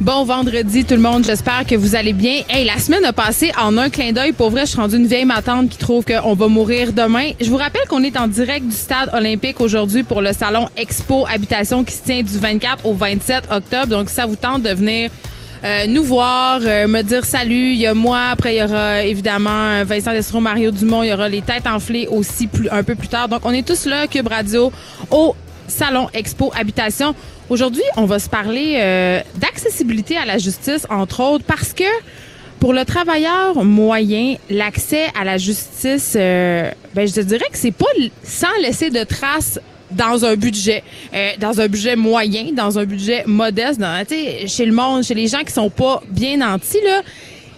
Bon vendredi tout le monde, j'espère que vous allez bien. Hey, la semaine a passé en un clin d'œil. Pour vrai, je suis rendue une vieille matante qui trouve qu'on va mourir demain. Je vous rappelle qu'on est en direct du stade olympique aujourd'hui pour le salon Expo Habitation qui se tient du 24 au 27 octobre. Donc, ça vous tente de venir euh, nous voir, euh, me dire salut. Il y a moi, après il y aura évidemment Vincent Destro, Mario Dumont, il y aura les têtes enflées aussi plus, un peu plus tard. Donc, on est tous là, Cube Radio, au Salon Expo Habitation. Aujourd'hui, on va se parler euh, d'accessibilité à la justice, entre autres, parce que pour le travailleur moyen, l'accès à la justice, euh, ben, je te dirais que c'est pas sans laisser de traces dans un budget, euh, dans un budget moyen, dans un budget modeste, dans, chez le monde, chez les gens qui sont pas bien nantis, là,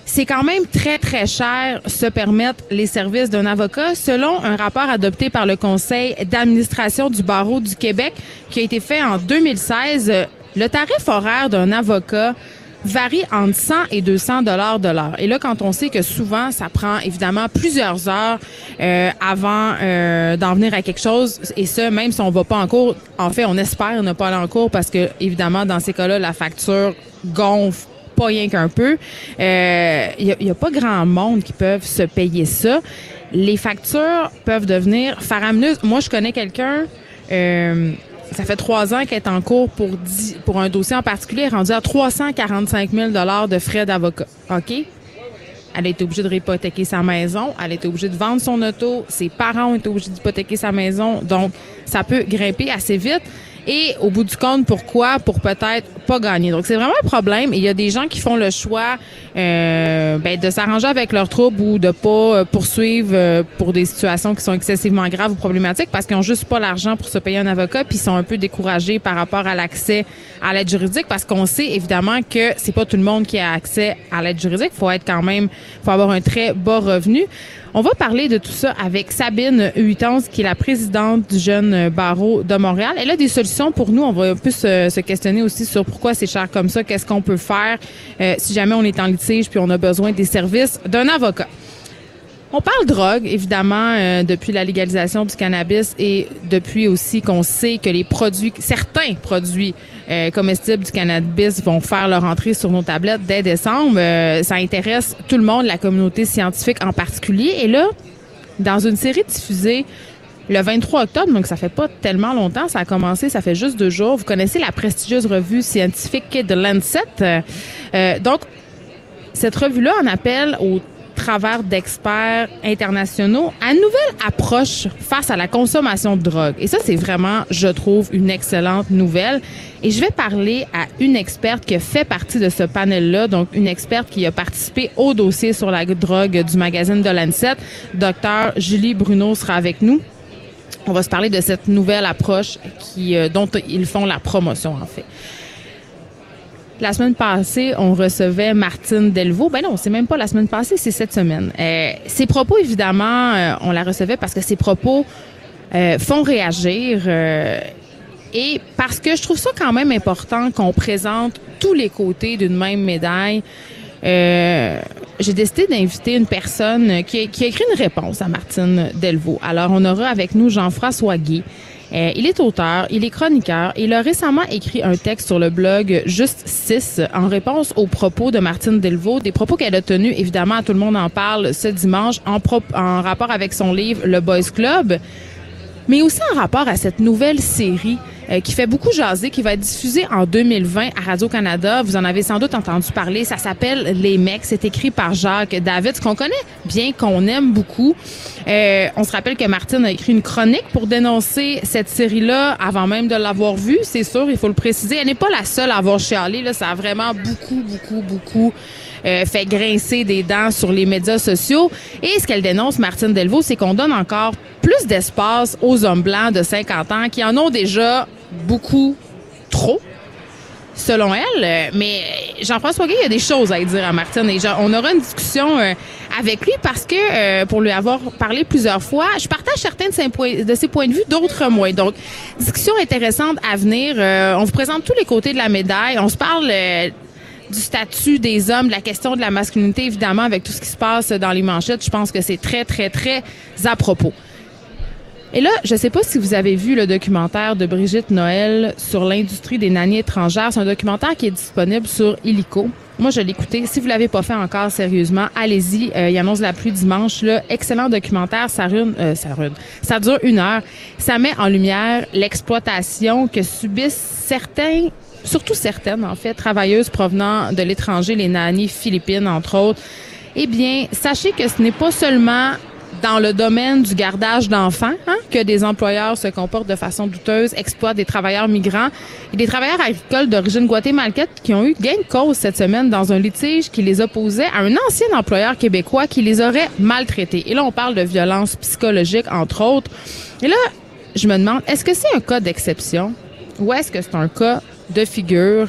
c'est quand même très, très cher se permettre les services d'un avocat selon un rapport adopté par le Conseil d'administration du barreau du Québec qui a été fait en 2016. euh, Le tarif horaire d'un avocat varie entre 100 et 200 dollars de l'heure. Et là, quand on sait que souvent, ça prend évidemment plusieurs heures euh, avant euh, d'en venir à quelque chose, et ça, même si on va pas en cours, en fait, on espère ne pas aller en cours parce que, évidemment, dans ces cas-là, la facture gonfle pas rien qu'un peu. Il n'y a, pas grand monde qui peuvent se payer ça. Les factures peuvent devenir faramineuses. Moi, je connais quelqu'un, euh, ça fait trois ans qu'elle est en cours pour, dix- pour un dossier en particulier, rendue à 345 000 de frais d'avocat. OK? Elle a été obligée de réhypothéquer sa maison. Elle a été obligée de vendre son auto. Ses parents ont été obligés d'hypothéquer sa maison. Donc, ça peut grimper assez vite. Et au bout du compte, pourquoi? Pour peut-être pas gagner. Donc, c'est vraiment un problème. Il y a des gens qui font le choix euh, ben, de s'arranger avec leurs troubles ou de pas euh, poursuivre euh, pour des situations qui sont excessivement graves ou problématiques parce qu'ils ont juste pas l'argent pour se payer un avocat puis ils sont un peu découragés par rapport à l'accès à l'aide juridique parce qu'on sait évidemment que c'est pas tout le monde qui a accès à l'aide juridique. Faut être quand même, faut avoir un très bas revenu. On va parler de tout ça avec Sabine Huitance, qui est la présidente du Jeune Barreau de Montréal. Elle a des solutions pour nous. On va un peu se, se questionner aussi sur pourquoi c'est cher comme ça, qu'est-ce qu'on peut faire euh, si jamais on est en litige puis on a besoin des services d'un avocat. On parle drogue, évidemment, euh, depuis la légalisation du cannabis et depuis aussi qu'on sait que les produits, certains produits euh, comestibles du cannabis vont faire leur entrée sur nos tablettes dès décembre. Euh, ça intéresse tout le monde, la communauté scientifique en particulier. Et là, dans une série diffusée le 23 octobre, donc ça fait pas tellement longtemps, ça a commencé, ça fait juste deux jours. Vous connaissez la prestigieuse revue scientifique de Lancet. Euh, donc, cette revue-là en appelle au travers d'experts internationaux une nouvelle approche face à la consommation de drogue. Et ça, c'est vraiment, je trouve, une excellente nouvelle. Et je vais parler à une experte qui fait partie de ce panel-là, donc une experte qui a participé au dossier sur la drogue du magazine de Lancet. Docteur Julie Bruno sera avec nous. On va se parler de cette nouvelle approche qui, euh, dont ils font la promotion, en fait. La semaine passée, on recevait Martine Delvaux. Ben non, c'est même pas la semaine passée, c'est cette semaine. Euh, ses propos, évidemment, euh, on la recevait parce que ses propos euh, font réagir. euh, et parce que je trouve ça quand même important qu'on présente tous les côtés d'une même médaille. J'ai décidé d'inviter une personne qui a, qui a écrit une réponse à Martine Delvaux. Alors, on aura avec nous Jean-François Guy. Euh, il est auteur, il est chroniqueur. Il a récemment écrit un texte sur le blog Juste 6 en réponse aux propos de Martine Delvaux, des propos qu'elle a tenus, évidemment, tout le monde en parle ce dimanche, en, en rapport avec son livre Le Boys Club, mais aussi en rapport à cette nouvelle série euh, qui fait beaucoup jaser, qui va être diffusé en 2020 à Radio-Canada. Vous en avez sans doute entendu parler. Ça s'appelle Les Mecs. C'est écrit par Jacques David, qu'on connaît bien, qu'on aime beaucoup. Euh, on se rappelle que Martine a écrit une chronique pour dénoncer cette série-là avant même de l'avoir vue. C'est sûr, il faut le préciser. Elle n'est pas la seule à avoir chialé. Là. Ça a vraiment beaucoup, beaucoup, beaucoup euh, fait grincer des dents sur les médias sociaux. Et ce qu'elle dénonce, Martine Delvaux, c'est qu'on donne encore plus d'espace aux hommes blancs de 50 ans qui en ont déjà beaucoup trop selon elle. Euh, Mais Jean-François Guy, il y a des choses à dire à Martine. Et on aura une discussion euh, avec lui parce que, euh, pour lui avoir parlé plusieurs fois, je partage certains de ses points de, ses points de vue, d'autres moins. Donc, discussion intéressante à venir. Euh, on vous présente tous les côtés de la médaille. On se parle euh, du statut des hommes, de la question de la masculinité, évidemment, avec tout ce qui se passe dans les manchettes. Je pense que c'est très, très, très à propos. Et là, je sais pas si vous avez vu le documentaire de Brigitte Noël sur l'industrie des nannies étrangères. C'est un documentaire qui est disponible sur Illico. Moi, je l'ai écouté. Si vous l'avez pas fait encore, sérieusement, allez-y. Euh, il annonce la pluie dimanche. Là. Excellent documentaire. Ça rune, euh, ça rune. Ça dure une heure. Ça met en lumière l'exploitation que subissent certains surtout certaines, en fait, travailleuses provenant de l'étranger, les nannies philippines, entre autres. Eh bien, sachez que ce n'est pas seulement dans le domaine du gardage d'enfants hein, que des employeurs se comportent de façon douteuse, exploitent des travailleurs migrants et des travailleurs agricoles d'origine guatémaltaise qui ont eu gain de cause cette semaine dans un litige qui les opposait à un ancien employeur québécois qui les aurait maltraités. Et là, on parle de violence psychologique, entre autres. Et là, je me demande, est-ce que c'est un cas d'exception ou est-ce que c'est un cas de figure?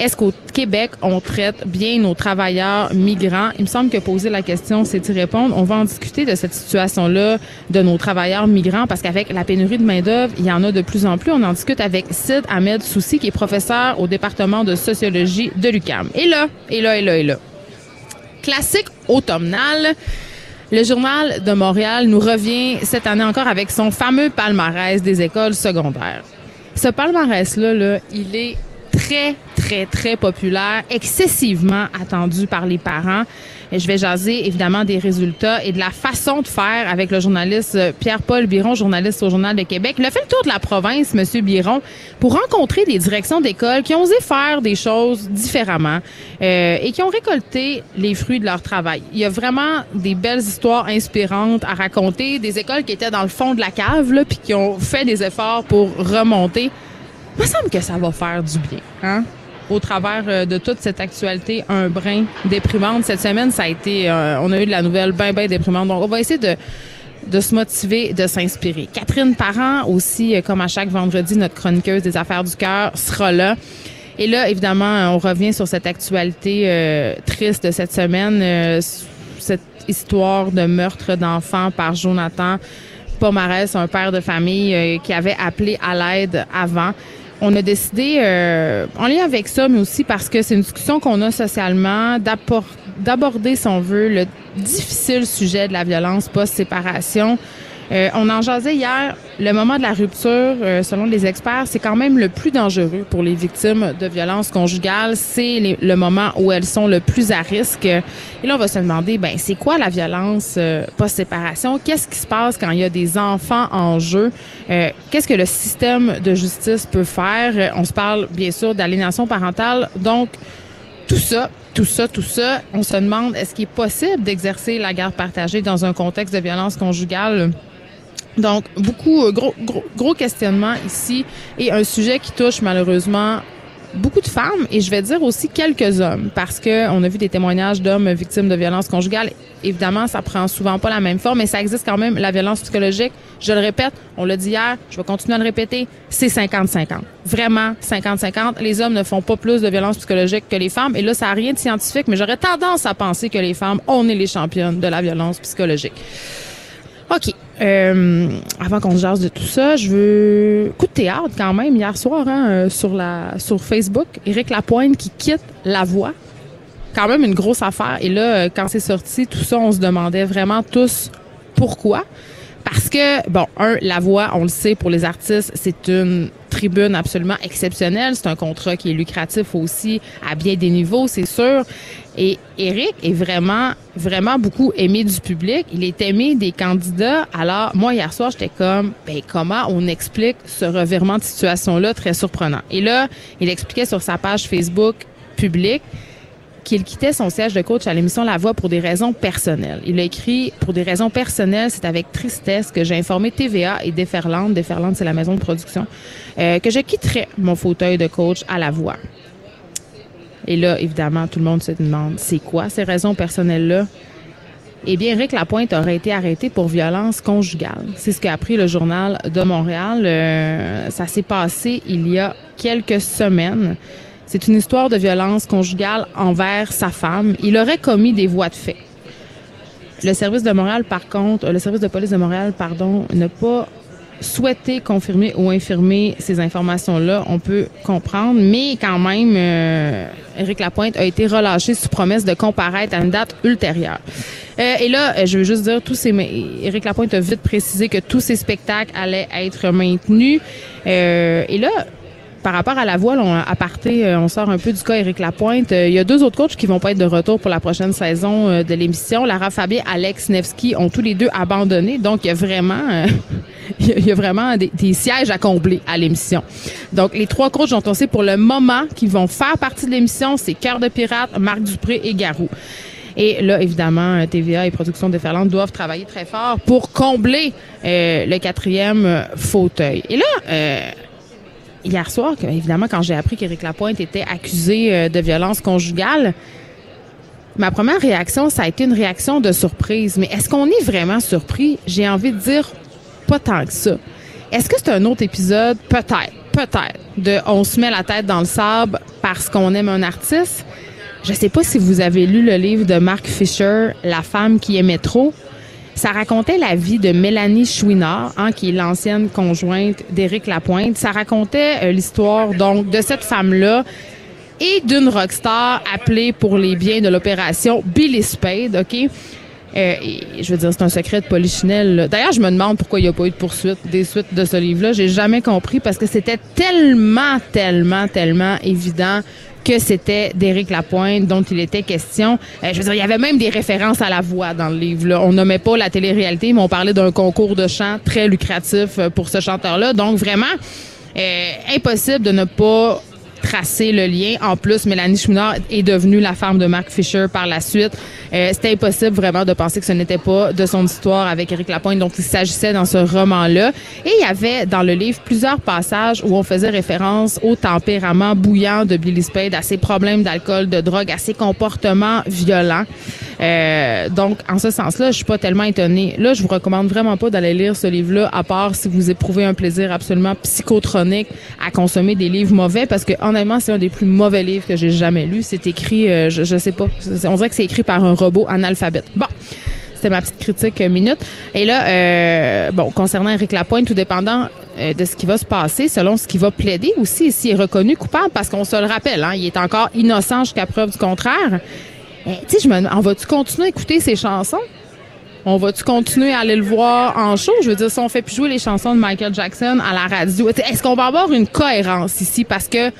Est-ce qu'au Québec, on traite bien nos travailleurs migrants? Il me semble que poser la question, c'est y répondre. On va en discuter de cette situation-là de nos travailleurs migrants parce qu'avec la pénurie de main-d'œuvre, il y en a de plus en plus. On en discute avec Sid Ahmed Soussi, qui est professeur au département de sociologie de l'UQAM. Et là, et là, et là, et là. Classique automnal. Le journal de Montréal nous revient cette année encore avec son fameux palmarès des écoles secondaires. Ce palmarès-là, là, il est très, très, très populaire, excessivement attendu par les parents. Je vais jaser évidemment des résultats et de la façon de faire avec le journaliste euh, Pierre-Paul Biron, journaliste au Journal de Québec. Il a fait le tour de la province, Monsieur Biron, pour rencontrer des directions d'école qui ont osé faire des choses différemment euh, et qui ont récolté les fruits de leur travail. Il y a vraiment des belles histoires inspirantes à raconter, des écoles qui étaient dans le fond de la cave, là, puis qui ont fait des efforts pour remonter. Il me semble que ça va faire du bien, hein? Au travers euh, de toute cette actualité, un brin déprimante. Cette semaine, ça a été, euh, on a eu de la nouvelle bien, bien déprimante. Donc, on va essayer de, de se motiver, de s'inspirer. Catherine Parent, aussi, euh, comme à chaque vendredi, notre chroniqueuse des affaires du cœur, sera là. Et là, évidemment, on revient sur cette actualité euh, triste de cette semaine, euh, cette histoire de meurtre d'enfants par Jonathan Pomarès, un père de famille euh, qui avait appelé à l'aide avant. On a décidé, euh, en lien avec ça, mais aussi parce que c'est une discussion qu'on a socialement, d'aborder, si on veut, le difficile sujet de la violence post-séparation. Euh, on en jasait hier. Le moment de la rupture, euh, selon les experts, c'est quand même le plus dangereux pour les victimes de violences conjugales. C'est le moment où elles sont le plus à risque. Et là, on va se demander, ben, c'est quoi la violence euh, post-séparation? Qu'est-ce qui se passe quand il y a des enfants en jeu? Euh, Qu'est-ce que le système de justice peut faire? On se parle, bien sûr, d'aliénation parentale. Donc, tout ça, tout ça, tout ça, on se demande, est-ce qu'il est possible d'exercer la garde partagée dans un contexte de violence conjugale? Donc, beaucoup, euh, gros, gros, gros questionnement ici et un sujet qui touche malheureusement beaucoup de femmes et je vais dire aussi quelques hommes parce que on a vu des témoignages d'hommes victimes de violences conjugales. Évidemment, ça prend souvent pas la même forme, mais ça existe quand même la violence psychologique. Je le répète, on l'a dit hier, je vais continuer à le répéter, c'est 50-50. Vraiment 50-50. Les hommes ne font pas plus de violence psychologique que les femmes et là, ça n'a rien de scientifique, mais j'aurais tendance à penser que les femmes, on est les championnes de la violence psychologique. OK. Euh, avant qu'on se jase de tout ça, je veux coup de théâtre quand même hier soir hein, euh, sur la sur Facebook. Éric Lapointe qui quitte La Voix. Quand même une grosse affaire. Et là, euh, quand c'est sorti, tout ça, on se demandait vraiment tous pourquoi. Parce que, bon, un, la voix, on le sait, pour les artistes, c'est une tribune absolument exceptionnelle. C'est un contrat qui est lucratif aussi à bien des niveaux, c'est sûr. Et Eric est vraiment, vraiment beaucoup aimé du public. Il est aimé des candidats. Alors, moi, hier soir, j'étais comme, ben, comment on explique ce revirement de situation-là? Très surprenant? Et là, il expliquait sur sa page Facebook publique qu'il quittait son siège de coach à l'émission La Voix pour des raisons personnelles. Il a écrit pour des raisons personnelles, c'est avec tristesse que j'ai informé TVA et Déferlante, Déferlante c'est la maison de production, euh, que je quitterais mon fauteuil de coach à La Voix. Et là, évidemment, tout le monde se demande, c'est quoi ces raisons personnelles-là? Eh bien, Rick Lapointe aurait été arrêté pour violence conjugale. C'est ce qu'a appris le journal de Montréal. Euh, ça s'est passé il y a quelques semaines. C'est une histoire de violence conjugale envers sa femme. Il aurait commis des voies de fait. Le service de Montréal, par contre, le service de police de Montréal, pardon, n'a pas souhaité confirmer ou infirmer ces informations-là, on peut comprendre, mais quand même, euh, Éric Lapointe a été relâché sous promesse de comparaître à une date ultérieure. Euh, et là, euh, je veux juste dire, tous ces, Éric Lapointe a vite précisé que tous ces spectacles allaient être maintenus. Euh, et là, par rapport à la voile, on, à parté, euh, on sort un peu du cas Éric Lapointe. Euh, il y a deux autres coachs qui vont pas être de retour pour la prochaine saison euh, de l'émission. Lara Fabien, Alex Nevsky ont tous les deux abandonné. Donc, il y a vraiment, il y a vraiment des, sièges à combler à l'émission. Donc, les trois coachs dont on sait pour le moment qui vont faire partie de l'émission, c'est Cœur de Pirate, Marc Dupré et Garou. Et là, évidemment, TVA et Production Déferlante doivent travailler très fort pour combler le quatrième fauteuil. Et là, hier soir, évidemment, quand j'ai appris qu'Éric Lapointe était accusé euh, de violence conjugale, ma première réaction, ça a été une réaction de surprise. Mais est-ce qu'on est vraiment surpris? J'ai envie de dire pas tant que ça. Est-ce que c'est un autre épisode? Peut-être, peut-être, de on se met la tête dans le sable parce qu'on aime un artiste. Je sais pas si vous avez lu le livre de Mark Fisher, La femme qui aimait trop. Ça racontait la vie de Mélanie Chouinard, hein, qui est l'ancienne conjointe d'Éric Lapointe. Ça racontait euh, l'histoire donc de cette femme-là et d'une rockstar appelée pour les biens de l'opération Billy Spade, OK? Euh, je veux dire, c'est un secret de polichinelle. D'ailleurs, je me demande pourquoi il n'y a pas eu de poursuite, des suites de ce livre-là. J'ai jamais compris parce que c'était tellement, tellement, tellement évident que c'était d'Éric Lapointe dont il était question. Euh, je veux dire, il y avait même des références à la voix dans le livre. Là. On nommait pas la télé-réalité, mais on parlait d'un concours de chant très lucratif euh, pour ce chanteur-là. Donc vraiment, euh, impossible de ne pas tracer le lien. En plus, Mélanie Chouinard est devenue la femme de Mark Fisher par la suite. Euh, C'était impossible vraiment de penser que ce n'était pas de son histoire avec Eric Lapointe dont il s'agissait dans ce roman-là. Et il y avait dans le livre plusieurs passages où on faisait référence au tempérament bouillant de Billy Spade, à ses problèmes d'alcool, de drogue, à ses comportements violents. Euh, donc, en ce sens-là, je suis pas tellement étonnée. Là, je vous recommande vraiment pas d'aller lire ce livre-là, à part si vous éprouvez un plaisir absolument psychotronique à consommer des livres mauvais, parce que c'est un des plus mauvais livres que j'ai jamais lu. C'est écrit, euh, je, je sais pas, on dirait que c'est écrit par un robot analphabète. Bon. C'était ma petite critique euh, minute. Et là, euh, bon, concernant Eric Lapointe, tout dépendant euh, de ce qui va se passer, selon ce qu'il va plaider aussi, s'il est reconnu coupable, parce qu'on se le rappelle, hein, il est encore innocent jusqu'à preuve du contraire. Eh, tu sais, je me on va-tu continuer à écouter ses chansons? On va-tu continuer à aller le voir en show? Je veux dire, si on fait plus jouer les chansons de Michael Jackson à la radio, est-ce qu'on va avoir une cohérence ici? Parce que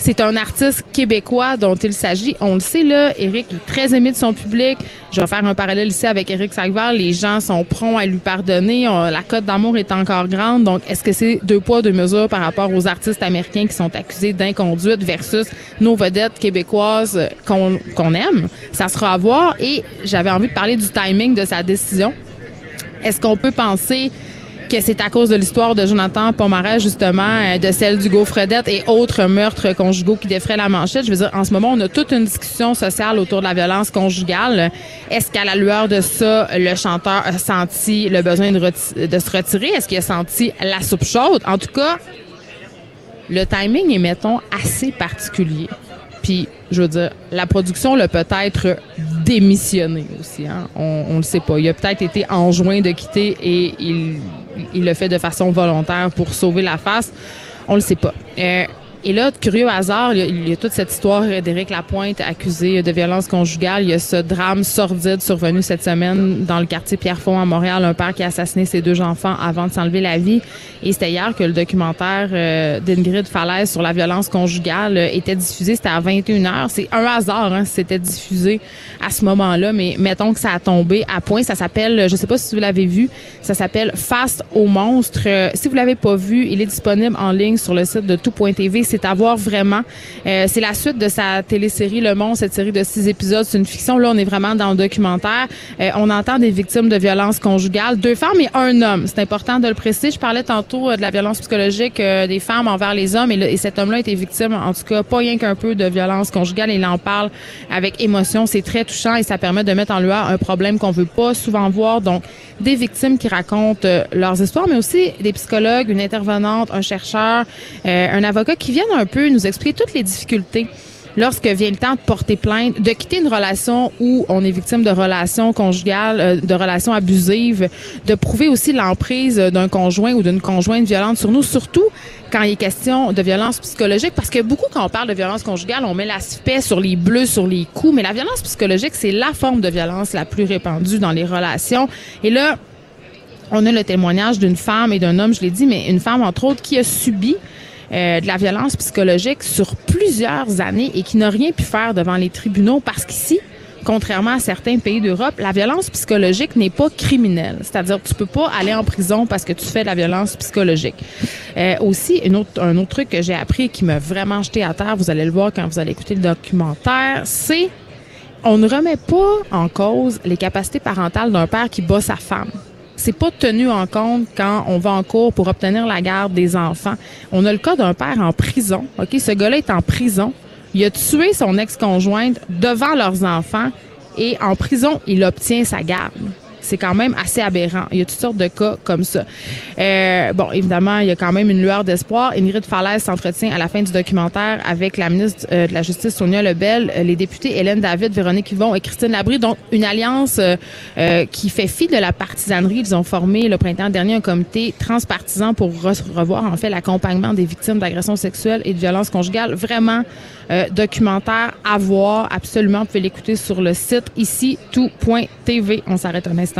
c'est un artiste québécois dont il s'agit. On le sait, là, Eric est très aimé de son public. Je vais faire un parallèle ici avec Eric Sagvar. Les gens sont prompts à lui pardonner. la cote d'amour est encore grande. Donc, est-ce que c'est deux poids, deux mesures par rapport aux artistes américains qui sont accusés d'inconduite versus nos vedettes québécoises qu'on aime? Ça sera à voir. Et j'avais envie de parler du timing de sa décision. Est-ce qu'on peut penser que c'est à cause de l'histoire de Jonathan Pomaret, justement, euh, de celle du Fredette et autres meurtres conjugaux qui défraient la manchette. Je veux dire, en ce moment, on a toute une discussion sociale autour de la violence conjugale. Est-ce qu'à la lueur de ça, le chanteur a senti le besoin de, de se retirer? Est-ce qu'il a senti la soupe chaude? En tout cas, le timing est, mettons, assez particulier. Puis, je veux dire, la production l'a peut-être démissionné aussi. Hein? On ne le sait pas. Il a peut-être été enjoint de quitter et il, il le fait de façon volontaire pour sauver la face. On le sait pas. Euh, Et là, curieux hasard, il y, a, il y a toute cette histoire d'Éric Lapointe accusé de violence conjugale. Il y a ce drame sordide survenu cette semaine dans le quartier Pierrefonds à Montréal, un père qui a assassiné ses deux enfants avant de s'enlever la vie. Et c'était hier que le documentaire euh, d'Ingrid Falaise sur la violence conjugale euh, était diffusé. C'était à 21h. C'est un hasard, hein, c'était diffusé à ce moment-là, mais mettons que ça a tombé à point. Ça s'appelle, je sais pas si vous l'avez vu, ça s'appelle Face au monstre. Euh, si vous l'avez pas vu, il est disponible en ligne sur le site de tout.tv c'est à voir vraiment. Euh, c'est la suite de sa télésérie Le Monde, cette série de six épisodes. C'est une fiction. Là, on est vraiment dans le documentaire. Euh, on entend des victimes de violences conjugales, deux femmes et un homme. C'est important de le préciser. Je parlais tantôt euh, de la violence psychologique des femmes envers les hommes et, et cet homme-là a été victime, en tout cas, pas rien qu'un peu de violence conjugale. Il en parle avec émotion. C'est très touchant et ça permet de mettre en lueur un problème qu'on veut pas souvent voir. Donc, des victimes qui racontent leurs histoires, mais aussi des psychologues, une intervenante, un chercheur, un avocat qui vient un peu nous expliquer toutes les difficultés lorsque vient le temps de porter plainte, de quitter une relation où on est victime de relations conjugales, euh, de relations abusives, de prouver aussi l'emprise d'un conjoint ou d'une conjointe violente sur nous, surtout quand il est question de violence psychologique, parce que beaucoup, quand on parle de violence conjugale, on met l'aspect sur les bleus, sur les coups, mais la violence psychologique, c'est la forme de violence la plus répandue dans les relations. Et là, on a le témoignage d'une femme et d'un homme, je l'ai dit, mais une femme, entre autres, qui a subi euh, de la violence psychologique sur plusieurs années et qui n'a rien pu faire devant les tribunaux parce qu'ici, contrairement à certains pays d'Europe, la violence psychologique n'est pas criminelle. C'est-à-dire tu peux pas aller en prison parce que tu fais de la violence psychologique. Euh, aussi, une autre, un autre truc que j'ai appris qui m'a vraiment jeté à terre, vous allez le voir quand vous allez écouter le documentaire, c'est on ne remet pas en cause les capacités parentales d'un père qui bat sa femme c'est pas tenu en compte quand on va en cours pour obtenir la garde des enfants. On a le cas d'un père en prison. OK, ce gars-là est en prison. Il a tué son ex-conjointe devant leurs enfants et en prison, il obtient sa garde c'est quand même assez aberrant. Il y a toutes sortes de cas comme ça. Euh, bon, évidemment, il y a quand même une lueur d'espoir. Ingrid Falaise s'entretient à la fin du documentaire avec la ministre euh, de la Justice, Sonia Lebel, euh, les députés Hélène David, Véronique Yvon et Christine Labrie. Donc, une alliance euh, qui fait fi de la partisanerie. Ils ont formé le printemps dernier un comité transpartisan pour revoir, en fait, l'accompagnement des victimes d'agressions sexuelles et de violences conjugales. Vraiment, documentaire à voir. Absolument, vous pouvez l'écouter sur le site ici tout.tv. On s'arrête un instant.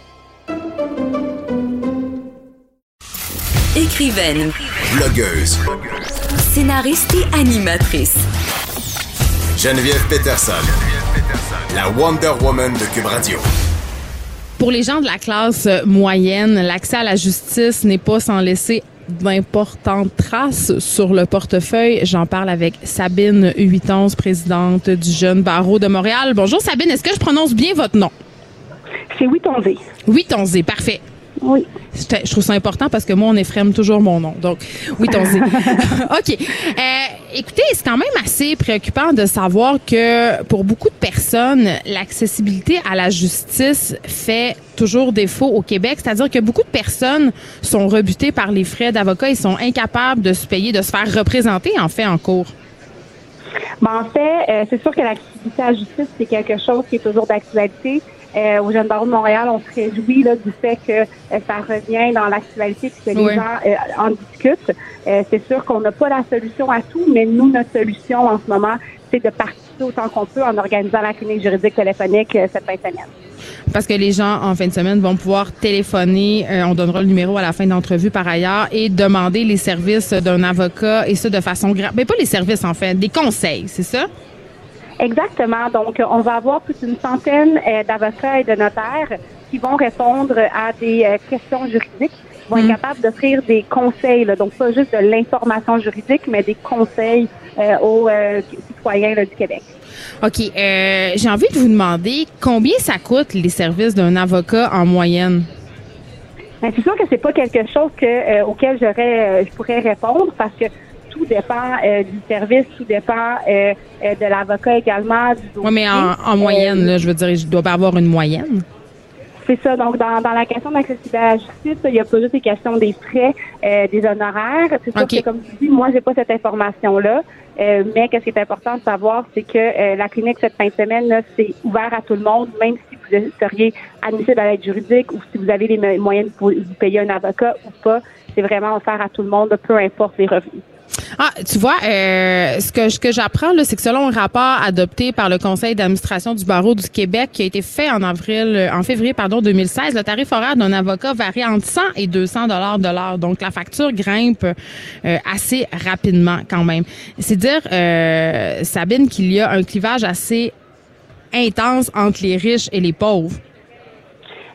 Écrivaine, Blogueuse. scénariste et animatrice. Geneviève Peterson. La Wonder Woman de Cube Radio. Pour les gens de la classe moyenne, l'accès à la justice n'est pas sans laisser d'importantes traces sur le portefeuille. J'en parle avec Sabine Huitons, présidente du Jeune Barreau de Montréal. Bonjour Sabine, est-ce que je prononce bien votre nom? C'est Huitonzé. Huitonzé, parfait. Oui. Je trouve ça important parce que moi, on effrème toujours mon nom. Donc, oui, Tonzi. OK. Euh, écoutez, c'est quand même assez préoccupant de savoir que pour beaucoup de personnes, l'accessibilité à la justice fait toujours défaut au Québec. C'est-à-dire que beaucoup de personnes sont rebutées par les frais d'avocat et sont incapables de se payer, de se faire représenter, en fait, en cours. Ben, en fait, euh, c'est sûr que l'accessibilité à la justice, c'est quelque chose qui est toujours d'actualité. Euh, au Jeune Barreau de Montréal, on se réjouit là, du fait que euh, ça revient dans l'actualité et que les gens euh, en discutent. Euh, c'est sûr qu'on n'a pas la solution à tout, mais nous, notre solution en ce moment, c'est de participer autant qu'on peut en organisant la clinique juridique téléphonique cette fin de semaine. Parce que les gens, en fin de semaine, vont pouvoir téléphoner. on donnera le numéro à la fin d'entrevue par ailleurs et demander les services d'un avocat et ça de façon grave. Mais pas les services, en fait, des conseils, c'est ça? Exactement. Donc, on va avoir toute une centaine euh, d'avocats et de notaires qui vont répondre à des euh, questions juridiques, qui vont être capables d'offrir des conseils, là. donc pas juste de l'information juridique, mais des conseils euh, aux euh, citoyens là, du Québec. OK. euh, J'ai envie de vous demander combien ça coûte les services d'un avocat en moyenne? Ben, c'est sûr que c'est pas quelque chose que, auquel j'aurais, je pourrais répondre parce que tout dépend euh, du service, tout dépend euh, euh, de l'avocat également, du dossier. Oui, mais en, en moyenne, là, je veux dire, je dois pas avoir une moyenne. C'est ça. Donc, dans, dans la question d'accessibilité à la justice, il n'y a pas juste les questions des frais, euh, des honoraires. C'est sûr OK. que, comme tu dis, moi, j'ai pas cette information-là. Euh, mais qu'est-ce qui est important de savoir, c'est que euh, la clinique cette fin de semaine, là, c'est ouvert à tout le monde, même si vous seriez admissible à l'aide juridique ou si vous avez les mo- moyens de vous payer un avocat ou pas. C'est vraiment offert à tout le monde, peu importe les revenus. Ah, tu vois, euh, ce que, ce que j'apprends, c'est que selon un rapport adopté par le Conseil d'administration du barreau du Québec qui a été fait en avril, euh, en février, pardon, 2016, le tarif horaire d'un avocat varie entre 100 et 200 dollars de l'heure. Donc, la facture grimpe euh, assez rapidement quand même. C'est dire, euh, Sabine, qu'il y a un clivage assez intense entre les riches et les pauvres.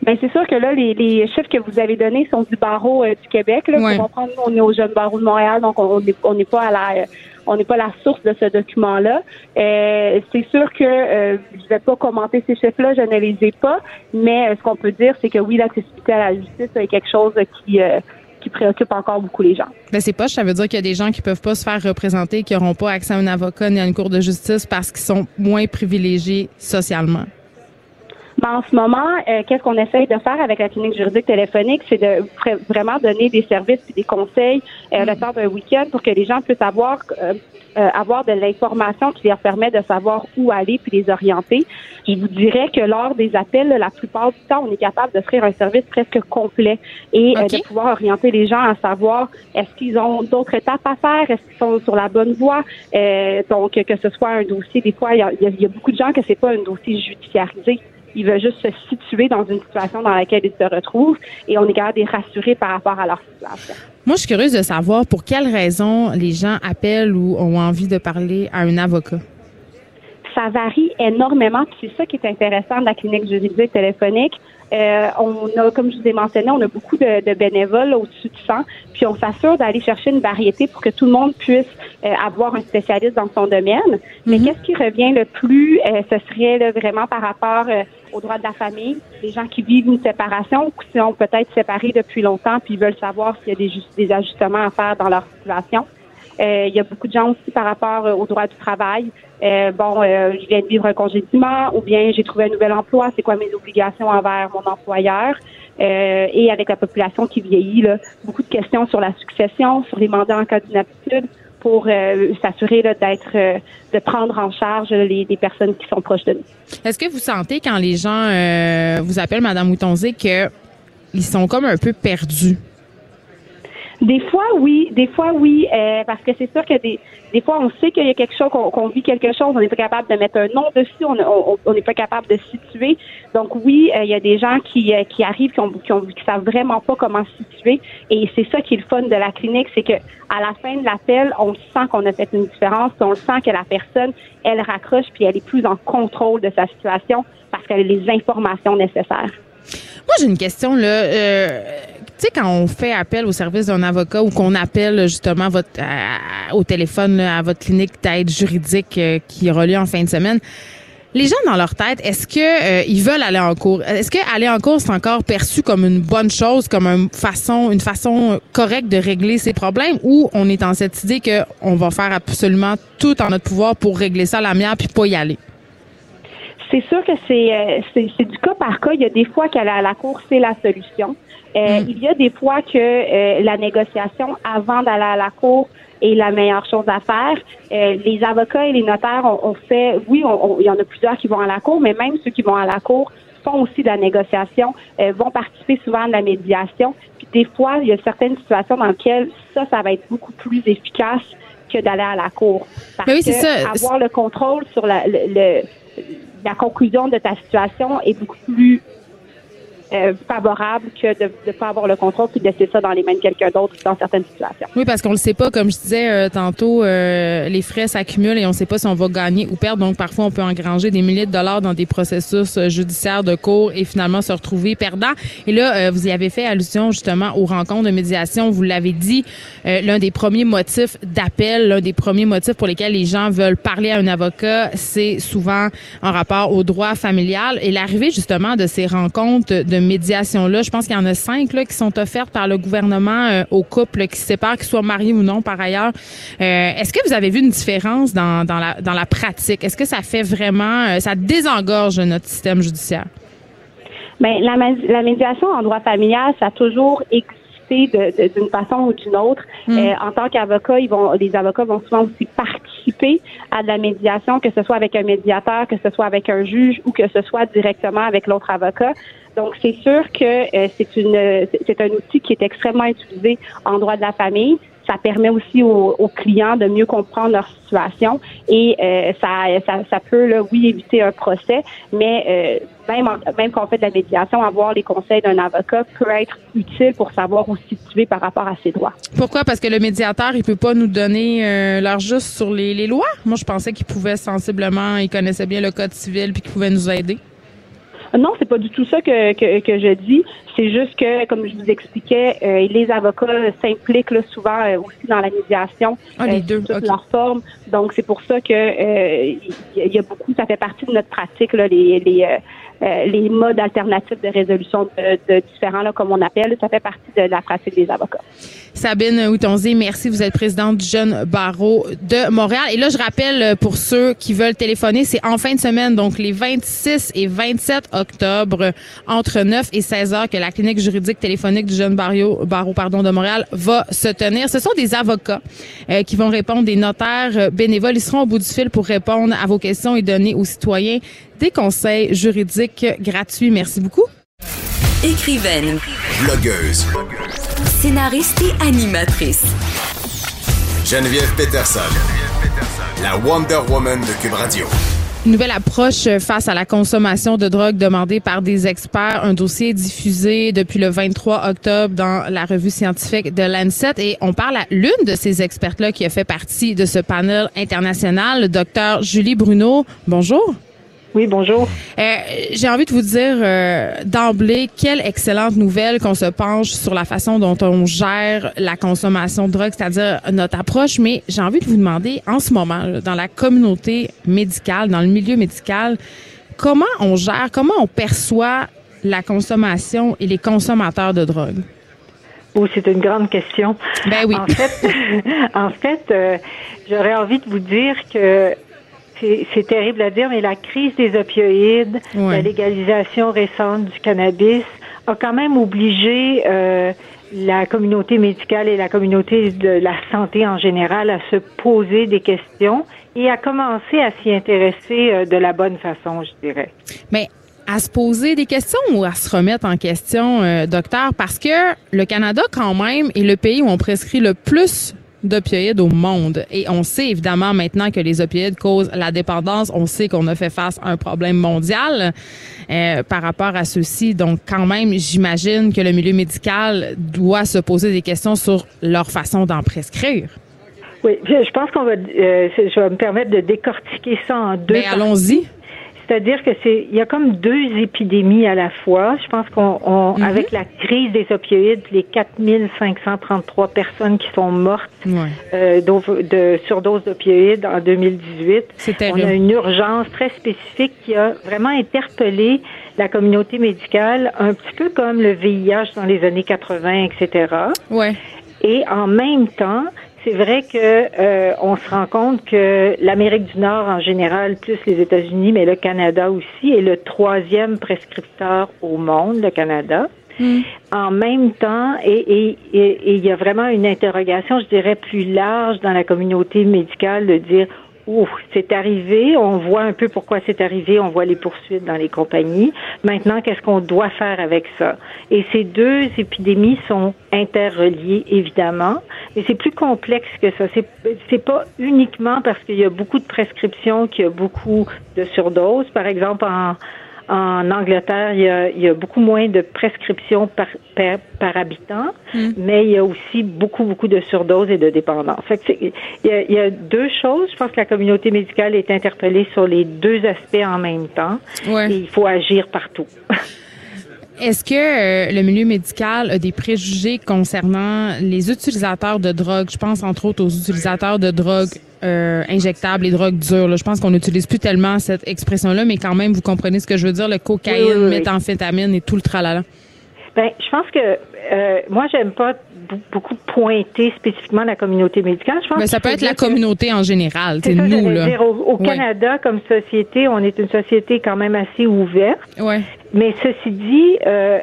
Ben c'est sûr que là, les, les chiffres que vous avez donnés sont du barreau euh, du Québec. Là, Ouais. Comprendre, on est au jeune barreau de Montréal, donc on n'est on pas à la euh, on n'est pas la source de ce document-là. Euh, c'est sûr que euh, je vais pas commenter ces chiffres-là, je ne les ai pas, mais euh, ce qu'on peut dire, c'est que oui, l'accessibilité à la justice est quelque chose qui euh, qui préoccupe encore beaucoup les gens. Ben c'est pas, ça veut dire qu'il y a des gens qui peuvent pas se faire représenter, qui n'auront pas accès à un avocat ni à une cour de justice parce qu'ils sont moins privilégiés socialement. Ben, en ce moment, euh, qu'est-ce qu'on essaye de faire avec la clinique juridique téléphonique, c'est de vra- vraiment donner des services et des conseils euh, le temps d'un week-end pour que les gens puissent avoir euh, euh, avoir de l'information qui leur permet de savoir où aller puis les orienter. Je vous dirais que lors des appels, la plupart du temps, on est capable d'offrir un service presque complet et euh, de pouvoir orienter les gens à savoir est-ce qu'ils ont d'autres étapes à faire, est-ce qu'ils sont sur la bonne voie. Euh, donc que ce soit un dossier, des fois il y a, il y a- il y a beaucoup de gens que c'est pas un dossier judiciarisé. Ils veulent juste se situer dans une situation dans laquelle ils se retrouvent et on est capable de les rassurer par rapport à leur situation. Moi, je suis curieuse de savoir pour quelles raisons les gens appellent ou ont envie de parler à un avocat. ça varie énormément. puis C'est ça qui est intéressant de la clinique juridique téléphonique. Euh, on a, comme je vous ai mentionné, on a beaucoup de, de bénévoles au-dessus de 100, puis on s'assure d'aller chercher une variété pour que tout le monde puisse euh, avoir un spécialiste dans son domaine. Mais qu'est-ce qui revient le plus, euh, ce serait là, vraiment par rapport euh, aux droits de la famille, les gens qui vivent une séparation ou qui sont peut-être séparés depuis longtemps puis veulent savoir s'il y a des, des ajustements à faire dans leur situation? Euh, il y a beaucoup de gens aussi par rapport euh, aux droits du travail. Euh, bon, je viens de vivre un congédiement ou bien j'ai trouvé un nouvel emploi. C'est quoi mes obligations envers mon employeur? Euh, et avec la population qui vieillit, là, beaucoup de questions sur la succession, sur les mandats en cas d'inaptitude pour s'assurer d'être, euh, de prendre en charge les, personnes qui sont proches de nous. Est-ce que vous sentez quand les gens vous appellent Madame Moutonzé que ils sont comme un peu perdus? Des fois, oui. Des fois, oui. euh, parce que c'est sûr que des, des fois, on sait qu'il y a quelque chose, qu'on vit quelque chose, on n'est pas capable de mettre un nom dessus, on on- on n'est pas capable de situer. Donc oui, euh, il y a des gens qui, euh, qui arrivent, qui ont, qui ont, qui savent vraiment pas comment situer. Et c'est ça qui est le fun de la clinique, c'est que à la fin de l'appel, on sent qu'on a fait une différence, on sent que la personne, elle raccroche, puis elle est plus en contrôle de sa situation parce qu'elle a les informations nécessaires. Moi, j'ai une question là. Euh, sais, quand on fait appel au service d'un avocat ou qu'on appelle justement votre à- au téléphone là, à votre clinique d'aide juridique euh, qui aura lieu en fin de semaine, les gens dans leur tête, est-ce que euh, ils veulent aller en cours? Est-ce que aller en cours c'est encore perçu comme une bonne chose, comme une façon, une façon correcte de régler ses problèmes, ou on est dans cette idée que on va faire absolument tout en notre pouvoir pour régler ça à la mienne puis pas y aller? C'est sûr que c'est euh, c'est c'est du cas par cas. Il y a des fois qu'à la, la cour, c'est la solution. Euh, Il y a des fois que euh, la négociation avant d'aller à la cour est la meilleure chose à faire. Euh, les avocats et les notaires ont, ont fait, oui, on- on- il y en a plusieurs qui vont à la cour, mais même ceux qui vont à la cour font aussi de la négociation, euh, vont participer souvent de la médiation. Puis des fois, il y a certaines situations dans lesquelles ça, ça va être beaucoup plus efficace que d'aller à la cour. Parce oui, que ça. avoir le contrôle sur la, le- le- la conclusion de ta situation est beaucoup plus euh, favorable que de ne pas avoir le contrôle puis de laisser ça dans les mains de quelqu'un d'autre dans certaines situations. Oui, parce qu'on le sait pas, comme je disais euh, tantôt, euh, les frais s'accumulent et on sait pas si on va gagner ou perdre. Donc, parfois, on peut engranger des milliers de dollars dans des processus euh, judiciaires de cours et finalement se retrouver perdant. Et là, euh, vous y avez fait allusion justement aux rencontres de médiation. Vous l'avez dit, l'un des premiers motifs d'appel, l'un des premiers motifs pour lesquels les gens veulent parler à un avocat, c'est souvent en rapport au droit familial. Et l'arrivée justement de ces rencontres de de médiation-là. Je pense qu'il y en a cinq là, qui sont offertes par le gouvernement euh, aux couples qui se séparent, qu'ils soient mariés ou non par ailleurs. Euh, Est-ce que vous avez vu une différence dans, la, pratique? Est-ce que ça fait vraiment, euh, ça désengorge notre système judiciaire? Ben, la, la médiation en droit familial, ça a toujours existé d'une façon ou d'une autre. Euh, en tant qu'avocat, ils vont, les avocats vont souvent aussi participer à de la médiation, que ce soit avec un médiateur, que ce soit avec un juge ou que ce soit directement avec l'autre avocat. Donc, c'est sûr que euh, c'est une, c'est- c'est un outil qui est extrêmement utilisé en droit de la famille. Ça permet aussi aux, aux clients de mieux comprendre leur situation et euh, ça, ça, ça peut, là, oui, éviter un procès, mais euh, même, en- même quand on fait de la médiation, avoir les conseils d'un avocat peut être utile pour savoir où se situer par rapport à ses droits. Pourquoi? Parce que le médiateur, il peut pas nous donner euh, leur juste sur les, les lois. Moi, je pensais qu'il pouvait sensiblement, il connaissait bien le code civil puis qu'il pouvait nous aider. Non, c'est pas du tout ça que, que, que je dis. C'est juste que, comme je vous expliquais, euh, les avocats s'impliquent là, souvent euh, aussi dans la médiation Ah, les euh, deux, sous leurs formes. Donc, c'est pour ça que il y a beaucoup, ça fait partie de notre pratique, là, les, les, les modes alternatifs de résolution de, de différents, là, comme on appelle. Ça fait partie de la pratique des avocats. Sabine Houtonzier, merci. Vous êtes présidente du Jeune Barreau de Montréal. Et là, je rappelle pour ceux qui veulent téléphoner, c'est en fin de semaine, donc les 26 et 27 octobre, entre 9 et 16 heures, que la clinique juridique téléphonique du Jeune Barreau, Barreau pardon, de Montréal va se tenir. Ce sont des avocats euh, qui vont répondre, des notaires euh, bénévoles. Ils seront au bout du fil pour répondre à vos questions et donner aux citoyens des conseils juridiques gratuits. Merci beaucoup. Écrivaine, Blogueuse. scénariste et animatrice. Geneviève Peterson. La Wonder Woman de Cube Radio. Nouvelle approche face à la consommation de drogue demandée par des experts. Un dossier diffusé depuis le 23 octobre dans la revue scientifique de Lancet. Et on parle à l'une de ces expertes-là qui a fait partie de ce panel international, le docteur Julie Bruno. Bonjour. Oui, bonjour. Euh, J'ai envie de vous dire euh, d'emblée, quelle excellente nouvelle qu'on se penche sur la façon dont on gère la consommation de drogue, c'est-à-dire notre approche. Mais j'ai envie de vous demander, en ce moment, là, dans la communauté médicale, dans le milieu médical, comment on gère, comment on perçoit la consommation et les consommateurs de drogue? Oh, c'est une grande question. Ben oui. En fait, en fait euh, j'aurais envie de vous dire que c'est terrible à dire, mais la crise des opioïdes, Ouais. la légalisation récente du cannabis a quand même obligé euh, la communauté médicale et la communauté de la santé en général à se poser des questions et à commencer à s'y intéresser euh, de la bonne façon, je dirais. Mais à se poser des questions ou à se remettre en question, euh, docteur, parce que le Canada, quand même, est le pays où on prescrit le plus d'opioïdes au monde. Et on sait évidemment maintenant que les opioïdes causent la dépendance. On sait qu'on a fait face à un problème mondial euh, par rapport à ceci. Donc, quand même, j'imagine que le milieu médical doit se poser des questions sur leur façon d'en prescrire. Oui, je pense qu'on va, euh, je vais me permettre de décortiquer ça en deux. Mais parties. allons-y. C'est-à-dire que c'est, il y a comme deux épidémies à la fois. Je pense qu'on, on, Mhm. avec la crise des opioïdes, les 4533 personnes qui sont mortes Ouais. euh, de surdose d'opioïdes en 2018, C'est on a une urgence très spécifique qui a vraiment interpellé la communauté médicale, un petit peu comme le VIH dans les années 80, etc. Ouais. Et en même temps, c'est vrai que euh, on se rend compte que l'Amérique du Nord en général, plus les États-Unis, mais le Canada aussi, est le troisième prescripteur au monde, le Canada. En même temps, et et- et- et il y a vraiment une interrogation, je dirais, plus large dans la communauté médicale de dire Ouf, c'est arrivé, on voit un peu pourquoi c'est arrivé, on voit les poursuites dans les compagnies. Maintenant, qu'est-ce qu'on doit faire avec ça? Et ces deux épidémies sont interreliées, évidemment, mais c'est plus complexe que ça. C'est, pas uniquement parce qu'il y a beaucoup de prescriptions qu'il y a beaucoup de surdoses. Par exemple, en, en Angleterre, il y, a, il y a beaucoup moins de prescriptions par, par, par habitant, mais il y a aussi beaucoup, beaucoup de surdoses et de dépendance. Fait que c'est- il, y a, il y a deux choses. Je pense que la communauté médicale est interpellée sur les deux aspects en même temps Ouais. et il faut agir partout. Est-ce que euh, le milieu médical a des préjugés concernant les utilisateurs de drogue? Je pense entre autres aux utilisateurs de drogue euh, injectables, les drogues dures. là. Je pense qu'on n'utilise plus tellement cette expression-là, mais quand même, vous comprenez ce que je veux dire, le cocaïne, Oui, oui, oui. méthamphétamine et tout le tralala. Ben, je pense que euh, moi, j'aime pas beaucoup pointer spécifiquement la communauté médicale. Je pense Mais ça peut être la communauté en général, c'est nous j'allais là. dire. Au, au Ouais. Canada, comme société, on est une société quand même assez ouverte. Ouais. Mais ceci dit, euh,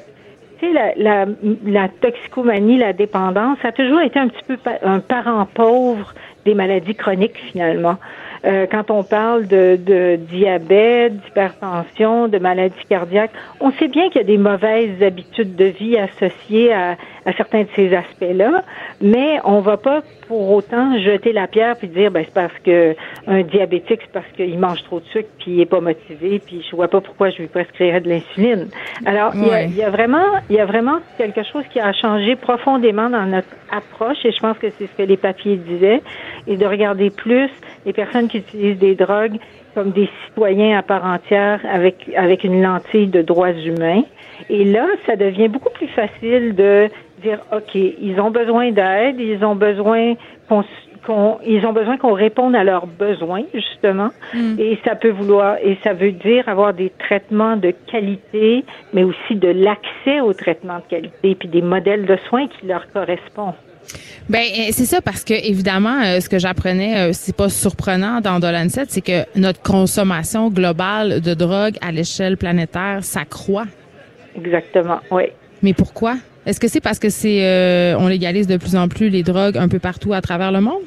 la, la, la toxicomanie, la dépendance, ça a toujours été un petit peu pa- un parent pauvre des maladies chroniques finalement. Euh, quand on parle de, de diabète, d'hypertension, de maladies cardiaques, on sait bien qu'il y a des mauvaises habitudes de vie associées à, à certains de ces aspects-là, mais on va pas pour autant jeter la pierre puis dire ben c'est parce que un diabétique c'est parce qu'il mange trop de sucre puis il est pas motivé puis je vois pas pourquoi je lui prescrirais de l'insuline. Alors Ouais. il y a vraiment il y a vraiment quelque chose qui a changé profondément dans notre approche et je pense que c'est ce que les papiers disaient et de regarder plus les personnes qui utilisent des drogues comme des citoyens à part entière avec avec une lentille de droits humains. Et là, ça devient beaucoup plus facile de dire OK, ils ont besoin d'aide, ils ont besoin qu'on ils ont besoin qu'on réponde à leurs besoins justement et ça peut vouloir et ça veut dire avoir des traitements de qualité mais aussi de l'accès aux traitements de qualité puis des modèles de soins qui leur correspondent. Ben euh, c'est ça parce que évidemment euh, ce que j'apprenais euh, c'est pas surprenant dans Dolancet, c'est que notre consommation globale de drogue à l'échelle planétaire s'accroît. Exactement. Oui. Mais pourquoi? Est-ce que c'est parce que c'est euh, on légalise de plus en plus les drogues un peu partout à travers le monde?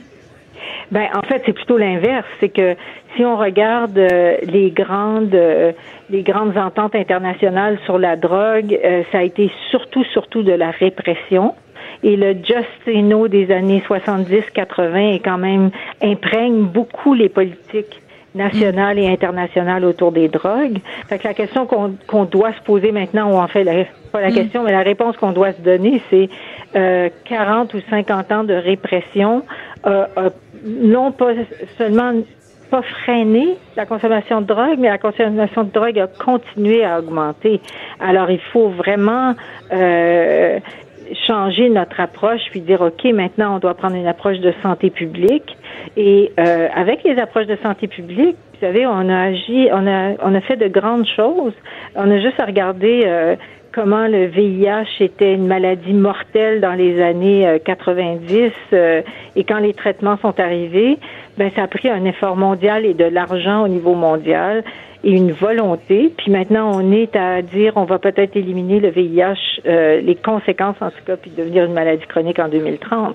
Ben, en fait, c'est plutôt l'inverse. C'est que si on regarde euh, les grandes euh, les grandes ententes internationales sur la drogue, euh, ça a été surtout surtout de la répression. Et le Justino des années 70-80 est quand même imprègne beaucoup les politiques nationales et internationales autour des drogues. Fait que la question qu'on qu'on doit se poser maintenant, ou en fait, la, pas la question, mais la réponse qu'on doit se donner, c'est euh, 40 ou 50 ans de répression, euh, euh, non pas seulement pas freiné la consommation de drogue, mais la consommation de drogue a continué à augmenter. Alors, il faut vraiment euh, changer notre approche puis dire ok maintenant on doit prendre une approche de santé publique. Et euh, avec les approches de santé publique vous savez on a agi on a on a fait de grandes choses. On a juste à regarder euh, comment le VIH était une maladie mortelle dans les années euh, 90 euh, et quand les traitements sont arrivés ben ça a pris un effort mondial et de l'argent au niveau mondial et une volonté. Puis maintenant, on est à dire on va peut-être éliminer le VIH, euh, les conséquences en tout cas, puis devenir une maladie chronique en 2030.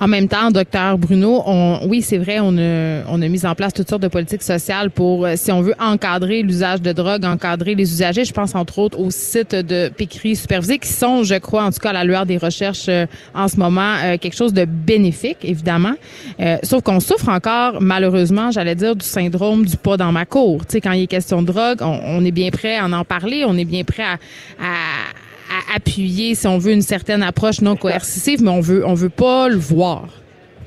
En même temps, docteur Bruno, on, oui, c'est vrai, on a, on a mis en place toutes sortes de politiques sociales pour, euh, si on veut encadrer l'usage de drogue, encadrer les usagers. Je pense entre autres aux sites de pécriers supervisés qui sont, je crois, en tout cas à la lueur des recherches euh, en ce moment, euh, quelque chose de bénéfique, évidemment. Euh, sauf qu'on souffre encore, malheureusement, j'allais dire, du syndrome du pas dans ma cour. Tu sais, quand il est question de drogue, on, on est bien prêt à en parler, on est bien prêt à, à à appuyer, si on veut, une certaine approche non coercitive, mais on veut, on veut pas le voir.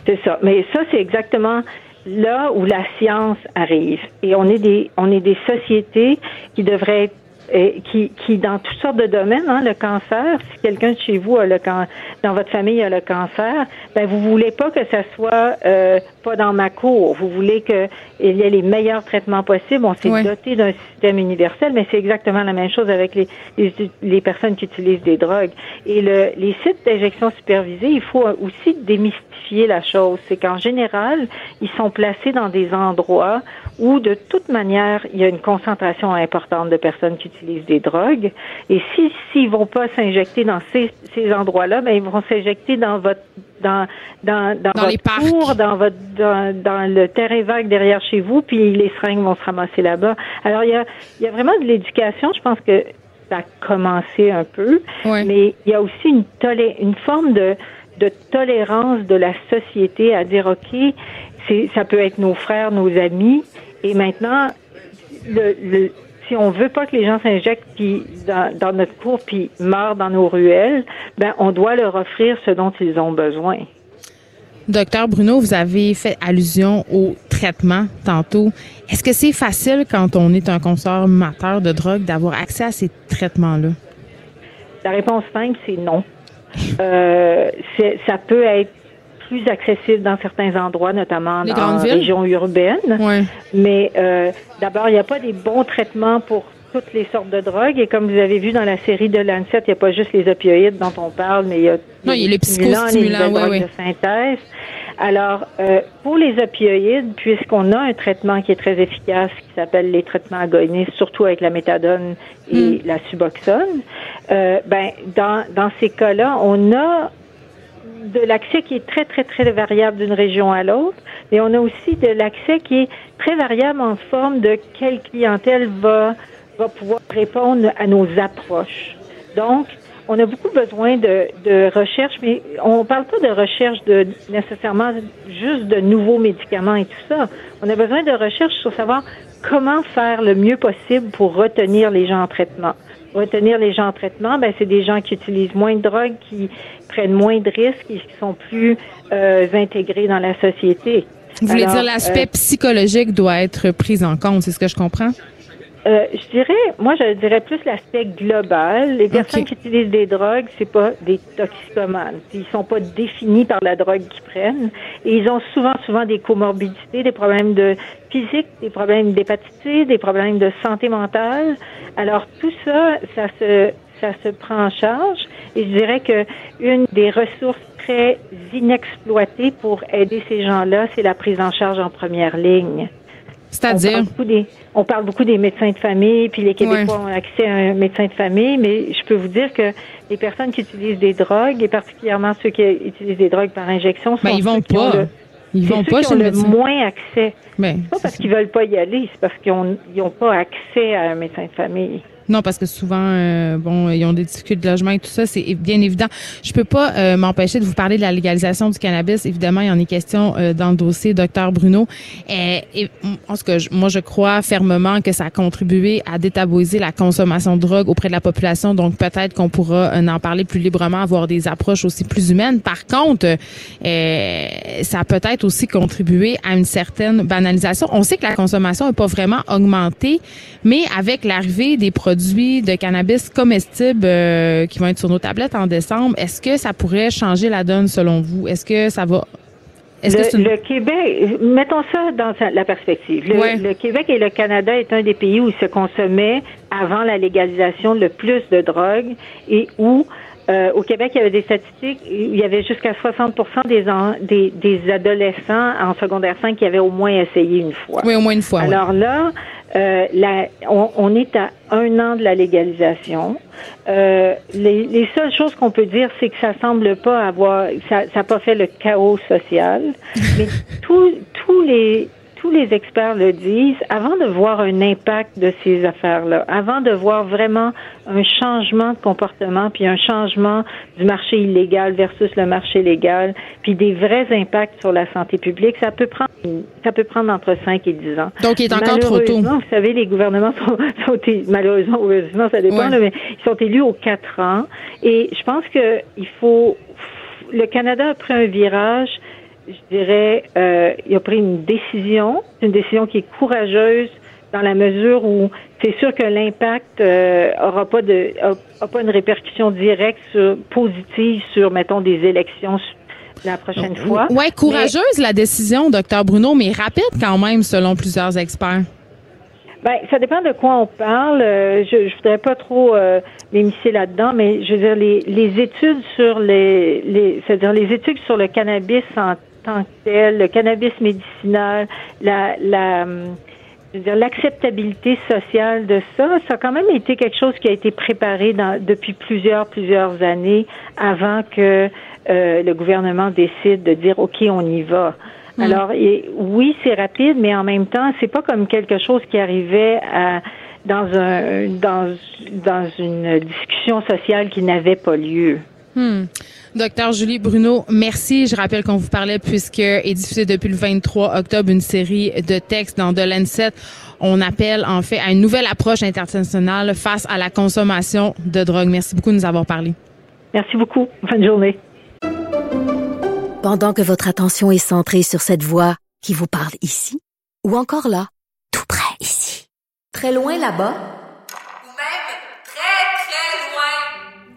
C'est ça. Mais ça, c'est exactement là où la science arrive. Et on est des, on est des sociétés qui devraient être euh, qui, qui, dans toutes sortes de domaines, hein, le cancer, si quelqu'un de chez vous a le can dans votre famille a le cancer, ben vous voulez pas que ça soit euh, pas dans ma cour. Vous voulez que il y ait les meilleurs traitements possibles. On s'est doté d'un système universel, mais c'est exactement la même chose avec les, les, les personnes qui utilisent des drogues. Et le, les sites d'injection supervisée, il faut aussi démystifier la chose. C'est qu'en général, ils sont placés dans des endroits où, de toute manière, il y a une concentration importante de personnes qui utilisent des drogues. Et si s'ils vont pas s'injecter dans ces, ces endroits-là, ben ils vont s'injecter dans votre dans dans dans, Dans les parcs. dans votre dans, dans le terrain vague derrière chez vous, puis les seringues vont se ramasser là-bas. Alors il y a il y a vraiment de l'éducation. Je pense que ça a commencé un peu, mais il y a aussi une tolé une forme de de tolérance de la société à dire ok, ça peut être nos frères, nos amis, et maintenant le, le si on veut pas que les gens s'injectent puis dans, dans notre cour puis meurent dans nos ruelles, ben on doit leur offrir ce dont ils ont besoin. Docteur Bruno, vous avez fait allusion au traitement tantôt. Est-ce que c'est facile quand on est un consommateur de drogue d'avoir accès à ces traitements-là? La réponse simple, c'est non. Euh, ça peut être plus accessible dans certains endroits, notamment Les dans les régions urbaines. Mais euh, d'abord, il n'y a pas des bons traitements pour toutes les sortes de drogues. Et comme vous avez vu dans la série de Lancet, il n'y a pas juste les opioïdes dont on parle, mais il y a, Non, il y a les stimulants, psychostimulants, les drogues de synthèse. Alors, euh, pour les opioïdes, puisqu'on a un traitement qui est très efficace, qui s'appelle les traitements agonistes, surtout avec la méthadone et Hmm. la suboxone, euh, ben dans, dans ces cas-là, on a de l'accès qui est très, très, très variable d'une région à l'autre, et on a aussi de l'accès qui est très variable en forme de quelle clientèle va, va pouvoir répondre à nos approches. Donc, on a beaucoup besoin de, de recherche, mais on parle pas de recherche de nécessairement juste de nouveaux médicaments et tout ça. On a besoin de recherche sur savoir comment faire le mieux possible pour retenir les gens en traitement. Retenir les gens en traitement, ben c'est des gens qui utilisent moins de drogue, qui prennent moins de risques et qui sont plus euh, intégrés dans la société. Vous voulez dire l'aspect euh, psychologique doit être pris en compte, c'est ce que je comprends? Euh, je dirais, moi, je dirais plus l'aspect global. Les personnes qui utilisent des drogues, c'est pas des toxicomanes. Ils sont pas définis par la drogue qu'ils prennent. Et ils ont souvent, souvent des comorbidités, des problèmes de physique, des problèmes d'hépatite, des problèmes de santé mentale. Alors, tout ça, ça se, ça se prend en charge. Et je dirais que une des ressources très inexploitées pour aider ces gens-là, c'est la prise en charge en première ligne. C'est-à-dire? on parle beaucoup des médecins de famille, puis les Québécois ont accès à un médecin de famille, mais je peux vous dire que les personnes qui utilisent des drogues, et particulièrement ceux qui utilisent des drogues par injection, sont Ben, ils vont ceux qui ont pas. le- Ils vont ceux pas qui ont le médecin. moins accès. Ben, C'est pas parce qu'ils veulent pas y aller, c'est parce qu'ils ont, ils ont pas accès à un médecin de famille. Non, parce que souvent, euh, bon, ils ont des difficultés de logement et tout ça, c'est bien évident. Je peux pas euh, m'empêcher de vous parler de la légalisation du cannabis. Évidemment, il y en est question euh, dans le dossier, docteur Bruno. Et, en ce que je- moi, je crois fermement que ça a contribué à détabouiser la consommation de drogue auprès de la population. Donc, peut-être qu'on pourra en parler plus librement, avoir des approches aussi plus humaines. Par contre, ça a peut-être aussi contribué à une certaine banalisation. On sait que la consommation n'est pas vraiment augmentée, mais avec l'arrivée des produits de cannabis comestibles euh, qui vont être sur nos tablettes en décembre, est-ce que ça pourrait changer la donne selon vous? Est-ce que ça va... Le, une- le Québec, mettons ça dans la perspective. Le, Ouais. le Québec et le Canada est un des pays où il se consommait avant la légalisation le plus de drogue et où euh, au Québec, il y avait des statistiques, il y avait jusqu'à 60 des, en- des, des adolescents en secondaire 5 qui avaient au moins essayé une fois. Oui, au moins une fois. Alors là, euh, la- on, on est à un an de la légalisation. Euh, les, les seules choses qu'on peut dire, c'est que ça semble pas avoir, ça n'a pas fait le chaos social. Mais tous tous les tous les experts le disent, avant de voir un impact de ces affaires-là, avant de voir vraiment un changement de comportement, puis un changement du marché illégal versus le marché légal, puis des vrais impacts sur la santé publique, ça peut prendre ça peut prendre entre 5 et 10 ans. Donc, il est encore trop tôt. Malheureusement, Vous savez, les gouvernements sont, sont malheureusement, heureusement, ça dépend, Ouais. là, mais ils sont élus aux quatre ans. Et je pense que il faut. Le Canada a pris un virage. Je dirais, euh, il a pris une décision, une décision qui est courageuse dans la mesure où c'est sûr que l'impact euh, aura pas de a- a pas une répercussion directe sur, positive sur mettons des élections la prochaine fois. Ouais, courageuse la décision, docteur Bruno, mais rapide quand même, selon plusieurs experts. Ben, ça dépend de quoi on parle. Euh, je, je voudrais pas trop euh, m'immiscer là-dedans, mais je veux dire les, les études sur les, les c'est-à-dire les études sur le cannabis en tant que tel, le cannabis médicinal, la, la hum, l'acceptabilité sociale de ça, ça a quand même été quelque chose qui a été préparé dans, depuis plusieurs, plusieurs années avant que euh, le gouvernement décide de dire OK, on y va. Alors, et, oui, c'est rapide, mais en même temps, c'est pas comme quelque chose qui arrivait à, dans un dans dans une discussion sociale qui n'avait pas lieu. Hmm. Docteur Julie Bruno, merci. Je rappelle qu'on vous parlait puisque est diffusée depuis le 23 octobre une série de textes dans The Lancet. On appelle en fait à une nouvelle approche internationale face à la consommation de drogue. Merci beaucoup de nous avoir parlé. Merci beaucoup. Bonne journée. Pendant que votre attention est centrée sur cette voix qui vous parle ici, ou encore là, tout près ici, très loin là-bas, Ou même très, très loin.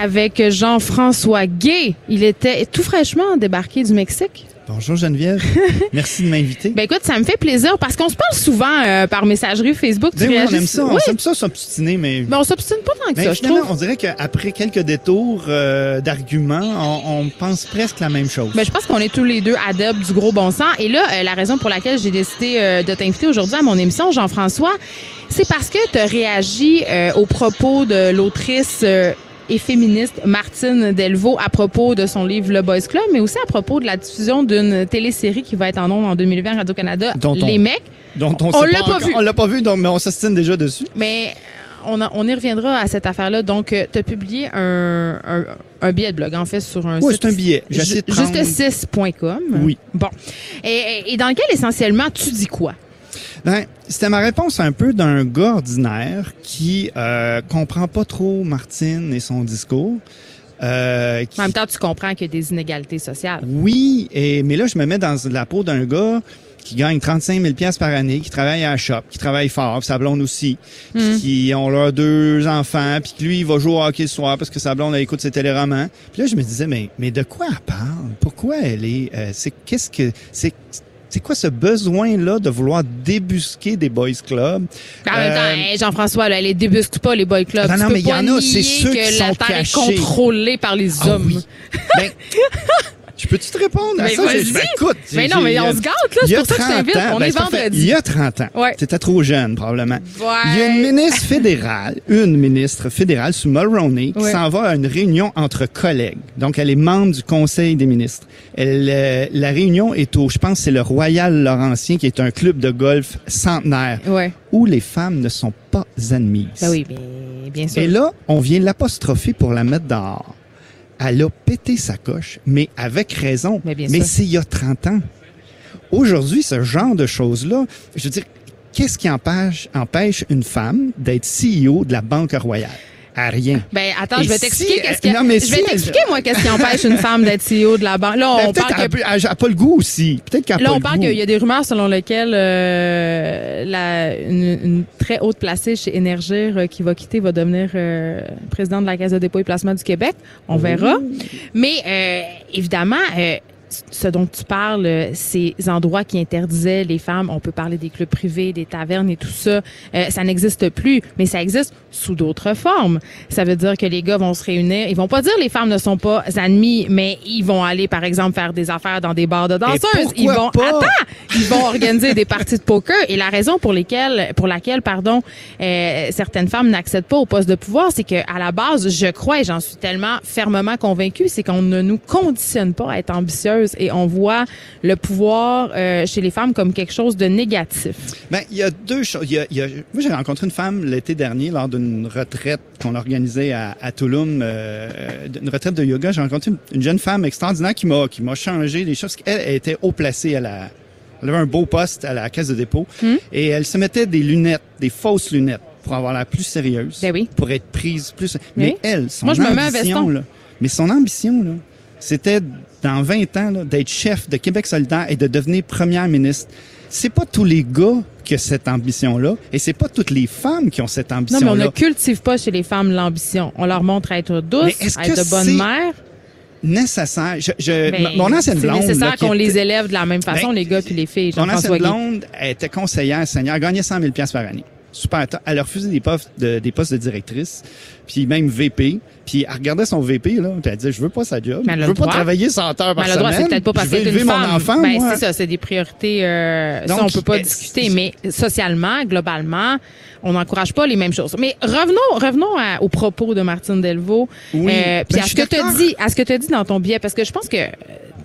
Avec Jean-François Gay. Il était tout fraîchement débarqué du Mexique. Bonjour Geneviève. Merci de m'inviter. Ben écoute, ça me fait plaisir parce qu'on se parle souvent euh, par messagerie Facebook. Tu Ben oui, on aime ça, on aime ça s'obstiner, mais, Ben, on s'obstine pas tant que mais ça, je trouve. on dirait qu'après quelques détours euh, d'arguments, on, on pense presque la même chose. Ben, je pense qu'on est tous les deux adeptes du gros bon sens. Et là, euh, la raison pour laquelle j'ai décidé de t'inviter aujourd'hui à mon émission, Jean-François, c'est parce que tu as réagi aux propos de l'autrice et féministe Martine Delvaux à propos de son livre Le Boys Club, mais aussi à propos de la diffusion d'une télésérie qui va être en ondes en 2020 à Radio-Canada, Les mecs. dont on, on l'a pas vu. On l'a pas vu, donc, mais on s'ostine déjà dessus. Mais on, a- on y reviendra à cette affaire-là. Donc, tu as publié un, un, un billet de blog, en fait, sur un Oui, site. c'est un billet. De prendre- Juste6.com. Oui. Bon. Et, et dans lequel, essentiellement, tu dis quoi? Ben, c'était ma réponse un peu d'un gars ordinaire qui euh, comprend pas trop Martine et son discours. Euh, qui- En même temps, tu comprends qu'il y a des inégalités sociales. Oui, et, mais là, je me mets dans la peau d'un gars qui gagne 35 000 pièces par année, qui travaille à la shop, qui travaille fort, puis sa blonde aussi, puis qui ont leurs deux enfants, puis que lui, il va jouer au hockey le soir parce que sa blonde, elle écoute ses téléromans. Puis là, je me disais, mais, mais de quoi elle parle? Pourquoi elle est... euh, c'est qu'est-ce que... c'est c'est quoi ce besoin-là de vouloir débusquer des boys clubs? En même temps, Euh, Jean-François, là, les débusquent pas les boy clubs. Non, peux mais il y en a, c'est ceux que qui la sont Terre est contrôlée par les Ah hommes. oui. Ben, je peux-tu te répondre à ça? Je- ben, écoute, Mais non, mais on se gâte, là. il y C'est a pour ça que je 30 t'invite. ans, On ben, est vendredi. Il y a 30 ans. Ouais. T'étais trop jeune, probablement. Ouais. Il y a une ministre fédérale, une ministre fédérale sous Mulroney, qui s'en va à une réunion entre collègues. Donc, elle est membre du Conseil des ministres. Elle, euh, la réunion est au, je pense, c'est le Royal Laurentien, qui est un club de golf centenaire, Ouais. où les femmes ne sont pas admises. Ben oui, bien, bien sûr. Et là, on vient l'apostropher pour la mettre dehors. Elle a pété sa coche, mais avec raison. Mais bien sûr. c'est il y a 30 ans. Aujourd'hui, ce genre de choses-là, je veux dire, qu'est-ce qui empêche, empêche une femme d'être CEO de la Banque Royale? À rien. Ben attends, Et je vais si t'expliquer qu'est-ce qui non, mais je si vais t'expliquer moi qu'est-ce qui empêche une femme d'être CEO de la banque? Là, Ben, on parle que elle a pas le goût aussi. Peut-être qu'elle Là, on le parle qu'il y a des rumeurs selon lesquelles euh, la, une, une très haute placée chez Énergir euh, qui va quitter va devenir euh, présidente de la Caisse de dépôt et placement du Québec. On verra. Mais euh, évidemment, euh, ce dont tu parles, euh, ces endroits qui interdisaient les femmes, on peut parler des clubs privés, des tavernes et tout ça, euh, ça n'existe plus, mais ça existe sous d'autres formes. Ça veut dire que les gars vont se réunir, ils vont pas dire les femmes ne sont pas admis, mais ils vont aller par exemple faire des affaires dans des bars de danseuses. Ils vont pas? attends, ils vont organiser des parties de poker et la raison pour lesquelles pour laquelle pardon euh, certaines femmes n'accèdent pas au poste de pouvoir, c'est que à la base, je crois et j'en suis tellement fermement convaincue, c'est qu'on ne nous conditionne pas à être et on voit le pouvoir euh, chez les femmes comme quelque chose de négatif. Ben, il y a deux choses. Il y a, il y a- moi, j'ai rencontré une femme l'été dernier lors d'une retraite qu'on organisait à, à Tulum, euh, une retraite de yoga. J'ai rencontré une, une jeune femme extraordinaire qui m'a qui m'a changé les choses. Elle, elle était haut placée à la, elle avait un beau poste à la caisse de dépôt et elle se mettait des lunettes, des fausses lunettes pour avoir l'air plus sérieuse, Ben oui. pour être prise plus. Mais Oui. elle, son Moi, je me mets un ambition, veston. là, mais son ambition là, c'était dans 20 ans là, d'être chef de Québec solidaire et de devenir première ministre. C'est pas tous les gars qui ont cette ambition-là, et c'est pas toutes les femmes qui ont cette Non, mais ambition-là. on ne cultive pas chez les femmes l'ambition. On leur montre à être est-ce à être de bonnes c'est mères. Nécessaire? Je, je- Ben, mon ancienne c'est blonde. nécessaire là, qui qu'on les élève de la même façon, Ben, les gars puis les filles. Mon ancienne blonde était conseillère senior, elle gagnait 100 000 pièces par année. Super. Elle a refusé des postes de, des postes de directrice, puis même VP. Puis elle regardait son VP, là, puis elle disait, je veux pas sa job. Mais elle a je veux pas travailler 100 heures par Mais semaine. c'est peut-être pas parce je veux qu'elle est élever une mon femme. enfant, ben, c'est ça, c'est des priorités. Euh, ça, on peut pas est- discuter. Mais socialement, globalement, on n'encourage pas les mêmes choses. Mais revenons, revenons à- aux propos de Martine Delvaux. Oui. Euh, puis Ben, à ce que dit, à ce que tu dit dans ton billet, parce que je pense que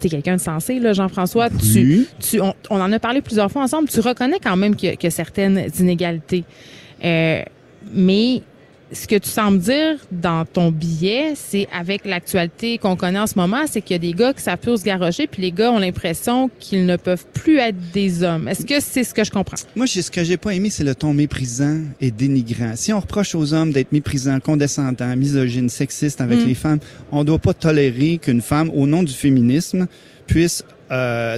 quelqu'un de sensé, là, Jean-François. Tu, tu, on, on en a parlé plusieurs fois ensemble. Tu reconnais quand même qu'il y, a certaines inégalités. Euh, mais ce que tu sembles dire dans ton billet, c'est avec l'actualité qu'on connaît en ce moment, c'est qu'il y a des gars qui savent plus se garrocher, puis les gars ont l'impression qu'ils ne peuvent plus être des hommes. Est-ce que c'est ce que je comprends? Moi, j'ai- ce que j'ai pas aimé, c'est le ton méprisant et dénigrant. Si on reproche aux hommes d'être méprisants, condescendants, misogynes, sexistes avec Mm. les femmes, on doit pas tolérer qu'une femme, au nom du féminisme, puisse euh,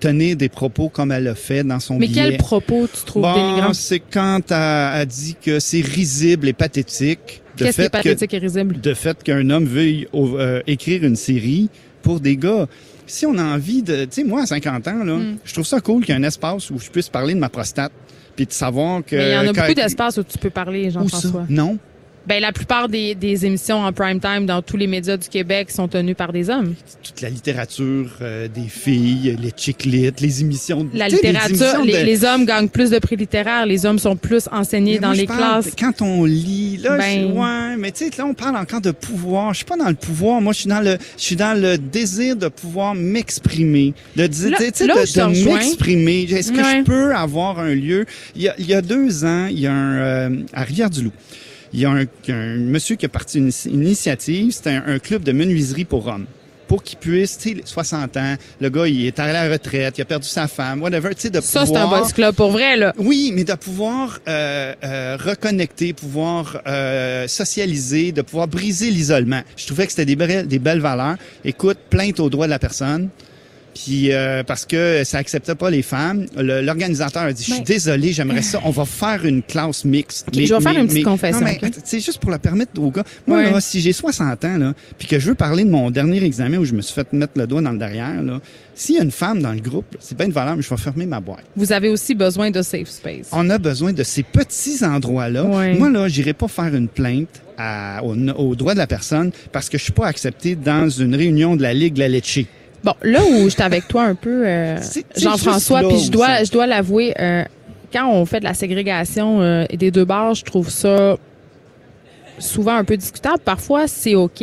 tenir des propos comme elle l'a fait dans son Mais billet. quel propos tu trouves Bon, c'est quand elle a dit que c'est risible et pathétique. de Qu'est-ce qui est que- pathétique et risible? de fait qu'un homme veuille euh, écrire une série pour des gars. Si on a envie de, tu sais, moi à 50 ans là, Mm. je trouve ça cool qu'il y ait un espace où je puisse parler de ma prostate, puis de savoir que. Mais il y en a beaucoup d'espaces où tu peux parler, Jean-François. Non. Ben, la plupart des, des émissions en prime time dans tous les médias du Québec sont tenues par des hommes. Toute la littérature euh, des filles, les chick lit, les émissions. de- La les littérature, émissions les, de- les hommes gagnent plus de prix littéraires, les hommes sont plus enseignés Mais dans moi, les classes. Quand on lit, là, Ben- ouais, mais tu sais, là, on parle encore de pouvoir. Je suis pas dans le pouvoir. Moi, je suis dans le, je suis dans le désir de pouvoir m'exprimer, de, tu sais, de, de m'exprimer. Est-ce que Ouais. je peux avoir un lieu? Il y a, il y a deux ans, il y a un euh, à Rivière-du-Loup. Il y a un, un monsieur qui a parti une, une initiative. C'était un, un club de menuiserie pour hommes pour qu'il puisse, tu sais, 60 ans, le gars, il est à la retraite, il a perdu sa femme, whatever, tu sais, de Ça, c'est un pouvoir... boys club pour vrai, là. Oui, mais de pouvoir euh, euh, reconnecter, pouvoir euh, socialiser, de pouvoir briser l'isolement. Je trouvais que c'était des belles, des belles valeurs. Écoute, plainte aux droits de la personne. Puis euh, parce que ça acceptait pas les femmes, le- l'organisateur a dit je suis Ben- désolé, j'aimerais ça, on va faire une classe mixte. Ok, je vais faire une petite confession, Non mais c'est juste pour la permettre aux gars. Moi Ouais. là, si j'ai 60 ans là, puis que je veux parler de mon dernier examen où je me suis fait mettre le doigt dans le derrière là, s'il y a une femme dans le groupe, c'est pas une valeur, mais je vais fermer ma boîte. Vous avez aussi besoin de safe space. On a besoin de ces petits endroits-là. Ouais. Moi, là, j'irai pas faire une plainte à, au, au droit de la personne parce que je suis pas accepté dans une réunion de la Ligue de la Lecce. Bon, là où j'étais avec toi un peu, euh, Jean-François, puis je dois, je dois l'avouer, euh, quand on fait de la ségrégation euh, des deux bars, je trouve ça souvent un peu discutable. Parfois, c'est OK.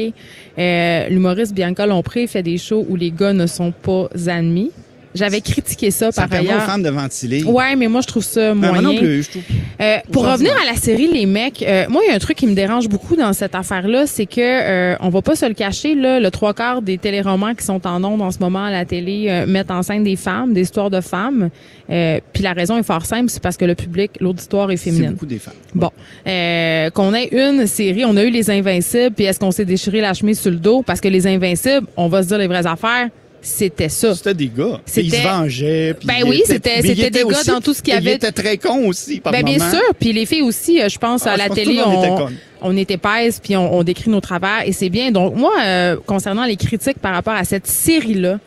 Euh, L'humoriste Bianca Lompré fait des shows où les gars ne sont pas admis. J'avais critiqué ça, Ça par permet aux ailleurs. femmes de ventiler. Ouais, mais moi, je trouve ça Ben, moyen. moi non plus. Je trouve... Euh, pour revenir à la série Les Mecs, euh, moi il y a un truc qui me dérange beaucoup dans cette affaire-là, c'est que euh, on va pas se le cacher là, le trois quarts des téléromans qui sont en ondes en ce moment à la télé euh, mettent en scène des femmes, des histoires de femmes. Euh, Puis la raison est fort simple, c'est parce que le public, l'auditoire est C'est féminin. beaucoup des femmes. Bon, euh, qu'on ait une série, on a eu les Invincibles, puis est-ce qu'on s'est déchiré la chemise sur le dos? Parce que les Invincibles, on va se dire les vraies affaires, c'était ça. C'était des gars. Ils se vengeaient. puis Ben ils oui, c'était- ils des gars aussi- dans tout ce qu'il y Ils avait. étaient très cons aussi, par Ben bien sûr, puis les filles aussi, euh, je pense Ah, à je la pense télé, on, on est épaisse puis on, on décrit nos travers et c'est bien. Donc moi, euh, concernant les critiques par rapport à cette série-là,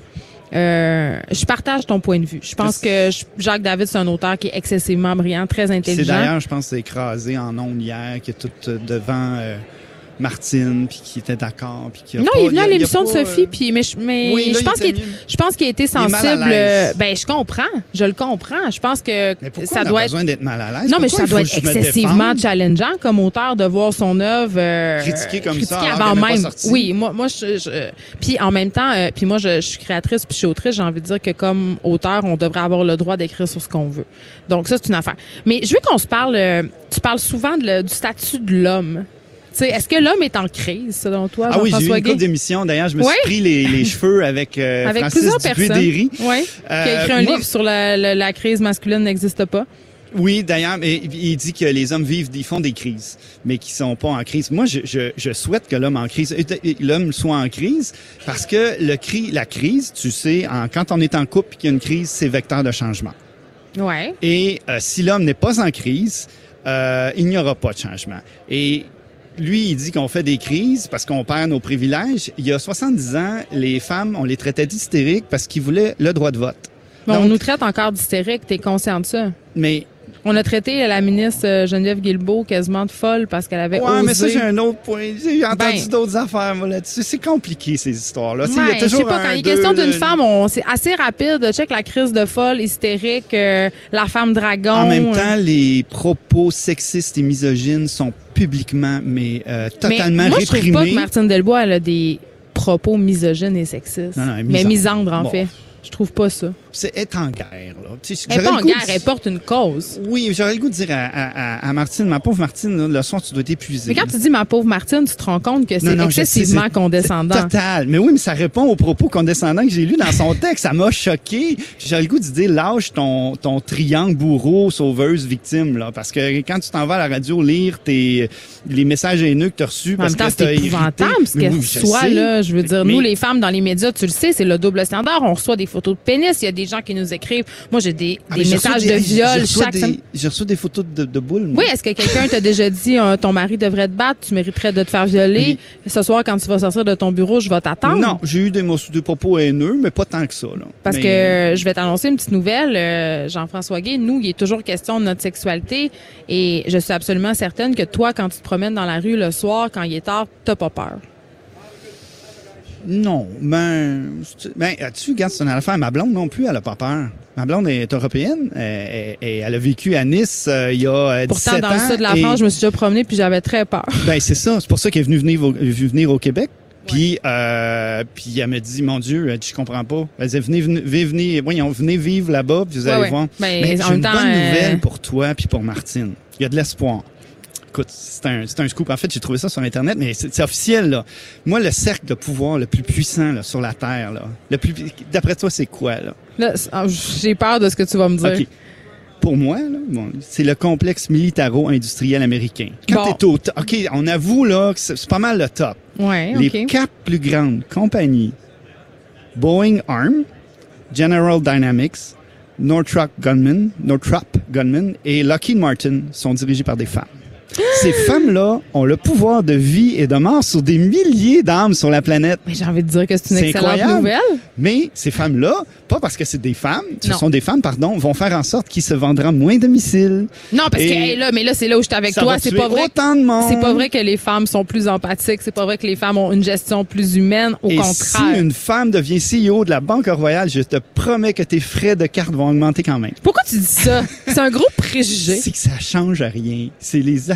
euh, je partage ton point de vue. Je pense que Jacques David c'est un auteur qui est excessivement brillant, très C'est intelligent. d'ailleurs, je pense, c'est écrasé en ondes hier, qui est tout euh, devant euh, Martine, puis qui était d'accord, puis qui Non, pas- il est venu à l'émission de Sophie, euh, puis mais je, mais Oui, là, je pense qu'il je pense qu'il a été sensible. euh, Ben je comprends, je le comprends. Je pense que Mais ça on a doit être besoin d'être mal à l'aise? Non, mais ça doit être excessivement challengeant comme auteur de voir son œuvre euh, Critiquée comme ça, critiquée alors avant pas même. Oui, moi, moi, je, je- puis en même temps, euh, puis moi, je, je suis créatrice puis je suis autrice. J'ai envie de dire que comme auteur, on devrait avoir le droit d'écrire sur ce qu'on veut. Donc ça, c'est une affaire. Mais je veux qu'on se parle. euh, tu parles souvent de le- du statut de l'homme. Est-ce que l'homme est en crise, selon toi, Ah oui, j'ai eu une couple d'émissions. D'ailleurs, je me Ouais. suis pris les, les cheveux avec, euh, Avec Francis. Oui. qui a écrit Euh, un moi- livre sur la, la- la crise masculine n'existe pas. Oui, d'ailleurs, mais il dit que les hommes vivent, ils font des crises, mais qui sont pas en crise. Moi, je, je, je souhaite que l'homme en crise, euh, l'homme soit en crise, parce que le cri, la crise, tu sais, en, quand on est en couple et qu'il y a une crise, c'est vecteur de changement. Ouais. Et euh, si l'homme n'est pas en crise, euh, il n'y aura pas de changement. Et lui, il dit qu'on fait des crises parce qu'on perd nos privilèges. Il y a 70 ans, les femmes, on les traitait d'hystériques parce qu'ils voulaient le droit de vote. Bon, on nous traite encore d'hystérique. T'es conscient de ça? Mais On a traité la ministre euh, Geneviève Guilbeault quasiment de folle parce qu'elle avait Ouais, osé. mais ça, j'ai un autre point. J'ai entendu Ben- d'autres affaires là-dessus. C'est compliqué, ces histoires-là. Tu sais, il y a Ouais, je sais toujours pas, un, quand il est question d'une femme, on, c'est assez rapide. Check la crise de folle, hystérique, euh, la femme dragon. En même euh. temps, les propos sexistes et misogynes sont publiquement, mais euh, totalement mais moi, je trouve réprimés. pas que Martine Delbois elle a des propos misogynes et sexistes. Non, non, est mais misandre. misandre, en Bon, fait. Je trouve pas ça. C'est être en guerre, là. Tu sais, Elle pas en guerre, de- elle porte une cause. Oui, j'aurais le goût de dire à, à, à- à Martine, ma pauvre Martine, là, le soir, tu dois être épuisée. Mais quand tu dis ma pauvre Martine, tu te rends compte que c'est sais, excessivement condescendant. Total. Mais oui, mais ça répond aux propos condescendants que j'ai lus dans son texte. Ça m'a choqué. J'aurais le goût de dire, lâche ton, ton triangle bourreau, sauveuse, victime, là. Parce que quand tu t'en vas à la radio lire tes, les messages haineux que tu as reçus En parce même temps, que c'est épouvantable ce Mais qu'elle oui, soit sais. là. Je veux dire, Mais- nous, les femmes dans les médias, tu le sais, c'est le double standard. On reçoit des photos de pénis. Il y a des gens qui nous écrivent. Moi, j'ai des, Ah, des messages des- de viol chaque semaine. J'ai reçu des photos de, de boules. moi. Oui, est-ce que quelqu'un t'a déjà dit euh, ton mari devrait te battre, tu mériterais de te faire violer? Ce soir, quand tu vas sortir de ton bureau, je vais t'attendre. Non, j'ai eu des, mots- des propos haineux, mais pas tant que ça. Là. Parce Mais- que euh, je vais t'annoncer une petite nouvelle, euh, Jean-François Gay. Nous, il est toujours question de notre sexualité et je suis absolument certaine que toi, quand tu te promènes dans la rue le soir, quand il est tard, t'as pas peur. Non, ben, ben, tu regarde, c'est une affaire. Ma blonde non plus, elle a pas peur. Ma blonde est européenne et, et- et elle a vécu à Nice euh, il y a euh, 17 Pourtant, dans le ans. sud de la et- France, je me suis déjà promenée puis j'avais très peur. Ben c'est ça, c'est pour ça qu'elle est venue venir, au- venir au Québec. Puis, euh, puis elle me dit, mon Dieu, je comprends pas. Elle dit, venez, venez, venez, voyons, venez vivre là-bas, puis vous allez ouais. voir. Ben, Mais en j'ai une temps, bonne euh, nouvelle pour toi puis pour Martine. Il y a de l'espoir. Écoute, c'est un, c'est un scoop. En fait, j'ai trouvé ça sur Internet, mais c'est c'est officiel, là. Moi, le cercle de pouvoir le plus puissant là, sur la Terre, là, le plus, d'après toi, c'est quoi, là? Là, ah, j'ai peur de ce que tu vas me dire. OK. Pour moi, là, bon, c'est le complexe militaro-industriel américain. Quand Bon. t'es au top, OK, on avoue là que c'est c'est pas mal le top. Ouais, Les quatre plus grandes compagnies, Boeing Arm, General Dynamics, Northrop Grumman, Northrop Grumman et Lockheed Martin sont dirigées par des femmes. Ces femmes-là ont le pouvoir de vie et de mort sur des milliers d'âmes sur la planète. Mais j'ai envie de dire que c'est une excellente incroyable. nouvelle. Mais ces femmes-là, pas parce que c'est des femmes, ce Non. sont des femmes, pardon, vont faire en sorte qu'ils se vendront moins de missiles. Non, parce Et que hey, là, mais là, c'est là où je suis avec toi. C'est pas vrai. autant de monde. C'est pas vrai que les femmes sont plus empathiques. C'est pas vrai que les femmes ont une gestion plus humaine. Au Et contraire. si une femme devient CEO de la Banque Royale, je te promets que tes frais de carte vont augmenter quand même. Pourquoi tu dis ça? C'est un gros préjugé. C'est que ça change rien. C'est les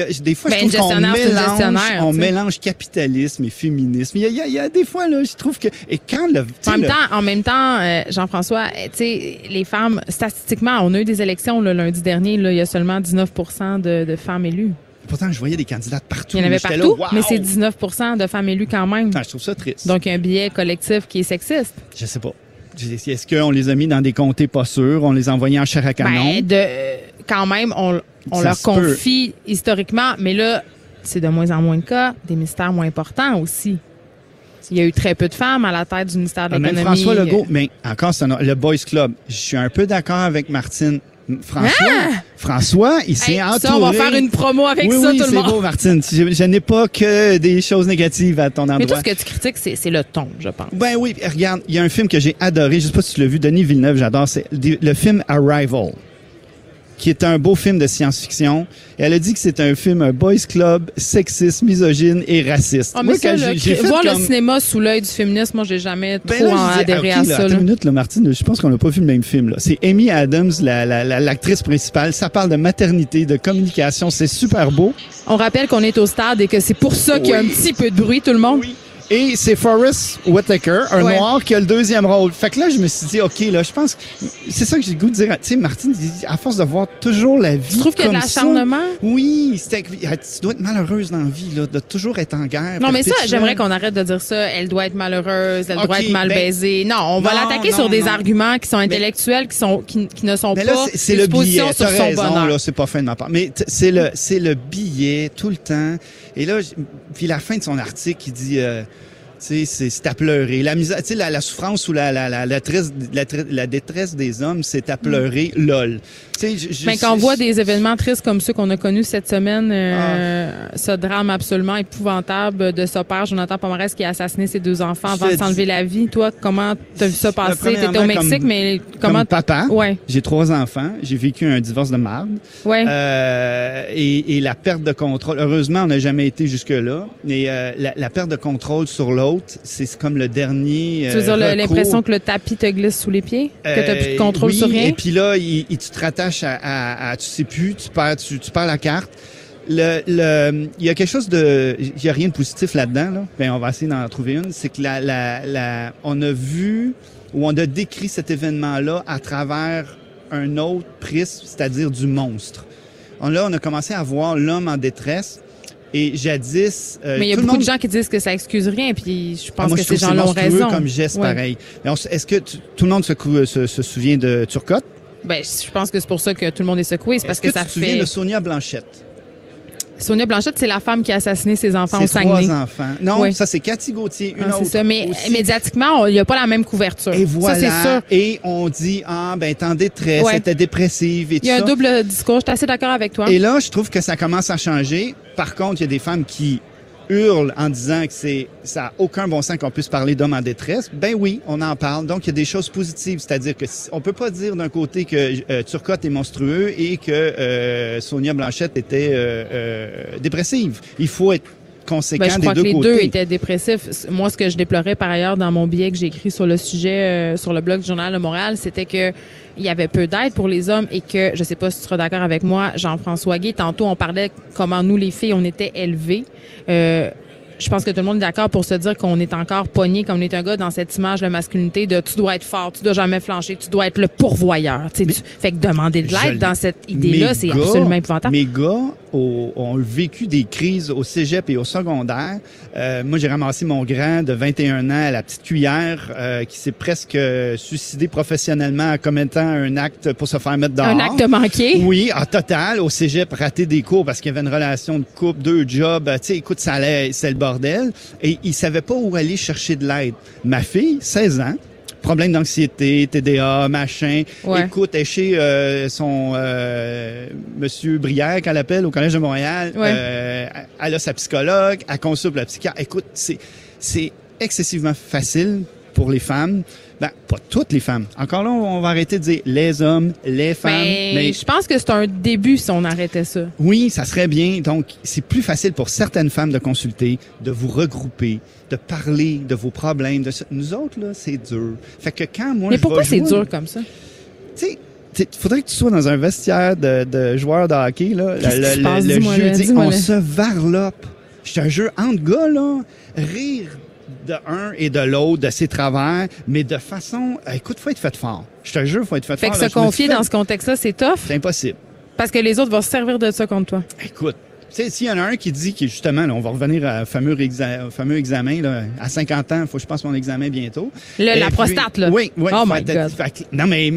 a, des fois, Ben, je trouve qu'on mélange, on mélange capitalisme et féminisme. Il y a, il y a- il y a des fois, là, je trouve que, et quand le, En même le- temps, en même temps, euh, Jean-François, euh, tu sais, les femmes, statistiquement, on a eu des élections le lundi dernier. Là, il y a seulement 19 de, de femmes élues. pourtant, je voyais des candidates partout. Il y en avait partout, là, wow! mais c'est 19% de femmes élues quand même. Ah, je trouve ça triste. Donc, il y a un biais collectif qui est sexiste. je sais pas. Est-ce qu'on les a mis dans des comtés pas sûrs? On les a envoyés en chair à canon? Ben, de, quand même, on, on leur peut. confie historiquement, mais là, c'est de moins en moins le cas, des ministères moins importants aussi. Il y a eu très peu de femmes à la tête du ministère de Ah, Même l'économie. François Legault, mais encore, c'est le Boys Club. Je suis un peu d'accord avec Martine. François, François, il s'est Ah! Hey, entouré. ça, on va faire une promo avec oui, ça, oui, tout le c'est monde. beau, Martine. Je, je n'ai pas que des choses négatives à ton Mais endroit. tout ce que tu critiques, c'est c'est le ton, je pense. Ben oui, regarde, il y a un film que j'ai adoré, je sais pas si tu l'as vu, Denis Villeneuve, j'adore, c'est le film Arrival, qui est un beau film de science-fiction. Elle a dit que c'est un film un boys club, sexiste, misogyne et raciste. Ah, mais Moi, ça, là, j'ai- j'ai fait voir comme- le cinéma sous l'œil du féminisme, moi, j'ai jamais Ben trop là, adhéré ok, à là, ça. une minute, là, Martine. Je pense qu'on n'a pas vu le même film. là. C'est Amy Adams, la- la- la- l'actrice principale. Ça parle de maternité, de communication. C'est super beau. On rappelle qu'on est au stade et que c'est pour ça qu'il y a un petit peu de bruit, tout le monde. Et c'est Forrest Whitaker, un Ouais. noir qui a le deuxième rôle. Fait que là, je me suis dit, OK, là, je pense, c'est ça que j'ai le goût de dire. Tu sais, Martine, à force de voir toujours la vie Tu trouves qu'il y a de l'acharnement? Oui, c'était- tu dois être malheureuse dans la vie, là, de toujours être en guerre. Non, mais ça, j'aimerais qu'on arrête de dire ça. Elle doit être malheureuse, elle doit être mal ben, baisée. Non, on va l'attaquer non, sur des non. arguments qui sont intellectuels, qui sont qui, qui ne sont Mais là, pas c'est- le billet. T'as raison, bonheur. là, c'est pas fin de ma part. Mais c'est le, c'est le billet tout le temps. Et là, puis la fin de son article, il dit, euh, c'est, c'est à pleurer. La misère, tu sais, la, la souffrance ou la, la, la, la, triste- la, la détresse des hommes, c'est à pleurer, lol. Tu sais, je- je- Mais quand on voit des événements tristes comme ceux qu'on a connus cette semaine, euh, Ah. ce drame absolument épouvantable de ce père, Jonathan Pomarès, qui a assassiné ses deux enfants avant de s'enlever la vie, toi, comment t'as vu ça passer? T'étais au Mexique, comme- mais comment... Comme papa, Ouais, j'ai trois enfants, j'ai vécu un divorce de marde. ouais. Euh, et, et la perte de contrôle. Heureusement, on n'a jamais été jusque-là. Mais euh, la, la perte de contrôle sur l'autre, c'est comme le dernier. tu veux dire euh, le- recours. l'impression que le tapis te glisse sous les pieds? que t'as plus de Euh, contrôle oui, sur rien? Et puis là, il, il- tu te rattaches à, à- à- tu sais plus, tu perds, tu, tu perds la carte. le, le, il y a quelque chose de, il y a rien de positif là-dedans. Là. Ben, on va essayer d'en trouver une. C'est que la, la, la, on a vu ou on a décrit cet événement-là à travers un autre prisme, c'est-à-dire du monstre. On, là, on a commencé à voir l'homme en détresse. Et jadis, euh, Mais il y a beaucoup de gens qui disent que ça excuse rien, puis je Ah, pense moi, que je ces c'est gens-là ont raison. comme geste Ouais. pareil. Est-ce que tu- tout le monde se, cou- se, se souvient de Turcotte? Ben, je pense que c'est pour ça que tout le monde est secoué, c'est parce que, ça tu te souviens fait. de Sonia Blanchette? Sonia Blanchette, c'est la femme qui a assassiné ses enfants au Ses trois Saguenay. enfants. Non, Oui. ça c'est Cathy Gauthier, une Ah, autre. c'est ça, mais aussi. médiatiquement, on- il n'y a pas la même couverture. Et voilà. Ça, c'est sûr. Et on dit, ah, ben, t'es en détresse, Ouais. elle était dépressive et tout Il y a un ça. double discours. Je suis assez d'accord avec toi. Et là, je trouve que ça commence à changer. Par contre, il y a des femmes qui hurlent en disant que c'est ça a aucun bon sens qu'on puisse parler d'hommes en détresse. Ben oui, on en parle. Donc il y a des choses positives, c'est-à-dire que si- on peut pas dire d'un côté que euh, Turcotte est monstrueux et que euh, Sonia Blanchette était euh, euh, dépressive. Il faut être conséquent Ben, je des crois deux que les côtés. deux étaient dépressifs. Moi, ce que je déplorais par ailleurs dans mon billet que j'ai écrit sur le sujet euh, sur le blog du Journal de Montréal, c'était que il y avait peu d'aide pour les hommes et que, je sais pas si tu seras d'accord avec moi, Jean-François Guy, tantôt on parlait comment nous, les filles, on était élevées. Euh, je pense que tout le monde est d'accord pour se dire qu'on est encore pogné, comme on est un gars dans cette image de masculinité de tu dois être fort, tu dois jamais flancher, tu dois être le pourvoyeur. Tu fait que demander de l'aide dans cette idée-là, c'est absolument épouvantable. Mes gars ont, ont vécu des crises au cégep et au secondaire. Euh, moi, j'ai ramassé mon grand de 21 ans à la petite cuillère euh, qui s'est presque euh, suicidé professionnellement en commettant un acte pour se faire mettre dehors. Un acte manqué. Oui, en total, au cégep, raté des cours parce qu'il y avait une relation de couple, deux jobs. Tu sais, écoute, ça allait, c'est le bordel. Et il savait pas où aller chercher de l'aide. Ma fille, 16 ans, problème d'anxiété, TDA, machin. Ouais. Écoute, elle chez euh, son euh, Monsieur Brière, qu'elle appelle au Collège de Montréal. Ouais. Euh, elle a sa psychologue, elle consulte la psychiatre. Écoute, c'est c'est excessivement facile pour les femmes. Ben, pas toutes les femmes. Encore là, on va arrêter de dire les hommes, les femmes. Ben, mais je pense que c'est un début si on arrêtait ça. oui, ça serait bien. Donc, c'est plus facile pour certaines femmes de consulter, de vous regrouper, de parler de vos problèmes. De ça. Nous autres, là, c'est dur. Fait que quand moi, Mais je pourquoi c'est jouer- dur comme ça? Tu sais, il faudrait que tu sois dans un vestiaire de, de joueurs de hockey, là. Le le- le jeudi, on se varlope. Je te jure, entre gars, là, rire de un et de l'autre, de ses travers, mais de façon... euh, Écoute, faut être fait fort. Je te jure, faut être fait Fait fort. que là. se confier fait- dans ce contexte-là, c'est tough? C'est impossible. parce que les autres vont se servir de ça contre toi. Écoute, tu sais, s'il y en a un qui dit que justement, là, on va revenir à- au fameux, exa- fameux examen, là, à 50 ans, il faut que je passe mon examen bientôt. Le- la puis- prostate, là. Oui, oui. Oh Fait- my God. fait que- non, mais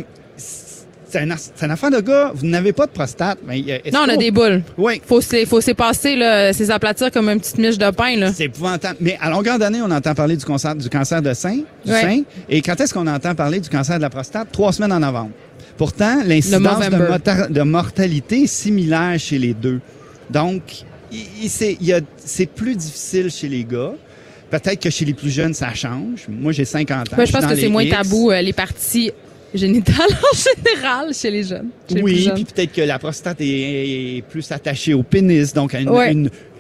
c'est un, une affaire de gars. Vous n'avez pas de prostate. Mais, euh, Non, on a des boules. Oui. Faut se, faut s'épasser, là, s'aplatir comme une petite miche de pain, là. C'est épouvantable. Mais à longueur d'année, on entend parler du cancer, du cancer de sein, du Ouais. sein. Et quand est-ce qu'on entend parler du cancer de la prostate? Trois semaines en novembre. Pourtant, l'incidence de, de mortalité est similaire chez les deux. Donc, c'est, plus difficile chez les gars. Peut-être que chez les plus jeunes, ça change. Moi, j'ai 50 ans. Ouais, je pense que c'est moins tabou, euh, les parties génitales en général chez les jeunes. chez les plus Oui, jeunes. puis peut-être que la prostate est, est plus attachée au pénis, donc à une, Ouais.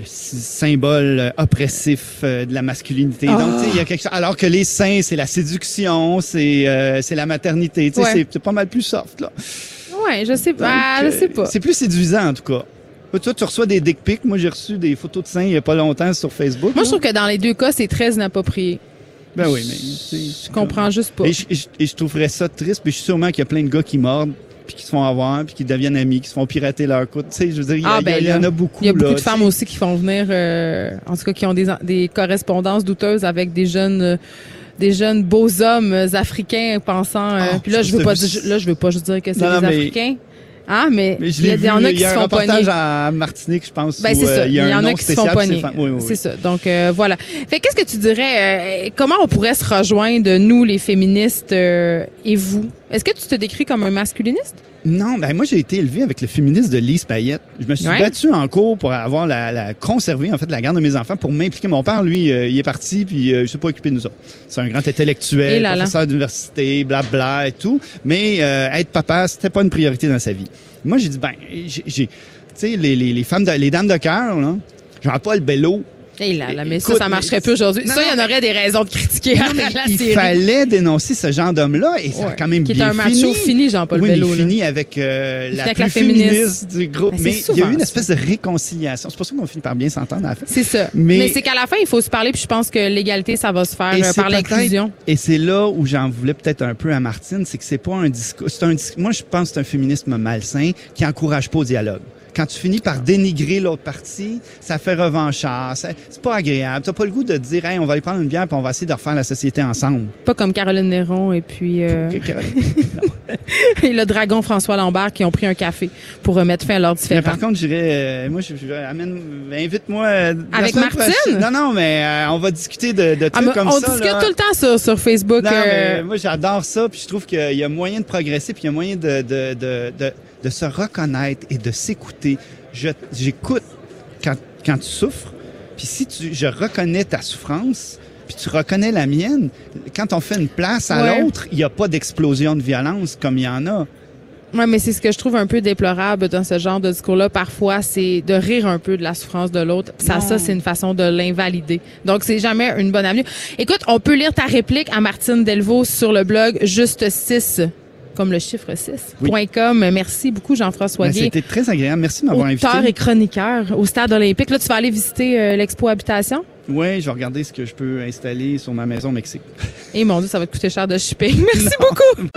symbole euh, oppressif euh, de la masculinité. Donc, tu sais, il y a quelque chose. Alors que les seins, c'est la séduction, c'est euh, c'est la maternité. Tu sais, Ouais. c'est- c'est pas mal plus soft là. Ouais, je sais pas. Ah, Donc, je sais euh, pas. C'est plus séduisant en tout cas. Toi, tu reçois des dick pics. Moi, j'ai reçu des photos de seins il y a pas longtemps sur Facebook. Moi, là. je trouve que dans les deux cas, c'est très inapproprié. Ben oui, mais tu comprends juste pas. Et je, et je- et je trouverais ça triste, mais je suis sûrement qu'il y a plein de gars qui mordent, puis qui se font avoir, puis qui deviennent amis, qui se font pirater leur coude. Tu sais, je veux dire, il y, Ah, y ben y en a beaucoup. Il y a beaucoup là, de femmes aussi qui font venir, euh, en tout cas, qui ont des, des correspondances douteuses avec des jeunes, euh, des jeunes beaux hommes africains pensant. euh, Ah, puis là, je veux pas, là, je veux pas juste dire que c'est des mais- Africains. Ah, mais, Mais je il y, l'ai a- y en a il qui y a se un font reportage pogner. à Martinique, je pense. Ben, c'est ça. euh, Il y, a en a qui se font pogner. oui, oui. C'est ça. Donc, euh, voilà. Fait qu'est-ce que tu dirais, euh, comment on pourrait se rejoindre, nous, les féministes, euh, et vous? Est-ce que tu te décris comme un masculiniste? Non, ben moi j'ai été élevé avec le féministe de Lise Payette. Je me suis Ouais. battu en cours pour avoir la, la conserver en fait la garde de mes enfants pour m'impliquer. Mon père, lui, euh, il est parti puis euh, je sais pas occupé de nous autres. C'est un grand intellectuel, là là. professeur d'université, blabla et tout. Mais euh, être papa, c'était pas une priorité dans sa vie. Moi j'ai dit ben j'ai, j'ai- tu sais les, les, les femmes, de- les dames de cœur là, Jean-Paul Bello. Hey là, là, mais ça, ça marcherait plus aujourd'hui. Ça, il y en aurait des raisons de critiquer Non, mais la il série. fallait dénoncer ce genre d'homme-là et ça a Ouais. quand même Qui est bien un macho fini. fini, Jean-Paul oui, Bello, mais là. finit avec euh, la avec plus la féministe. féministe du groupe. Ben, c'est mais il y a eu une espèce de réconciliation. C'est pour ça qu'on finit par bien s'entendre à la fin. C'est ça. Mais, Mais- c'est qu'à la fin, il faut se parler, puis je pense que l'égalité, ça va se faire Et euh, par l'inclusion. Et c'est là où j'en voulais peut-être un peu à Martine, c'est que c'est pas un discours. C'est un Moi, je pense que c'est un féminisme malsain qui encourage pas au dialogue. Quand tu finis par dénigrer l'autre partie, ça fait revanchard. ça- C'est pas agréable. T'as pas le goût de dire, hey, on va aller prendre une bière puis on va essayer de refaire la société ensemble. Pas comme Caroline Néron et puis euh, et le dragon François Lambert qui ont pris un café pour remettre fin à leurs Mais différends. par contre, j'irais, euh, moi, je, je- amène, invite-moi. euh, Avec Martine? prochaine. Non, non, mais euh, on va discuter de, de Ah, trucs comme on ça. discute là. tout le temps sur, sur Facebook. Non, mais moi, j'adore ça, puis je trouve qu'il y a moyen de progresser, puis il y a moyen de, de, de, de, de se reconnaître et de s'écouter. Je, j'écoute quand, quand tu souffres, puis si tu, je reconnais ta souffrance, puis tu reconnais la mienne, quand on fait une place à Ouais. l'autre, il n'y a pas d'explosion de violence comme il y en a. Ouais, mais c'est ce que je trouve un peu déplorable dans ce genre de discours-là. Parfois, c'est de rire un peu de la souffrance de l'autre. Ça, Non. ça, c'est une façon de l'invalider. Donc, c'est jamais une bonne avenue. Écoute, on peut lire ta réplique à Martine Delvaux sur le blog Juste 6, comme le chiffre 6, Oui. point .com. Merci beaucoup, Jean-François Ben. C'était très agréable. Merci de m'avoir Auteur invité. et chroniqueur au Stade olympique. Là, tu vas aller visiter euh, l'expo Habitation? Oui, je vais regarder ce que je peux installer sur ma maison au Mexique. Et mon Dieu, ça va te coûter cher de shipping. Merci beaucoup.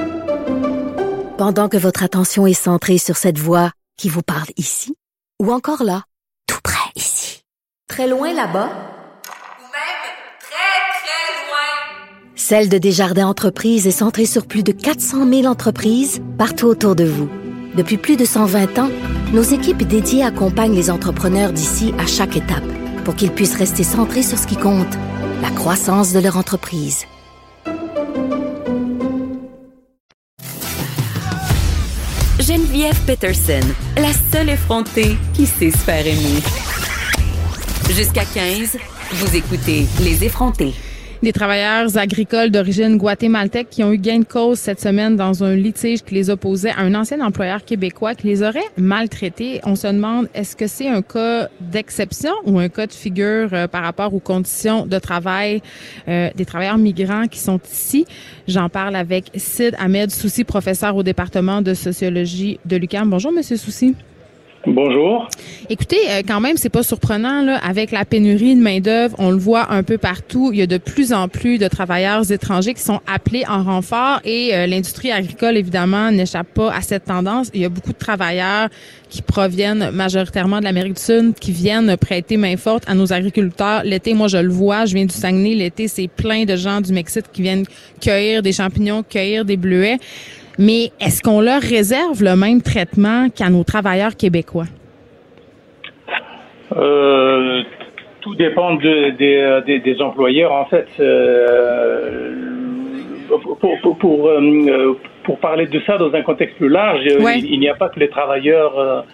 Pendant que votre attention est centrée sur cette voix qui vous parle ici, ou encore là, tout près ici, très loin là-bas, Ou même très, très loin. Celle de Desjardins Entreprises est centrée sur plus de 400 000 entreprises partout autour de vous. Depuis plus de 120 ans, nos équipes dédiées accompagnent les entrepreneurs d'ici à chaque étape pour qu'ils puissent rester centrés sur ce qui compte, la croissance de leur entreprise. Geneviève Peterson, la seule effrontée qui sait se faire aimer. Jusqu'à 15, vous écoutez Les effrontés. Des travailleurs agricoles d'origine guatémaltèque qui ont eu gain de cause cette semaine dans un litige qui les opposait à un ancien employeur québécois qui les aurait maltraités. On se demande, est-ce que c'est un cas d'exception ou un cas de figure euh, par rapport aux conditions de travail euh, des travailleurs migrants qui sont ici? J'en parle avec Sid Ahmed Soussi, professeur au département de sociologie de l'UQAM. Bonjour, Monsieur Soussi. Bonjour. Écoutez, euh, quand même, c'est pas surprenant là, avec la pénurie de main d'œuvre, on le voit un peu partout. Il y a de plus en plus de travailleurs étrangers qui sont appelés en renfort et euh, l'industrie agricole évidemment n'échappe pas à cette tendance. Il y a beaucoup de travailleurs qui proviennent majoritairement de l'Amérique du Sud, qui viennent prêter main forte à nos agriculteurs. L'été, moi je le vois, je viens du Saguenay. L'été, c'est plein de gens du Mexique qui viennent cueillir des champignons, cueillir des bleuets. Mais est-ce qu'on leur réserve le même traitement qu'à nos travailleurs québécois? Euh, tout dépend de- des, euh, employeurs. En fait, euh, pour, pour, pour, euh, pour parler de ça dans un contexte plus large, euh, Ouais. il, il n'y a pas que les travailleurs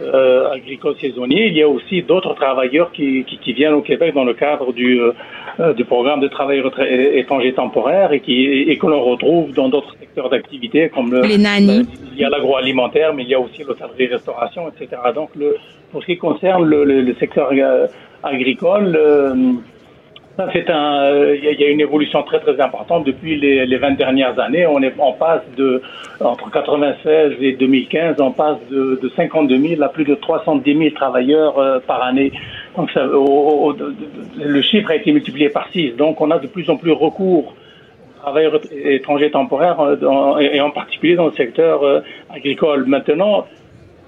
euh, euh, agricoles saisonniers, il y a aussi d'autres travailleurs qui, qui, qui viennent au Québec dans le cadre du, euh, du programme de travail retra- étranger temporaire et, qui, et que l'on retrouve dans d'autres secteurs d'activité comme le, Les nannies. il y a l'agroalimentaire, mais il y a aussi l'hôtellerie-restauration, etc. Donc, le, pour ce qui concerne le, le- le secteur euh, agricole, euh, c'est un, euh, il y, a- une évolution très très importante depuis les, les 20 dernières années. On passe de entre 96 et 2015, on passe de, de 52 000 à plus de 310 000 travailleurs euh, par année. Donc, le chiffre a été multiplié par 6. Donc, on a de plus en plus recours travailleurs étrangers temporaires euh, et et en particulier dans le secteur agricole. Maintenant,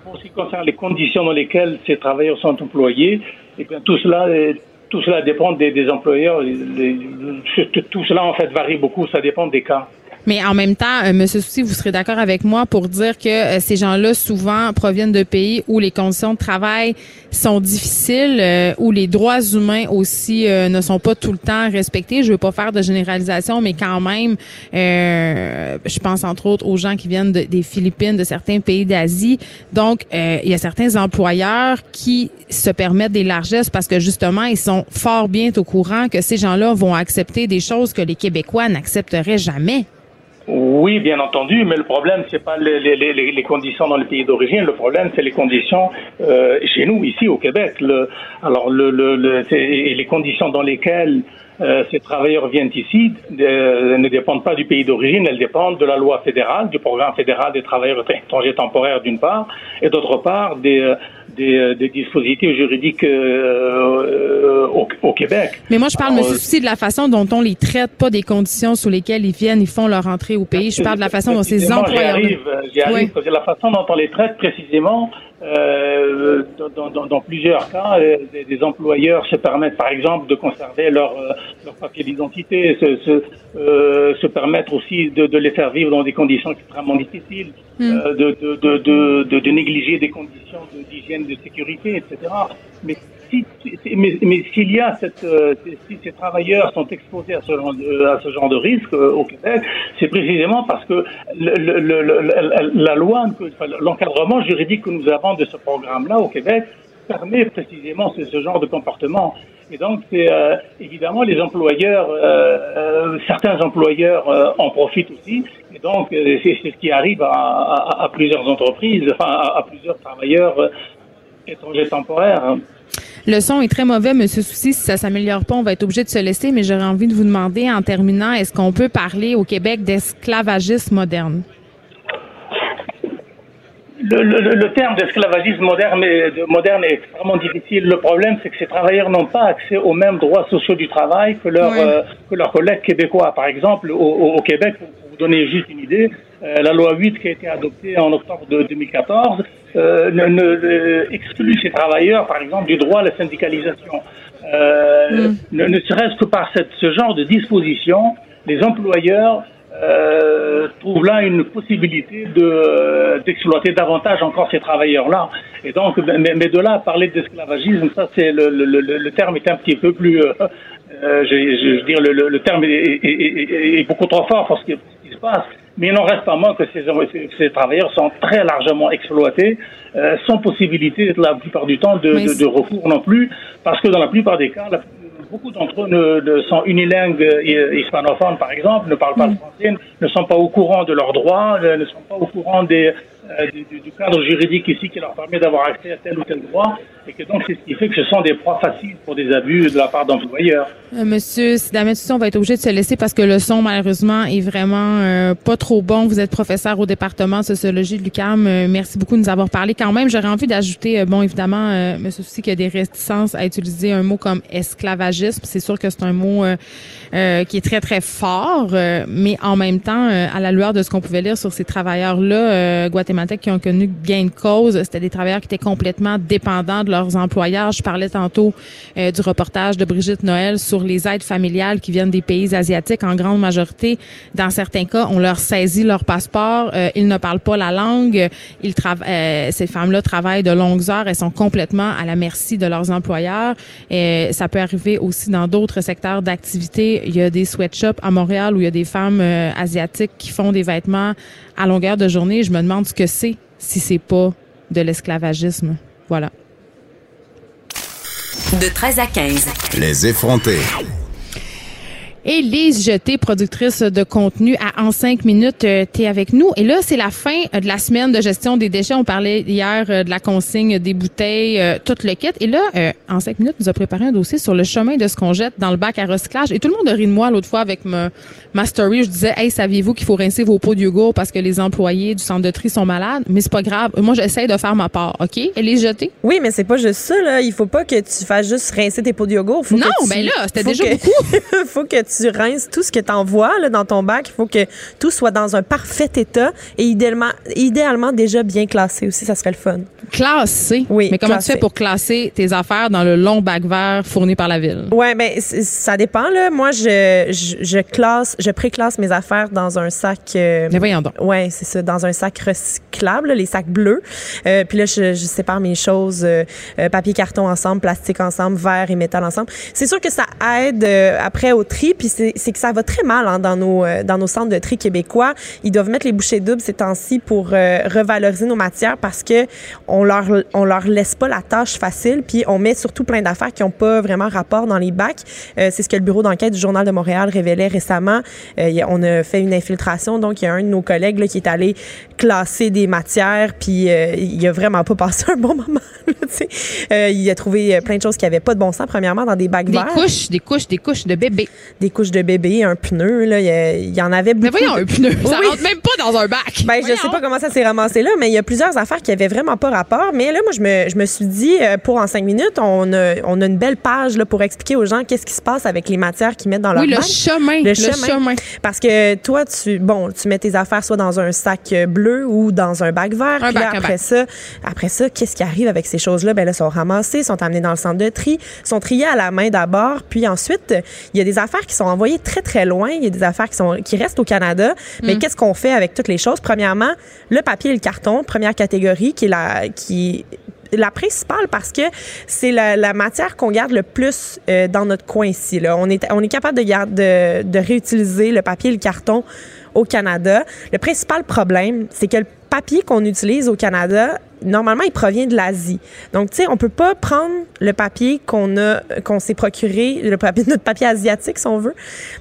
pour ce qui concerne les conditions dans lesquelles ces travailleurs sont employés, eh bien, tout cela, est- tout cela dépend des, employeurs. Les- tout cela, en fait, varie beaucoup. Ça dépend des cas. Mais en même temps, euh, Monsieur Soucy, vous serez d'accord avec moi pour dire que euh, ces gens-là souvent proviennent de pays où les conditions de travail sont difficiles, euh, où les droits humains aussi ne sont pas tout le temps respectés. Je veux pas faire de généralisation, mais quand même, euh, je pense entre autres aux gens qui viennent de- des Philippines, de certains pays d'Asie. Donc, euh, il y a certains employeurs qui se permettent des largesses parce que justement, ils sont fort bien au courant que ces gens-là vont accepter des choses que les Québécois n'accepteraient jamais. Oui, bien entendu, mais le problème, c'est pas les, les, les, conditions dans le pays d'origine. Le problème, c'est les conditions euh, chez nous, ici au Québec. Le, alors, le, le, le les conditions dans lesquelles euh, ces travailleurs viennent ici euh, ne dépendent pas du pays d'origine, elles dépendent de la loi fédérale, du programme fédéral des travailleurs étrangers temporaires d'une part, et d'autre part des, euh, des, euh, des dispositifs juridiques euh, euh, au, au Québec. Mais moi, je parle, Alors, Souci, de la façon dont on les traite, pas des conditions sous lesquelles ils viennent, ils font leur entrée au pays. Je parle de la façon dont ces employeurs. J'y arrive, j'y arrive, Oui. parce que la façon dont on les traite précisément, euh, dans, dans- dans plusieurs cas, euh, des, des employeurs se permettent, par exemple, de conserver leur, euh, leur papier d'identité, se, se, euh, se permettre aussi de, de les faire vivre dans des conditions extrêmement difficiles, euh, de, de, de, de, de, de négliger des conditions d'hygiène, de sécurité, etc. Mais si, mais, s'il y a cette, euh, si ces travailleurs sont exposés à ce genre de, risque euh, au Québec, c'est précisément parce que la loi, l'encadrement juridique que nous avons de ce programme-là au Québec permet précisément ce, genre de comportement. Et donc, c'est euh, évidemment les employeurs, certains employeurs en profitent aussi. Et donc, c'est ce qui arrive à, plusieurs entreprises, à, plusieurs travailleurs étrangers temporaires. Le son est très mauvais, monsieur Souci. Si ça s'améliore pas, on va être obligé de se laisser. Mais j'aurais envie de vous demander, en terminant, est-ce qu'on peut parler au Québec d'esclavagisme moderne? Le, le, le- le terme d'esclavagisme moderne, est- de- moderne est extrêmement difficile. Le problème, c'est que ces travailleurs n'ont pas accès aux mêmes droits sociaux du travail que, leurs Oui. euh, que leurs collègues québécois. Par exemple, au, Québec, pour vous donner juste une idée, la loi 8 qui a été adoptée en octobre de 2014 euh, ne, ne- exclut ces travailleurs, par exemple, du droit à la syndicalisation. Euh, ne, ne serait-ce que par cette, ce genre de disposition, les employeurs euh, trouvent là une possibilité de euh, d'exploiter davantage encore ces travailleurs-là. Et donc, mais, mais de là à parler d'esclavagisme, ça c'est le, le, le, le terme est un petit peu plus, euh, euh, je, je, je veux dire le terme est, est, est- est beaucoup trop fort pour ce qui, ce qui se passe. Mais il n'en reste pas moins que ces, ces, travailleurs sont très largement exploités, euh, sans possibilité la plupart du temps de, de, de recours non plus, parce que dans la plupart des cas, la- beaucoup d'entre eux ne, ne sont unilingues euh, hispanophones, par exemple, ne parlent pas le français, ne sont pas au courant de leurs droits, ne ne sont pas au courant des, euh, du, du- cadre juridique ici qui leur permet d'avoir accès à tel ou tel droit, et que donc c'est ce qui fait que ce sont des proies faciles pour des abus de la part d'employeurs. Euh, Monsieur Sidamet on va être obligé de se laisser parce que le son, malheureusement, est vraiment euh, pas trop bon. Vous êtes professeur au département sociologie de l'UQAM. Euh, merci beaucoup de nous avoir parlé. Quand même, j'aurais envie d'ajouter, bon, évidemment, Monsieur Soucy, qu'il y a des réticences à utiliser un mot comme esclavagisme. C'est sûr que c'est un mot qui est très, très fort, mais en même temps, à la lueur de ce qu'on pouvait lire sur ces travailleurs-là, euh, qui ont connu gain de cause, c'était des travailleurs qui étaient complètement dépendants de leurs employeurs. Je parlais tantôt euh, du reportage de Brigitte Noël sur les aides familiales qui viennent des pays asiatiques. En grande majorité, dans certains cas, on leur saisit leur passeport. Euh, ils ne parlent pas la langue. Euh, ces femmes-là travaillent de longues heures. Elles sont complètement à la merci de leurs employeurs. Ça peut arriver aussi dans d'autres secteurs d'activité. Il y a des sweatshops à Montréal où il y a des femmes asiatiques qui font des vêtements à longueur de journée. Je me demande ce que c'est si c'est pas de l'esclavagisme. Voilà. De 13 à 15. Les effrontés. Et Lise Jeté, productrice de contenu à En 5 minutes, euh, t'es avec nous. Et là, c'est la fin euh, de la semaine de gestion des déchets. On parlait hier euh, de la consigne des bouteilles, euh, tout le kit. Et là, En 5 minutes, nous a préparé un dossier sur le chemin de ce qu'on jette dans le bac à recyclage. Et tout le monde a ri de moi l'autre fois avec ma, ma story. Je disais, hey, saviez-vous qu'il faut rincer vos pots de yogourt parce que les employés du centre de tri sont malades? Mais c'est pas grave. Moi, j'essaie de faire ma part. OK? Et Lise Jeté? Oui, mais c'est pas juste ça, là. Il faut pas que tu fasses juste rincer tes pots de yogourt. Faut Non, tu- ben là, c'était déjà que- beaucoup. faut que tu rinces tout ce que t'envoies, là, dans ton bac. Il faut que tout soit dans un parfait état et idéalement, idéalement déjà bien classé aussi. Ça serait le fun. Classé? Oui, Mais comment classé. tu fais pour classer tes affaires dans le long bac vert fourni par la ville? Ouais, ben c- ça dépend là. Moi, je, je, je classe, je préclasse mes affaires dans un sac. euh, Mais voyons donc. Ouais, c'est ça, dans un sac recyclable, là, les sacs bleus. Euh, puis là, je, je sépare mes choses euh, euh, papier, carton ensemble, plastique ensemble, verre et métal ensemble. C'est sûr que ça aide euh, après au tri. C'est que ça va très mal hein, dans nos euh, dans nos centres de tri québécois. Ils doivent mettre les bouchées doubles ces temps-ci pour euh, revaloriser nos matières parce que on leur laisse pas la tâche facile, puis on met surtout plein d'affaires qui ont pas vraiment rapport dans les bacs. Euh, c'est ce que le bureau d'enquête du Journal de Montréal révélait récemment. On a fait une infiltration, donc il y a un de nos collègues qui est allé classer des matières, puis euh, il a vraiment pas passé un bon moment. là. Euh, il a trouvé euh, plein de choses qui avaient pas de bon sens. Premièrement, dans des bacs Des verts, couches, des couches, des couches de bébé. des couches de bébé, un pneu. Là, il, y en avait beaucoup. Mais voyons, de- un pneu. Ça Oui. rentre même pas dans un bac. Ben, je Voyons. sais pas comment ça s'est ramassé là, mais il y a plusieurs affaires qui avaient vraiment pas rapport. Mais là, moi, je me, je me suis dit, euh, pour en cinq minutes, on a, on a une belle page là, pour expliquer aux gens qu'est-ce qui se passe avec les matières qu'ils mettent dans leur Oui, le bac. chemin. Le Le chemin. chemin. Parce que toi, tu, bon, tu mets tes affaires soit dans un sac euh, bleu ou dans un bac vert. Un Puis là, bac, après ça, après ça, qu'est-ce qui arrive avec ces choses-là? Ben là, sont ramassées, sont amenées dans le centre de tri, sont triées à la main d'abord. Puis ensuite, il y a des affaires qui sont envoyées très, très loin. Il y a des affaires qui sont, qui restent au Canada. Mm. Mais qu'est-ce qu'on fait avec toutes les choses? Premièrement, le papier et le carton, première catégorie, qui est la, qui la principale parce que c'est la, la matière qu'on garde le plus euh, dans notre coin ici. Là. On, est, on est capable de, garde- de, de réutiliser le papier et le carton au Canada. Le principal problème, c'est que le papier qu'on utilise au Canada, normalement, il provient de l'Asie. Donc, tu sais, on peut pas prendre le papier qu'on a, qu'on s'est procuré, le papier, notre papier asiatique, si on veut,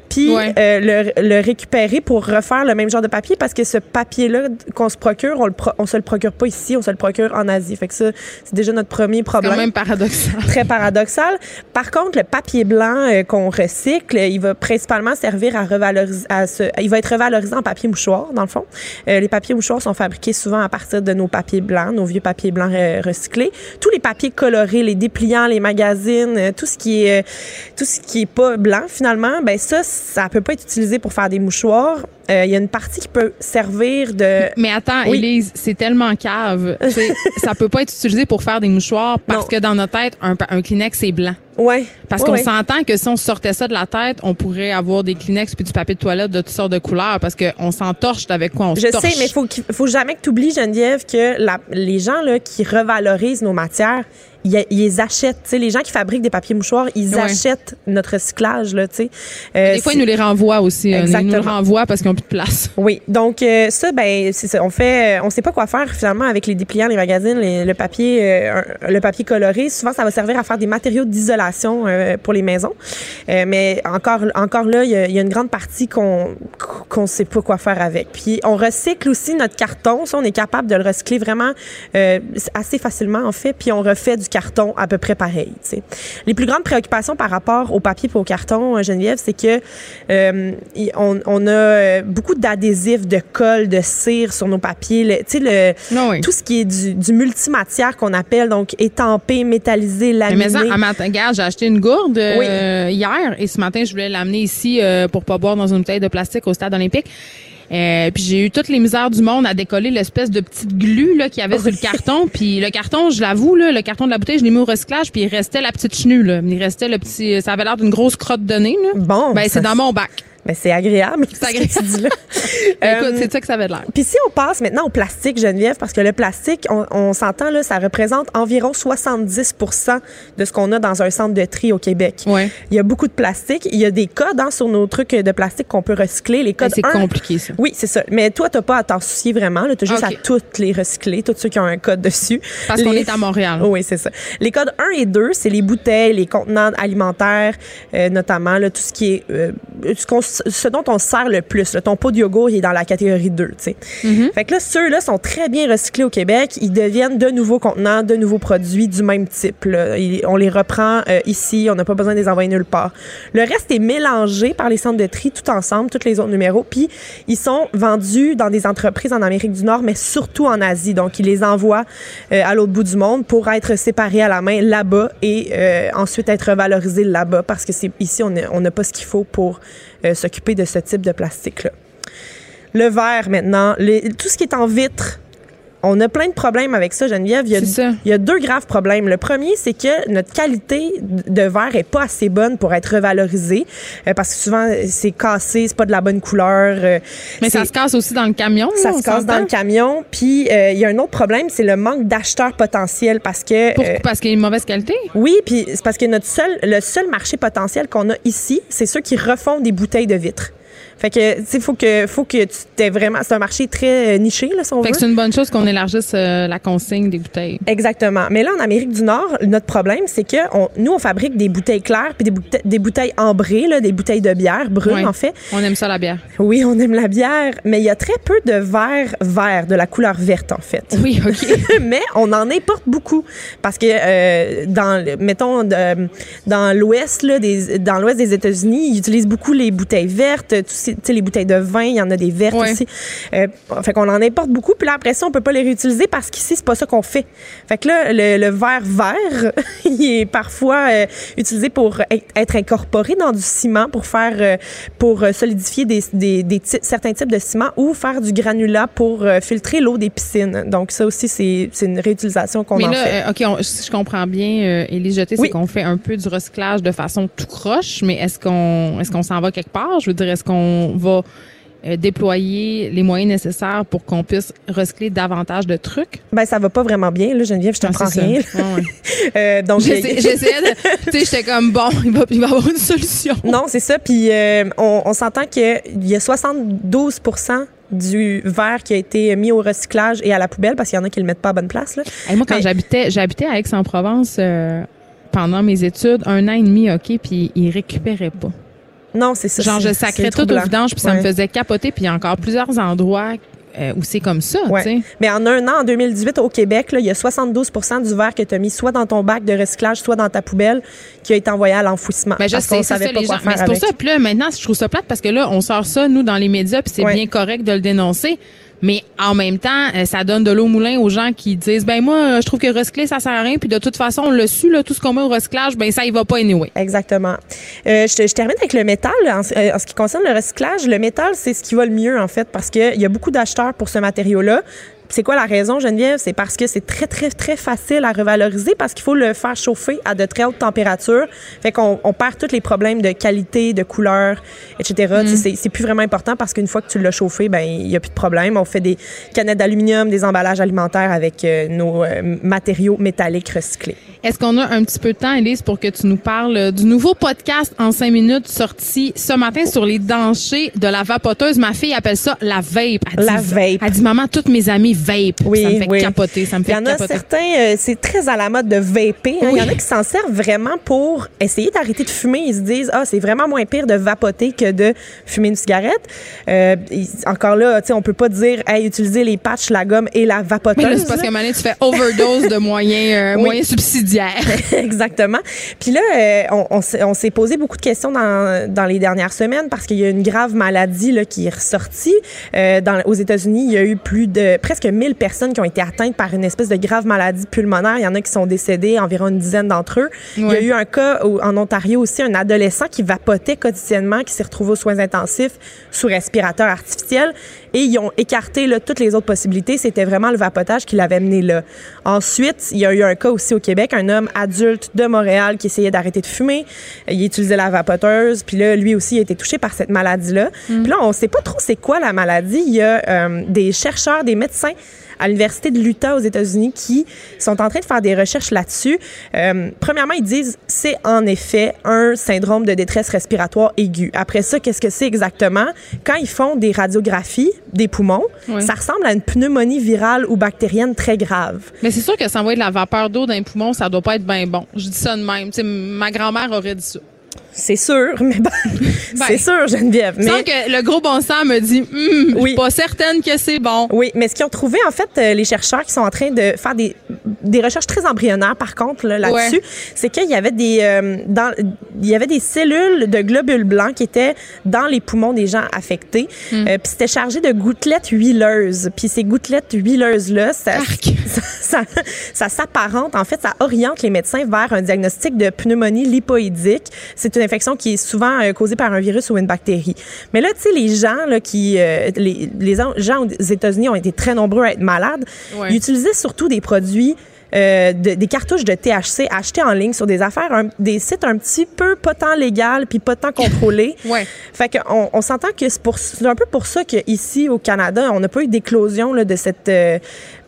puis Ouais. euh, le, le récupérer pour refaire le même genre de papier parce que ce papier-là qu'on se procure, on, le pro- on se le procure pas ici, on se le procure en Asie. Fait que ça, c'est déjà notre premier C'est problème quand même paradoxal. très paradoxal. Par contre, le papier blanc euh, qu'on recycle, il va principalement servir à revaloriser, à il va être revalorisé en papier mouchoir, dans le fond. Euh, les papiers mouchoirs sont fabriqués souvent à partir de nos papiers blancs, nos vieux papiers blancs euh, recyclés. Tous les papiers colorés, les dépliants, les magazines, euh, tout ce qui est, euh, tout ce qui est pas blanc, finalement, ben ça, ça peut pas être utilisé pour faire des mouchoirs. Euh, Il y a une partie qui peut servir de Mais attends, Oui. Élise, c'est tellement cave. Ça peut pas être utilisé pour faire des mouchoirs parce Non. que dans notre tête, un, Kleenex, c'est blanc. ouais Parce Ouais, qu'on ouais. s'entend que si on sortait ça de la tête, on pourrait avoir des Kleenex puis du papier de toilette de toutes sortes de couleurs parce qu'on s'entorche avec quoi on Je torche. sais, mais faut faut jamais que tu oublies, Geneviève, que la- les gens là, qui revalorisent nos matières, ils, ils les achètent. Tu sais, les gens qui fabriquent des papiers mouchoirs, ils Ouais. achètent notre recyclage. Là, tu sais. Euh, Des fois, ils nous les renvoient aussi. euh, Ils nous Exactement. le renvoient parce qu'ils n'ont plus de place. Oui, donc euh, ça, ben, c'est ça. On fait, on sait pas quoi faire finalement avec les dépliants, les magazines, les- le papier, euh, le papier coloré. Souvent, ça va servir à faire des matériaux d'isolation euh, pour les maisons. Euh, mais encore, encore là, il y, y a une grande partie qu'on qu'on sait pas quoi faire avec. Puis on recycle aussi notre carton. Ça, on est capable de le recycler vraiment euh, assez facilement en fait. Puis on refait du carton à peu près pareil. Les plus grandes préoccupations par rapport au papier et au carton, euh, Geneviève, c'est que euh, on, on a euh, beaucoup d'adhésifs, de colle, de cire sur nos papiers. Le- Tu sais, le, Non, oui. tout ce qui est du, du multimatière qu'on appelle, donc étampé, métallisé, Mais laminé. mais à matin, regarde, j'ai acheté une gourde euh, hier et ce matin, je voulais l'amener ici euh, pour pas boire dans une bouteille de plastique au stade olympique. Euh, puis j'ai eu toutes les misères du monde à décoller l'espèce de petite glu là qu'il y avait sur le carton. Puis le carton, je l'avoue, là, le carton de la bouteille, je l'ai mis au recyclage. Puis il restait la petite chenue. Là. Il restait le petit. Ça avait l'air d'une grosse crotte de nez. Là. Bon, Ben c'est dans mon bac. Ben, c'est agréable. C'est ce que agréable. tu dis là. Ben, Écoute, Euh, c'est ça que ça avait de l'air. Puis si on passe maintenant au plastique, Geneviève, parce que le plastique, on, on s'entend là, ça représente environ 70 de ce qu'on a dans un centre de tri au Québec. Ouais. Il y a beaucoup de plastique. Il y a des codes hein, sur nos trucs de plastique qu'on peut recycler. Les Ben, codes c'est 1, compliqué ça. Oui, c'est ça. Mais toi, t'as pas à t'en soucier vraiment. Tu as juste à toutes les recycler, tous ceux qui ont un code dessus. Parce qu'on est à Montréal. Oui, c'est ça. Les codes 1 et 2, c'est les bouteilles, les contenants alimentaires, euh, notamment là, tout ce qui est euh, ce, qu'on- ce dont on se sert le plus. là. Ton pot de yogourt, il est dans la catégorie 2. tu sais. Fait que là, ceux-là sont très bien recyclés au Québec. Ils deviennent de nouveaux contenants, de nouveaux produits du même type. là. On les reprend euh, ici. On n'a pas besoin de les envoyer nulle part. Le reste est mélangé par les centres de tri tout ensemble, tous les autres numéros. Puis ils sont vendus dans des entreprises en Amérique du Nord, mais surtout en Asie. Donc, ils les envoient euh, à l'autre bout du monde pour être séparés à la main là-bas et euh, ensuite être revalorisés là-bas parce que c'est ici, on n'a pas ce qu'il faut pour s'occuper de ce type de plastique-là. Le verre, maintenant, tout ce qui est en vitre, on a plein de problèmes avec ça, Geneviève. Il y a, ça. il y a deux graves problèmes. Le premier, c'est que notre qualité de verre est pas assez bonne pour être revalorisée euh, parce que souvent c'est cassé, c'est pas de la bonne couleur. euh, Mais ça se casse aussi dans le camion. ça là, se casse dans le camion. Puis euh, il y a un autre problème, c'est le manque d'acheteurs potentiels parce que Pourquoi? euh, Parce qu'il est de mauvaise qualité? oui, puis c'est parce que notre seul le seul marché potentiel qu'on a ici, c'est ceux qui refont des bouteilles de vitre. Fait que tu sais faut que faut que tu t'aies vraiment c'est un marché très euh, niché là si on Fait veut. que c'est une bonne chose qu'on élargisse euh, la consigne des bouteilles. Exactement. Mais là, en Amérique du Nord, notre problème, c'est que on- nous, on fabrique des bouteilles claires puis des, bouteilles, des bouteilles ambrées, là, des bouteilles de bière brunes, Ouais. en fait. On aime ça, la bière. Oui, on aime la bière, mais il y a très peu de verre vert, de la couleur verte, en fait. Oui, OK. mais on en importe beaucoup parce que euh, dans mettons dans l'ouest là des dans l'ouest des États-Unis ils utilisent beaucoup les bouteilles vertes ces- tu sais les bouteilles de vin il y en a des vertes Ouais. aussi euh, fait qu'on en importe beaucoup puis là après ça on peut pas les réutiliser parce qu'ici c'est pas ça qu'on fait fait que là le, le verre vert il est parfois euh, utilisé pour être- incorporé dans du ciment pour faire euh, pour euh, solidifier des, des, certains types de ciment ou faire du granulat pour filtrer l'eau des piscines donc ça aussi c'est une réutilisation qu'on en là, fait OK, on- si je comprends bien, Élise Jeté, Oui. c'est qu'on fait un peu du recyclage de façon tout croche, mais est-ce qu'on est-ce qu'on s'en va quelque part? Je veux dire, est-ce qu'on va euh, déployer les moyens nécessaires pour qu'on puisse recycler davantage de trucs? Ben, ça va pas vraiment bien, là, Geneviève, je te Ah, prends rien. Ouais. Euh, donc, J'essa- J'essayais de... Tu sais, j'étais comme, bon, il va, il va y avoir une solution. non, c'est ça. Puis, euh, on, on s'entend qu'il y a 72% du verre qui a été mis au recyclage et à la poubelle parce qu'il y en a qui le mettent pas à bonne place. Là. Moi, quand Mais- j'habitais, j'habitais à Aix-en-Provence euh, pendant mes études, un an et demi, OK, puis ils récupéraient pas. Non, c'est ça. Genre, je sacrais tout au vidange, puis ça me faisait capoter. Puis il y a encore plusieurs endroits euh, où c'est comme ça, Ouais. tu sais. Mais en un an, en 2018, au Québec, là, il y a 72% du verre que tu as mis soit dans ton bac de recyclage, soit dans ta poubelle, qui a été envoyé à l'enfouissement. Mais je parce sais, savait ça, pas les quoi gens. faire Mais c'est pour avec. ça, puis là, maintenant, je trouve ça plate parce que là, on sort ça, nous, dans les médias, puis c'est Ouais. bien correct de le dénoncer. Mais en même temps, euh, ça donne de l'eau au moulin aux gens qui disent, ben moi, euh, je trouve que recycler, ça sert à rien. Puis de toute façon, on l'a su, là, tout ce qu'on met au recyclage, ben ça, il va pas anyway. Exactement. Euh, je, te- je termine avec le métal. En, ce- en ce qui concerne le recyclage, le métal, c'est ce qui va le mieux, en fait, parce qu'il y a beaucoup d'acheteurs pour ce matériau-là. C'est quoi la raison, Geneviève? C'est parce que c'est très, très, très facile à revaloriser parce qu'il faut le faire chauffer à de très hautes températures. Fait qu'on on perd tous les problèmes de qualité, de couleur, etc. Sais, C'est c'est plus vraiment important parce qu'une fois que tu l'as chauffé, ben il y a plus de problème. On fait des canettes d'aluminium, des emballages alimentaires avec euh, nos euh, matériaux métalliques recyclés. Est-ce qu'on a un petit peu de temps, Elise, pour que tu nous parles euh, du nouveau podcast en cinq minutes sorti ce matin sur les dangers de la vapoteuse? Ma fille appelle ça la vape. Elle La vape. Elle dit, maman, toutes mes amies vape. Oui, ça me fait oui. capoter. Ça me Il y fait en a capoter. certains, euh, c'est très à la mode de vaper. hein. Il y en a qui s'en servent vraiment pour essayer d'arrêter de fumer. Ils se disent, ah, c'est vraiment moins pire de vapoter que de fumer une cigarette. Euh, encore là, tu sais, on peut pas dire, hey, utiliser les patchs, la gomme et la vapoteuse. Mais là, c'est parce qu'à un moment donné, tu fais overdose de moyens, euh, moyens subsidiaires. Exactement. Puis là, on, on s'est- on s'est posé beaucoup de questions dans, dans les dernières semaines parce qu'il y a une grave maladie là, qui est ressortie. Dans, aux États-Unis, il y a eu plus de presque 1000 personnes qui ont été atteintes par une espèce de grave maladie pulmonaire. Il y en a qui sont décédés, environ une dizaine d'entre eux. Il y a eu un cas en Ontario aussi, un adolescent qui vapotait quotidiennement, qui s'est retrouvé aux soins intensifs sous respirateur artificiel. Et ils ont écarté là, toutes les autres possibilités. C'était vraiment le vapotage qui l'avait mené là. Ensuite, il y a eu un cas aussi au Québec, un homme adulte de Montréal qui essayait d'arrêter de fumer. Il utilisait la vapoteuse, puis là, lui aussi a été touché par cette maladie-là. Puis là, on sait pas trop c'est quoi la maladie. Il y a euh, des chercheurs, des médecins à l'université de l'Utah aux États-Unis qui sont en train de faire des recherches là-dessus. Euh, premièrement, ils disent c'est en effet un syndrome de détresse respiratoire aiguë. Après ça, qu'est-ce que c'est exactement? Quand ils font des radiographies des poumons, Oui. ça ressemble à une pneumonie virale ou bactérienne très grave. Mais c'est sûr que s'envoyer de la vapeur d'eau dans les poumons, ça doit pas être bien bon. Je dis ça de même. Ma grand-mère aurait dit ça. C'est sûr, mais bon, Ben, c'est sûr, Geneviève. Mais Sans que le gros bon sens me dit, je Oui. pas certaine que c'est bon. Oui, mais ce qu'ils ont trouvé, en fait, euh, les chercheurs qui sont en train de faire des, des recherches très embryonnaires, par contre, là, là-dessus, Ouais. c'est qu'il y avait des euh, dans, il y avait des cellules de globules blancs qui étaient dans les poumons des gens affectés. Hmm. Euh, puis c'était chargé de gouttelettes huileuses. Puis ces gouttelettes huileuses-là, ça, ça, ça, ça s'apparente, en fait, ça oriente les médecins vers un diagnostic de pneumonie lipoïdique. C'est une infection qui est souvent euh, causée par un virus ou une bactérie. Mais là, tu sais, les gens là, qui, euh, les, les gens aux États-Unis ont été très nombreux à être malades. Ouais. Ils utilisaient surtout des produits euh, de- des cartouches de THC achetées en ligne sur des affaires, un- des sites un petit peu pas tant légal puis pas tant contrôlés. Ouais. Fait qu'on on s'entend que c'est pour- c'est un peu pour ça qu'ici au Canada, on n'a pas eu d'éclosion de cette euh,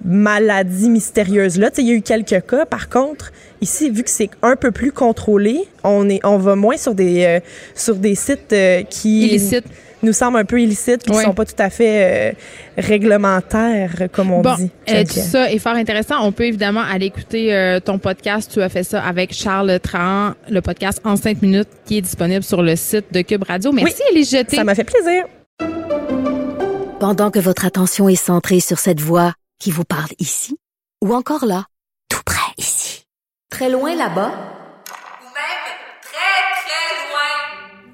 maladie mystérieuse-là. Il y a eu quelques cas. Par contre, ici, vu que c'est un peu plus contrôlé, on, est, on va moins sur des, euh, sur des sites euh, qui Illicites. Nous semblent un peu illicites puis qui Ouais. sont pas tout à fait euh, réglementaires, comme on Bon, dit. euh, tout ça est fort intéressant. On peut évidemment aller écouter euh, ton podcast. Tu as fait ça avec Charles Trahan, le podcast En 5 minutes, qui est disponible sur le site de Cube Radio. Merci, Élise Jeté. Ça m'a fait plaisir. Pendant que votre attention est centrée sur cette voix qui vous parle ici, ou encore là, tout près ici, très loin là-bas, Ou même très, très loin.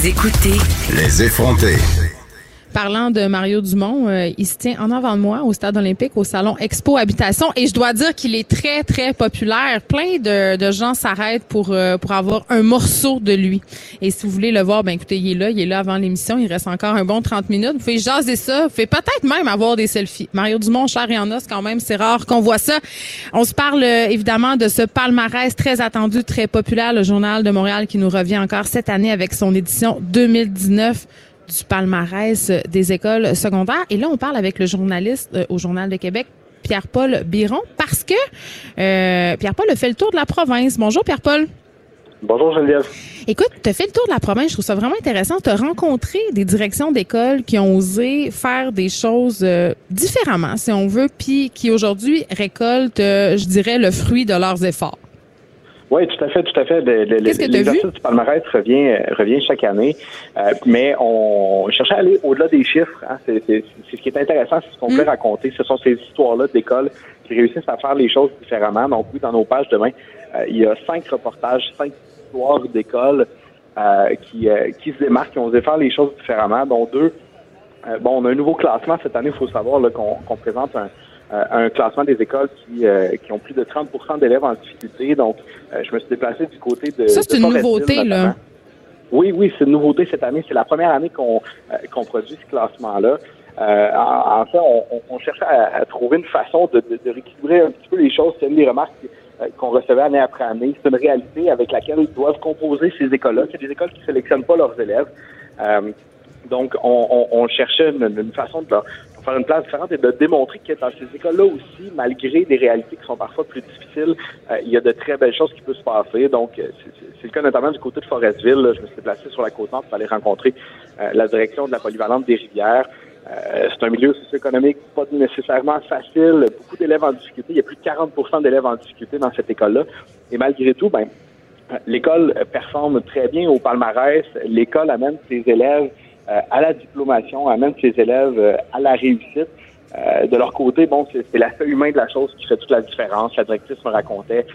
Vous écoutez Les effronter. Parlant de Mario Dumont, euh, il se tient en avant de moi au Stade olympique, au Salon Expo Habitation. Et je dois dire qu'il est très, très populaire. Plein de, gens s'arrêtent pour, euh, pour avoir un morceau de lui. Et si vous voulez le voir, ben écoutez, il est là. Il est là avant l'émission. Il reste encore un bon 30 minutes. Vous pouvez jaser ça. Vous pouvez peut-être même avoir des selfies. Mario Dumont, cher et quand même, c'est rare qu'on voit ça. On se parle euh, évidemment de ce palmarès très attendu, très populaire, le Journal de Montréal qui nous revient encore cette année avec son édition 2019 du palmarès des écoles secondaires. Et là, on parle avec le journaliste euh, au Journal de Québec, Pierre-Paul Biron, parce que euh, Pierre-Paul a fait le tour de la province. Bonjour, Pierre-Paul. Bonjour Geneviève. Écoute, tu as fait le tour de la province, je trouve ça vraiment intéressant. Tu as rencontré des directions d'école qui ont osé faire des choses euh, différemment, si on veut, puis qui aujourd'hui récoltent, euh, je dirais, le fruit de leurs efforts. Oui, tout à fait, tout à fait. Le- L'exercice du palmarès revient, revient chaque année, Euh, mais on cherchait à aller au-delà des chiffres. hein. C'est ce qui est intéressant, c'est ce qu'on Mm. peut raconter. Ce sont ces histoires-là d'école qui réussissent à faire les choses différemment. Donc oui, dans nos pages demain, euh, il y a cinq reportages, cinq histoires d'école euh, qui, qui se démarquent, qui ont osé faire les choses différemment, dont deux. Bon, on a un nouveau classement cette année, il faut savoir qu'on présente un, un classement des écoles qui, euh, qui ont plus de 30% d'élèves en difficulté. Donc, euh, je me suis déplacé du côté de. Ça, c'est une nouveauté, là. Oui, oui, c'est une nouveauté cette année. C'est la première année qu'on euh, qu'on produit ce classement-là. Euh, en, en fait, on, on- on cherchait à, à trouver une façon de, de, de rééquilibrer un petit peu les choses. C'est une des remarques euh, qu'on recevait année après année. C'est une réalité avec laquelle doivent composer ces écoles-là. C'est des écoles qui ne sélectionnent pas leurs élèves. Euh, donc, on, on, on cherchait une, une façon de leur faire une place différente et de démontrer que dans ces écoles-là aussi, malgré des réalités qui sont parfois plus difficiles, euh, il y a de très belles choses qui peuvent se passer. Donc, euh, c'est- le cas notamment du côté de Forestville. Je me suis déplacé sur la côte nord pour aller rencontrer euh, la direction de la polyvalente des rivières. C'est un milieu socio-économique pas nécessairement facile. Beaucoup d'élèves en difficulté. Il y a plus de 40% d'élèves en difficulté dans cette école-là. Et malgré tout, ben, L'école performe très bien au palmarès. L'école amène ses élèves à la diplomation, amène ses élèves euh, à la réussite. Euh, de leur côté, bon, c'est l'aspect humain de la chose qui fait toute la différence. La directrice me racontait,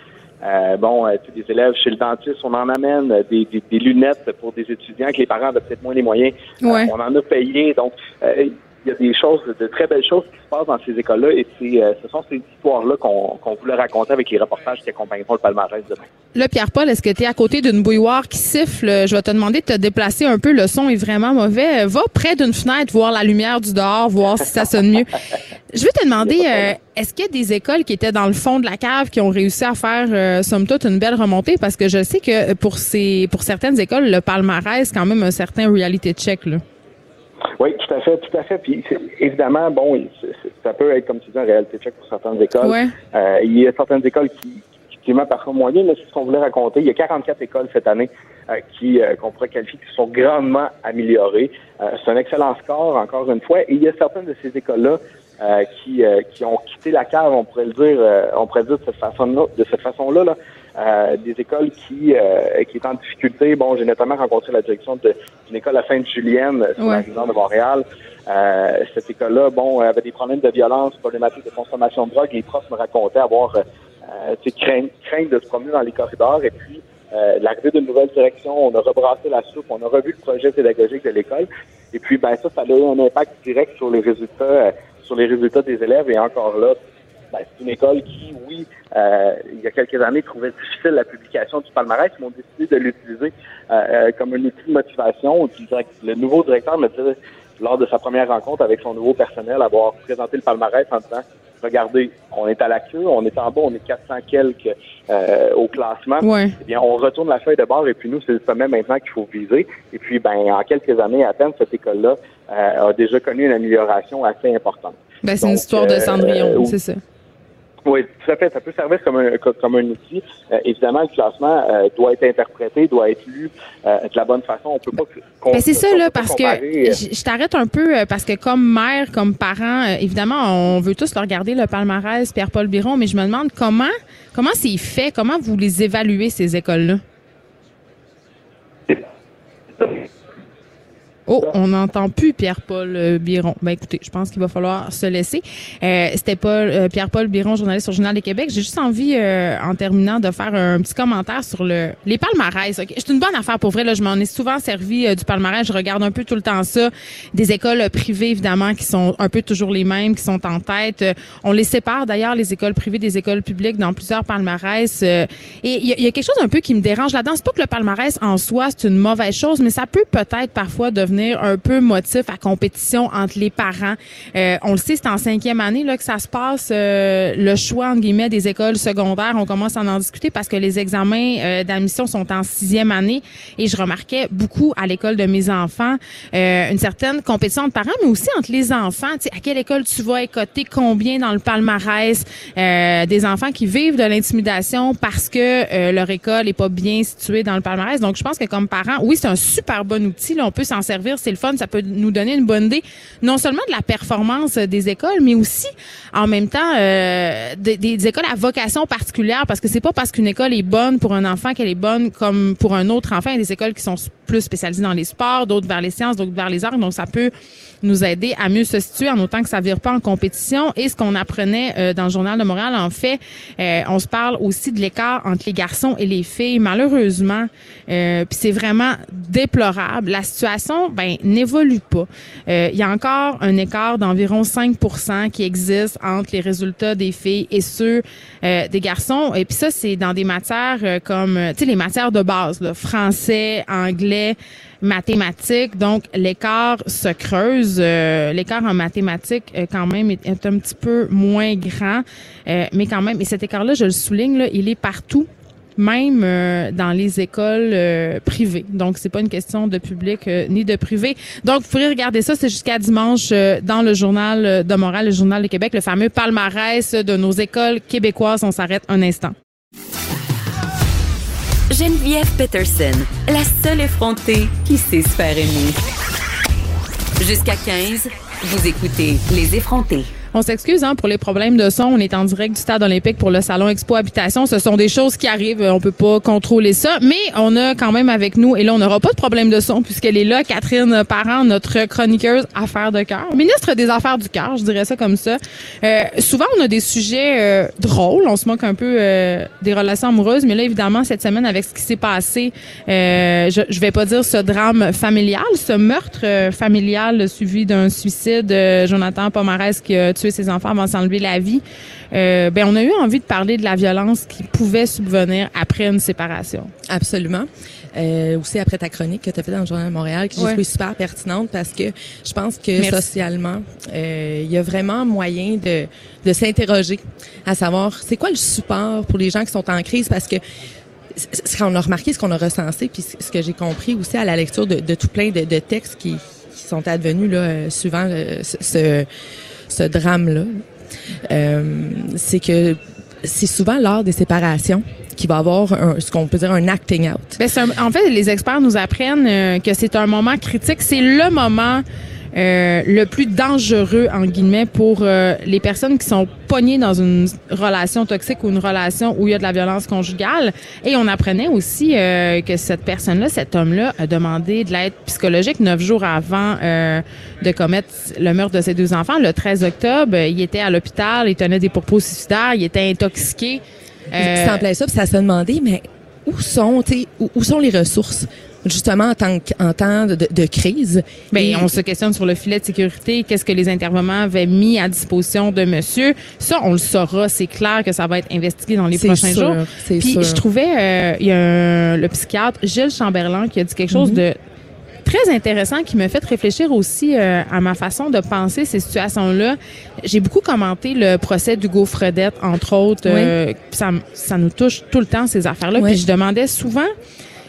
euh, bon, euh, tous les élèves chez le dentiste, on en amène euh, des, des- des lunettes pour des étudiants que les parents avaient peut-être moins les moyens. Euh, Ouais. on en a payé. Donc, euh, il y a des choses, de très belles choses qui se passent dans ces écoles-là et c'est, euh, ce sont ces histoires-là qu'on voulait raconter avec les reportages qui accompagneront le palmarès demain. Là, Pierre-Paul, est-ce que tu es à côté d'une bouilloire qui siffle? Je vais te demander de te déplacer un peu. Le son est vraiment mauvais. Va près d'une fenêtre, voir la lumière du dehors, voir si ça sonne mieux. Je veux te demander, euh, est-ce qu'il y a des écoles qui étaient dans le fond de la cave qui ont réussi à faire, euh, somme toute, une belle remontée? Parce que je sais que pour ces, pour certaines écoles, le palmarès, quand même un certain reality check, là. Oui, tout à fait, tout à fait. Puis c'est- évidemment, bon, ça peut être comme tu dis un réalité check pour certaines écoles. Ouais. Euh, il y a certaines écoles qui, qui effectivement parfois moins bien, mais c'est ce qu'on voulait raconter. Il y a 44 écoles cette année euh, qui euh, qu'on pourrait qualifier qui sont grandement améliorées. Euh, c'est un excellent score, encore une fois. Et il y a certaines de ces écoles-là euh, qui, euh, qui ont quitté la cave, on pourrait le dire, euh, on pourrait le dire de cette façon-là, de cette façon-là, là, euh, des écoles qui euh, qui est en difficulté. Bon, j'ai notamment rencontré la direction d'une école à Sainte-Julienne sur la région de Montréal. Euh, cette école-là, bon, avait des problèmes de violence, problématiques de consommation de drogue. Les profs me racontaient avoir euh, crainte, crainte de se promener dans les corridors. Et puis, euh, l'arrivée d'une nouvelle direction, on a rebrassé la soupe, on a revu le projet pédagogique de l'école. Et puis, ben ça, ça a eu un impact direct sur les résultats, euh, sur les résultats des élèves. Et encore là, ben, c'est une école qui, oui, euh, il y a quelques années, trouvait difficile la publication du palmarès, mais ont décidé de l'utiliser euh, comme un outil de motivation. Le nouveau directeur me disait, lors de sa première rencontre avec son nouveau personnel, avoir présenté le palmarès en disant regardez, on est à la queue, on est en bas, on est 400 quelques euh, au classement. Eh bien, on retourne la feuille de bord et puis nous, c'est le sommet maintenant qu'il faut viser. Et puis, ben, en quelques années à peine, cette école-là euh, a déjà connu une amélioration assez importante. Ben, c'est une histoire de Cendrillon, euh, c'est ça. Oui, tout à fait. Ça peut servir comme un, comme un outil. Euh, évidemment, le classement euh, doit être interprété, doit être lu euh, de la bonne façon. On peut pas. Ben c'est ça là, parce que je t'arrête un peu parce que comme mère, comme parent, évidemment, on veut tous le regarder le palmarès Pierre-Paul Biron, mais je me demande comment comment c'est fait, comment vous les évaluez ces écoles là. Oh, on n'entend plus Pierre-Paul euh, Biron. Ben écoutez, je pense qu'il va falloir se laisser. Euh, C'était Paul euh, Pierre-Paul Biron, journaliste le Journal de Québec. J'ai juste envie, euh, en terminant, de faire un petit commentaire sur le les palmarès. Okay? C'est une bonne affaire pour vrai. Là, je m'en ai souvent servi du palmarès. Je regarde un peu tout le temps ça. Des écoles privées, évidemment, qui sont un peu toujours les mêmes, qui sont en tête. on les sépare d'ailleurs, les écoles privées des écoles publiques, dans plusieurs palmarès. et il y, y, a quelque chose un peu qui me dérange là-dedans. C'est pas que le palmarès en soi c'est une mauvaise chose, mais ça peut peut-être parfois devenir un peu motif à compétition entre les parents. Euh, on le sait, c'est en cinquième année là que ça se passe. Euh, le choix entre guillemets des écoles secondaires, on commence à en discuter parce que les examens euh, d'admission sont en sixième année et je remarquais beaucoup à l'école de mes enfants une certaine compétition entre parents, mais aussi entre les enfants. Tu à quelle école tu vas écoter, combien dans le palmarès, des enfants qui vivent de l'intimidation parce que leur école est pas bien située dans le palmarès? Donc, je pense que comme parents, oui, c'est un super bon outil. Là, on peut s'en servir c'est le fun, ça peut nous donner une bonne idée, non seulement de la performance des écoles, mais aussi en même temps euh, des, écoles à vocation particulière, parce que c'est pas parce qu'une école est bonne pour un enfant qu'elle est bonne comme pour un autre enfant. Il y a des écoles qui sont plus spécialisées dans les sports, d'autres vers les sciences, d'autres vers les arts, donc ça peut nous aider à mieux se situer en autant que ça vire pas en compétition. Et ce qu'on apprenait euh, dans le journal de Montréal, en fait, euh, on se parle aussi de l'écart entre les garçons et les filles. Malheureusement, puis c'est vraiment déplorable. La situation, ben, n'évolue pas. Euh, il y a encore un écart d'environ 5 qui existe entre les résultats des filles et ceux euh, des garçons. Et puis ça, c'est dans des matières euh, comme, tu sais, les matières de base, là, français, anglais, mathématiques. Donc, l'écart se creuse. l'écart en mathématiques, quand même, est, est, un petit peu moins grand. mais quand même, et cet écart-là, je le souligne, là, il est partout même euh, dans les écoles euh, privées. Donc, c'est pas une question de public euh, ni de privé. Donc, vous pourrez regarder ça, c'est jusqu'à dimanche dans le journal de Montréal, le journal de Québec, le fameux palmarès de nos écoles québécoises. On s'arrête un instant. Geneviève Peterson, la seule effrontée qui sait se faire aimer. Jusqu'à 15, vous écoutez Les effrontés. On s'excuse hein, pour les problèmes de son. On est en direct du stade olympique pour le salon Expo Habitation. Ce sont des choses qui arrivent. On peut pas contrôler ça, mais on a quand même avec nous et là on n'aura pas de problème de son puisqu'elle est là, Catherine Parent, notre chroniqueuse affaires de cœur, ministre des affaires du cœur, je dirais ça comme ça. Euh, souvent on a des sujets euh, drôles. On se moque un peu euh, des relations amoureuses, mais là évidemment cette semaine avec ce qui s'est passé, je, je vais pas dire ce drame familial, ce meurtre familial suivi d'un suicide. Jonathan Pomarès qui a tué ses enfants avant de s'enlever la vie, euh, ben on a eu envie de parler de la violence qui pouvait subvenir après une séparation. Absolument. Euh, aussi après ta chronique que tu as fait dans le Journal de Montréal, qui je super pertinente parce que je pense que socialement, euh, il y a vraiment moyen de, de s'interroger à savoir c'est quoi le support pour les gens qui sont en crise? Parce que ce qu'on a remarqué, ce qu'on a recensé, puis ce que j'ai compris aussi à la lecture de, de tout plein de, de textes qui, qui, sont advenus là, euh, suivant ce, ce drame-là, euh, c'est que c'est souvent lors des séparations qu'il va avoir ce qu'on peut dire un acting out. Ben, en fait, les experts nous apprennent euh, que c'est un moment critique. C'est le moment euh, le plus dangereux, en guillemets, pour euh, les personnes qui sont pognées dans une relation toxique ou une relation où il y a de la violence conjugale. Et on apprenait aussi euh, que cette personne-là, cet homme-là, a demandé de l'aide psychologique neuf jours avant de commettre le meurtre de ses deux enfants. Le 13 octobre, il était à l'hôpital, il tenait des propos suicidaires, il était intoxiqué. Euh, en plein ça, puis ça se demandait, mais où sont, où, où sont les ressources? Justement en temps, en temps de, de crise. Bien, on se questionne sur le filet de sécurité. Qu'est-ce que les intervenants avaient mis à disposition de monsieur? Ça, on le saura. C'est clair que ça va être investigué dans les prochains jours. Puis je trouvais, euh, il y a le psychiatre Gilles Chamberlain qui a dit quelque chose mm-hmm. de très intéressant qui me fait réfléchir aussi euh, à ma façon de penser ces situations-là. J'ai beaucoup commenté le procès d'Hugo Fredette, entre autres. Euh, ça, ça nous touche tout le temps, ces affaires-là. Puis je demandais souvent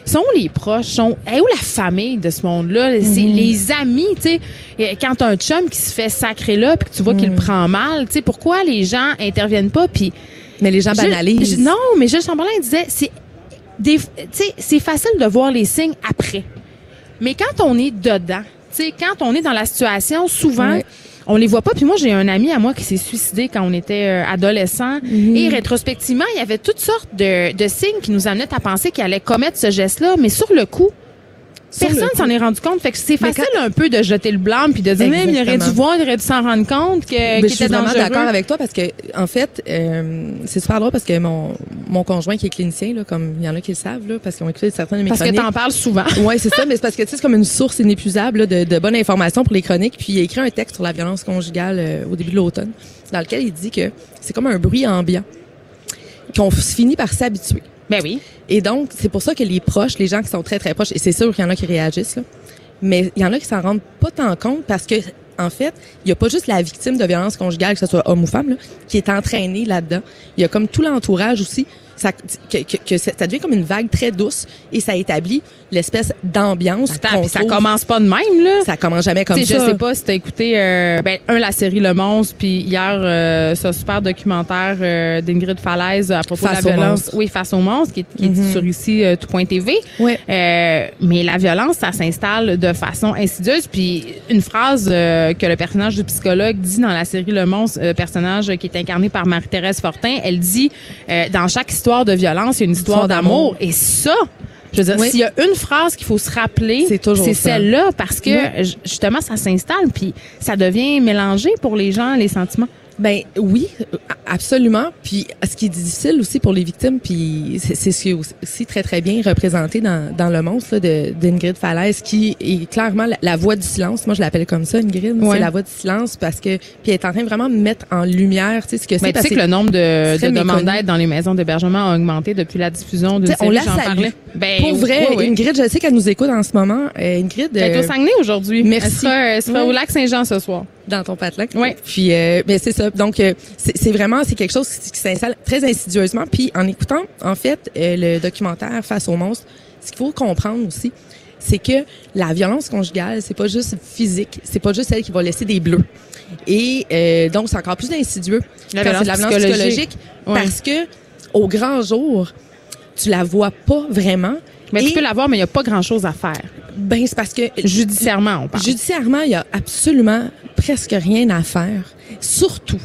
sont les proches, sont où la famille de ce monde-là, c'est mhm. les amis, tu sais. Quand t'as un chum qui se fait sacrer là, puis que tu vois qu'il mhm. prend mal, tu sais, pourquoi les gens interviennent pas, puis mais les gens banalisent. non, mais Gilles Chamberlain disait, c'est des, c'est facile de voir les signes après. Mais quand on est dedans, tu sais, quand on est dans la situation, souvent, on les voit pas. Puis moi, j'ai un ami à moi qui s'est suicidé quand on était euh, adolescent. Mhm. Et rétrospectivement, il y avait toutes sortes de, de signes qui nous amenaient à penser qu'il allait commettre ce geste-là. Mais sur le coup, Personne s'en est rendu compte. Fait que c'est facile un peu de jeter le blanc puis de dire même il aurait dû voir, il aurait dû s'en rendre compte que Je suis vraiment d'accord avec toi parce que en fait euh, c'est super drôle parce que mon mon conjoint qui est clinicien là comme il y en a qui le savent là parce qu'ils ont écouté certains de mes parce chroniques. Parce que t'en parles souvent. ouais, c'est ça, mais c'est parce que tu sais c'est comme une source inépuisable de, de bonnes informations pour les chroniques puis il a écrit un texte sur la violence conjugale euh, au début de l'automne dans lequel il dit que c'est comme un bruit ambiant qu'on finit par s'habituer. Ben oui. Et donc, c'est pour ça que les proches, les gens qui sont très, très proches, et c'est sûr qu'il y en a qui réagissent, là, mais il y en a qui s'en rendent pas tant compte parce que, en fait, il y a pas juste la victime de violence conjugale, que ce soit homme ou femme, là, qui est entraînée là-dedans. Il y a comme tout l'entourage aussi que, que, ça devient comme une vague très douce et ça établit l'espèce d'ambiance. Attends, ça commence pas de même là. Ça commence jamais comme ça. Je sais pas si t'as écouté euh, ben un la série Le Monstre puis hier euh, ce super documentaire euh, d'Ingrid Falaise à propos de la violence. Oui, face au monstre qui, est mm-hmm. sur ici euh, tout.tv. Oui. Euh, mais la violence ça s'installe de façon insidieuse puis une phrase que le personnage du psychologue dit dans la série Le Monstre, personnage qui est incarné par Marie-Thérèse Fortin, elle dit dans chaque histoire histoire de violence, il y a une histoire d'amour. Et ça, je veux dire, s'il y a une phrase qu'il faut se rappeler, c'est celle-là parce que justement ça s'installe puis ça devient mélangé pour les gens les sentiments. Ben oui, absolument. Puis ce qui est difficile aussi pour les victimes, puis c'est ce qui est aussi très très bien représenté dans, dans le monstre de d'Ingrid Falaise, qui est clairement la, voix du silence. Moi je l'appelle comme ça, Ingrid. C'est la voix du silence parce que puis elle est en train vraiment de mettre en lumière, tu sais ce que c'est. Tu sais que le nombre de, de demandes d'aide dans les maisons d'hébergement a augmenté depuis la diffusion de On la salue. Ben, pour vrai, Ingrid, je sais qu'elle nous écoute en ce moment. Euh, Ingrid. Elle est au Saguenay aujourd'hui. Merci. Elle sera, au lac Saint-Jean ce soir dans ton patelin. Oui. Puis, euh, ben c'est ça. Donc, euh, c'est vraiment c'est quelque chose qui, s'installe très insidieusement. Puis, en écoutant en fait euh, le documentaire Face aux monstres, ce qu'il faut comprendre aussi, c'est que la violence conjugale, c'est pas juste physique, c'est pas juste celle qui va laisser des bleus. Et euh, donc, c'est encore plus insidieux. La violence, la violence psychologique, parce que au grand jour, tu la vois pas vraiment. Mais tu peux la voir, mais il n'y a pas grand-chose à faire. Ben, c'est parce que... Judiciairement, on parle. Judiciairement, il y a absolument presque rien à faire. Surtout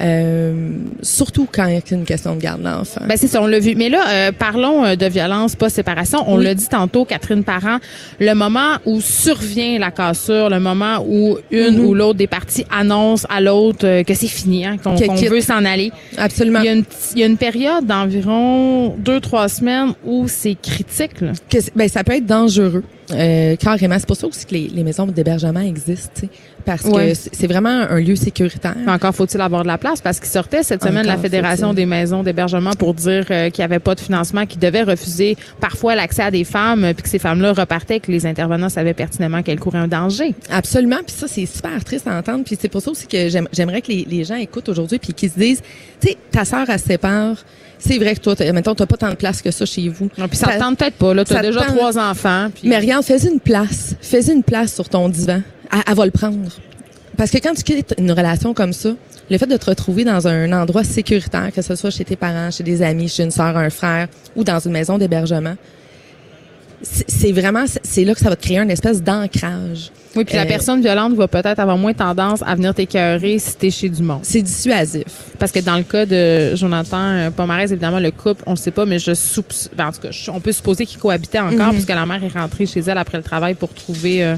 euh, surtout quand il y a une question de garde d'enfant. Ben c'est ça, on l'a vu. Mais là, euh, parlons euh, de violence post-séparation. On l'a dit tantôt, Catherine Parent, le moment où survient la cassure, le moment où une mhm. ou l'autre des parties annonce à l'autre que c'est fini, hein, qu'on veut s'en aller. Absolument. Il y a une, il y a une période d'environ deux, trois semaines où c'est critique. Là. Que, ben, ça peut être dangereux. Euh, carrément. C'est pour ça aussi que les, les maisons d'hébergement existent, parce que c'est vraiment un lieu sécuritaire. encore faut-il avoir de la place, parce qu'il sortait cette semaine de la Fédération des maisons d'hébergement pour dire euh, qu'il n'y avait pas de financement, qu'ils devaient refuser parfois l'accès à des femmes, puis que ces femmes-là repartaient, que les intervenants savaient pertinemment qu'elles couraient un danger. Absolument, puis ça, c'est super triste à entendre. Puis c'est pour ça aussi que j'aimerais que les, les, gens écoutent aujourd'hui, puis qu'ils se disent, tu sais, ta sœur, elle se sépare, c'est vrai que toi, maintenant, t'as pas tant de place que ça chez vous. Non, puis ça, tente peut-être pas, là. T'as déjà trois enfants. Mais regarde, fais une place. Fais une place sur ton divan. Elle, va le prendre. Parce que quand tu quittes une relation comme ça, le fait de te retrouver dans un endroit sécuritaire, que ce soit chez tes parents, chez des amis, chez une soeur, un frère, ou dans une maison d'hébergement, c'est vraiment, c'est là que ça va te créer une espèce d'ancrage. Oui, puis la Euh, personne violente va peut-être avoir moins tendance à venir t'écœurer si t'es chez du monde. C'est dissuasif. Parce que dans le cas de Jonathan euh, Pomarez, évidemment, le couple, on ne sait pas, mais je soupçonne, ben, en tout cas, on peut supposer qu'ils cohabitaient encore Mhm. puisque la mère est rentrée chez elle après le travail pour trouver, euh,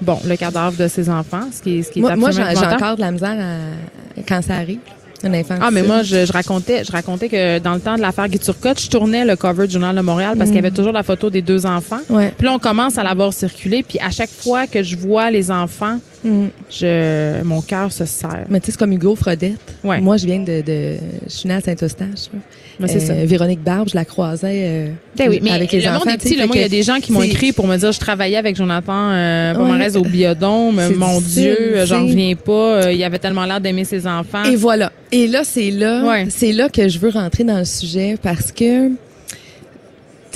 bon, le cadavre de ses enfants, ce qui est, ce qui est Moi, moi, j'ai encore de la misère à- quand ça arrive. Une infantile. Ah, mais moi, je, je racontais, je racontais que dans le temps de l'affaire Guy Turcotte, je tournais le cover du Journal de Montréal parce qu'il y avait toujours la photo des deux enfants. Ouais. Puis là, on commence à la voir circuler. Puis à chaque fois que je vois les enfants, je, mon cœur se serre. Mais tu sais, c'est comme Hugo Frodette. Ouais. Moi, je viens de, de je suis née à Saint-Eustache. Ben, c'est ça. Véronique Barbe, je la croisais euh, Ben oui, mais avec les le enfants. monde est petit. Fait moi, il y a des gens qui m'ont écrit pour me dire je travaillais avec Jonathan euh, Pomarez Ouais. au biodôme. Mon Dieu, euh, j'en reviens pas. Euh, il avait tellement l'air d'aimer ses enfants. Et voilà. Et là, c'est là, Ouais. c'est là que je veux rentrer dans le sujet parce que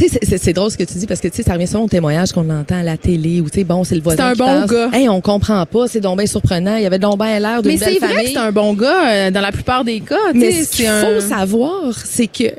tu sais, c'est- drôle ce que tu dis parce que tu sais, ça revient souvent au témoignage qu'on entend à la télé ou tu sais, bon, c'est le voisin. C'est un qui bon passe. gars. Hey, on comprend pas, c'est donc bien surprenant. Il y avait donc bien l'air d'une mais c'est vrai c'est un bon gars euh, dans la plupart des cas. Mais ce qu'il un- faut savoir, c'est que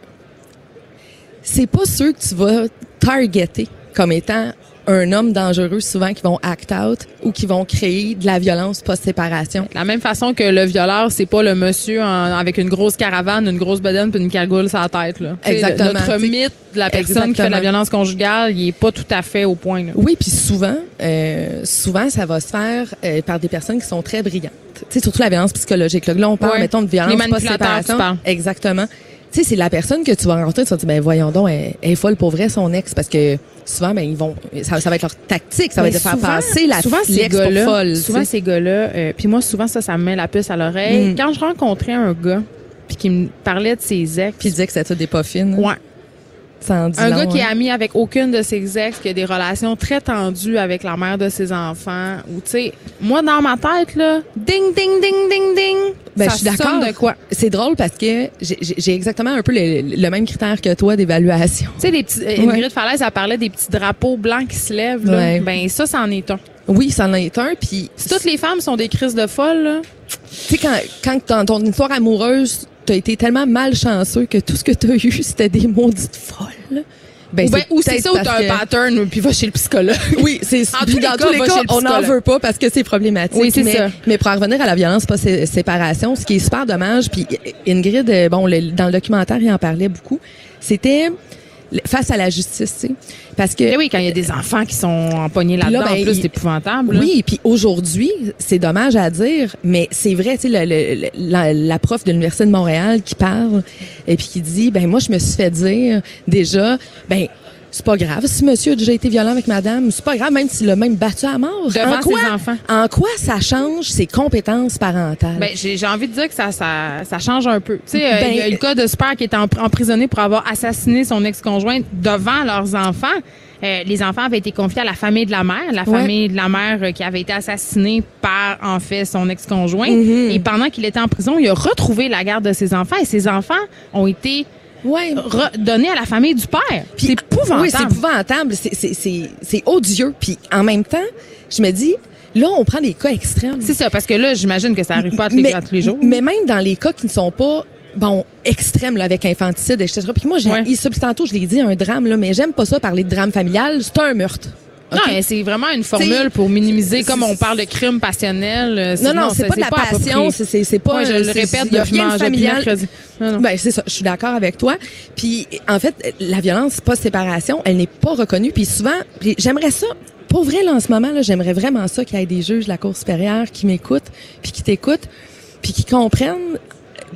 c'est pas ceux que tu vas targeter comme étant un homme dangereux souvent qui vont act out ou qui vont créer de la violence post-séparation. De la même façon que le violeur, c'est pas le monsieur en- avec une grosse caravane, une grosse bedaine puis une cagoule sur la tête. Là. Exactement. Notre T'sais, mythe de la personne qui fait de la exactement. violence conjugale, il est pas tout à fait au point. là. Oui, puis souvent, euh, souvent ça va se faire euh, par des personnes qui sont très brillantes. Tu sais, surtout la violence psychologique. Là, Là, on parle, mettons, de violence post-séparation. Exactement. Tu sais, c'est la personne que tu vas rencontrer, tu vas te dire, ben voyons donc, elle, elle est folle pour vrai, son ex, parce que souvent, ben ils vont, ça, ça va être leur tactique, ça va être de faire passer la souvent ces gars-là, folle. souvent ces gars-là, euh, puis moi souvent ça, ça me met la puce à l'oreille. Mm. Quand je rencontrais un gars puis qui me parlait de ses ex, Puis il disait que c'était des pas fines. ouais, Ça en dit un long, gars qui est hein. ami avec aucune de ses ex, qui a des relations très tendues avec la mère de ses enfants, ou tu sais, moi dans ma tête là, ding ding ding ding ding, Ben, je suis d'accord. de quoi? C'est drôle parce que j'ai- exactement un peu le, le même critère que toi d'évaluation. Tu sais, les petits, Ingrid Falaise, elle parlait des petits drapeaux blancs qui se lèvent. Là. Ouais. Ben, ça, c'en est un. Oui, ça en est un. Puis, Si toutes les femmes sont des crises de folles, là, tu sais, quand, quand dans ton histoire amoureuse, t'as été tellement malchanceux que tout ce que t'as eu, c'était des maudites folles. Ben, ou, ben, ou c'est ça ou t'as un pattern, puis va chez le psychologue. Oui, c'est les dans cas, tous les cas, on n'en veut pas parce que c'est problématique. Oui, c'est ça. Mais pour en revenir à la violence post-séparation, ce qui est super dommage, puis Ingrid, euh, bon, le- dans le documentaire, il en parlait beaucoup, c'était face à la justice, tu sais. Parce que Ben oui, quand il y a des enfants qui sont empoignés Puis là, là-dedans, ben, en plus, c'est épouvantable. là. Oui, puis aujourd'hui, c'est dommage à dire, mais c'est vrai, tu sais, le- le- la, la prof de l'Université de Montréal qui parle et puis qui dit, ben moi, je me suis fait dire déjà, ben c'est pas grave si monsieur a déjà été violent avec madame, c'est pas grave même s'il l'a même battu à mort. Devant en quoi, ses enfants. En quoi ça change ses compétences parentales? Ben, j'ai envie de dire que ça, ça, ça change un peu. Tu sais, euh, Ben, il y a eu le cas de Super qui était en- emprisonné pour avoir assassiné son ex-conjointe devant leurs enfants. Euh, les enfants avaient été confiés à la famille de la mère, la Ouais. famille de la mère euh, qui avait été assassinée par, en fait, son ex-conjoint. Mhm. Et pendant qu'il était en prison, il a retrouvé la garde de ses enfants et ses enfants ont été ouais. donnés à la famille du père. C'est épouvantable. Oui, c'est épouvantable. C'est- c'est- C'est c'est odieux. Puis en même temps, je me dis, là, on prend des cas extrêmes. C'est ça, parce que là, j'imagine que ça arrive pas à tous les, à tous les jours. Mais même dans les cas qui ne sont pas bon extrêmes là, avec infanticide, etc. Puis moi, j'ai Ouais. tantôt, je l'ai dit, un drame, là, mais j'aime pas ça parler de drame familial. C'est un meurtre. Non, OK? mais c'est vraiment une formule pour minimiser, comme on parle de crime passionnel. euh, Non, non, c'est pas de la passion, c'est- pas. Ouais, je le répète il y a depuis rien de familial. Non, non. Ben, c'est ça, je suis d'accord avec toi. Puis, en fait, la violence post-séparation, elle n'est pas reconnue. Puis souvent, j'aimerais ça, pour vrai, là, en ce moment, là, j'aimerais vraiment ça qu'il y ait des juges de la Cour supérieure qui m'écoutent, puis qui t'écoutent, puis qui comprennent,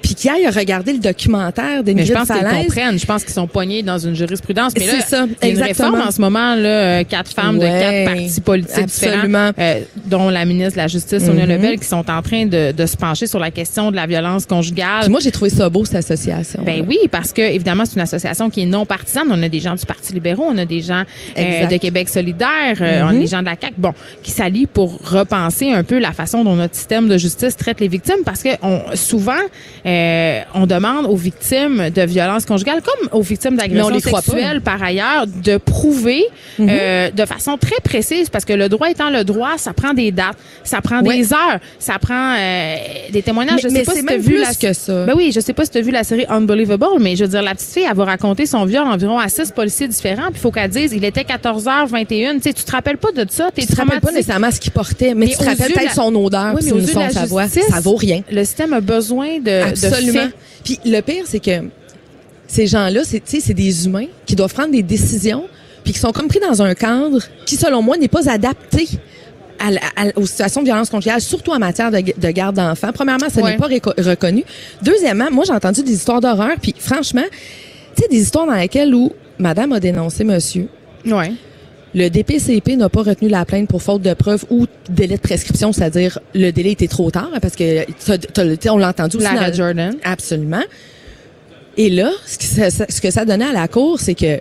puis qui aillent regarder le documentaire Mais d'Ingrid je pense qu'ils comprennent. Je pense qu'ils sont poignés dans une jurisprudence. Mais là, ça, il y a une exactement. réforme en ce moment, là, euh, quatre femmes de quatre partis politiques absolument. différents, euh, dont la ministre de la Justice, Sonia Mhm. Lebel, qui sont en train de, de se pencher sur la question de la violence conjugale. Puis moi, j'ai trouvé ça beau, cette association. Ben oui, parce que évidemment c'est une association qui est non partisane. On a des gens du Parti libéraux, on a des gens euh, de Québec solidaire, euh, on a des gens de la CAQ, bon, qui s'allient pour repenser un peu la façon dont notre système de justice traite les victimes, parce que on, souvent euh, on demande aux victimes de violences conjugales, comme aux victimes d'agressions sexuelles par ailleurs, de prouver Mhm. euh, de façon très précise, parce que le droit étant le droit, ça prend des dates, ça prend des heures, ça prend euh, des témoignages. Mais- je sais mais pas si t'as même vu plus la que ça. Ben oui, je sais pas si tu as vu la série Unbelievable, mais je veux dire, la petite fille, elle va raconter son viol environ à six policiers différents, puis il faut qu'elle dise, il était 14h21. Tu sais, tu te rappelles pas de ça, Tu te rappelles pas nécessairement ce qu'il portait, mais, tu te rappelles peut-être la- son odeur, Oui, mais son sa voix. Ça vaut rien. Le système a besoin de, de Absolument. Puis le pire, c'est que ces gens-là, c'est, c'est des humains qui doivent prendre des décisions, puis qui sont comme pris dans un cadre qui, selon moi, n'est pas adapté à aux situations de violence conjugale, surtout en matière de, de garde d'enfants. Premièrement, ça Ouais. n'est pas reconnu. Deuxièmement, moi, j'ai entendu des histoires d'horreur, puis franchement, tu sais, des histoires dans lesquelles où madame a dénoncé monsieur, Ouais. Le DPCP n'a pas retenu la plainte pour faute de preuve ou délai de prescription, c'est-à-dire le délai était trop tard, hein, parce que t'as- t'as- on l'a entendu aussi. Lara dans- Jordan. Absolument. Et là, ce que ça, ça- ce que ça donnait à la cour, c'est que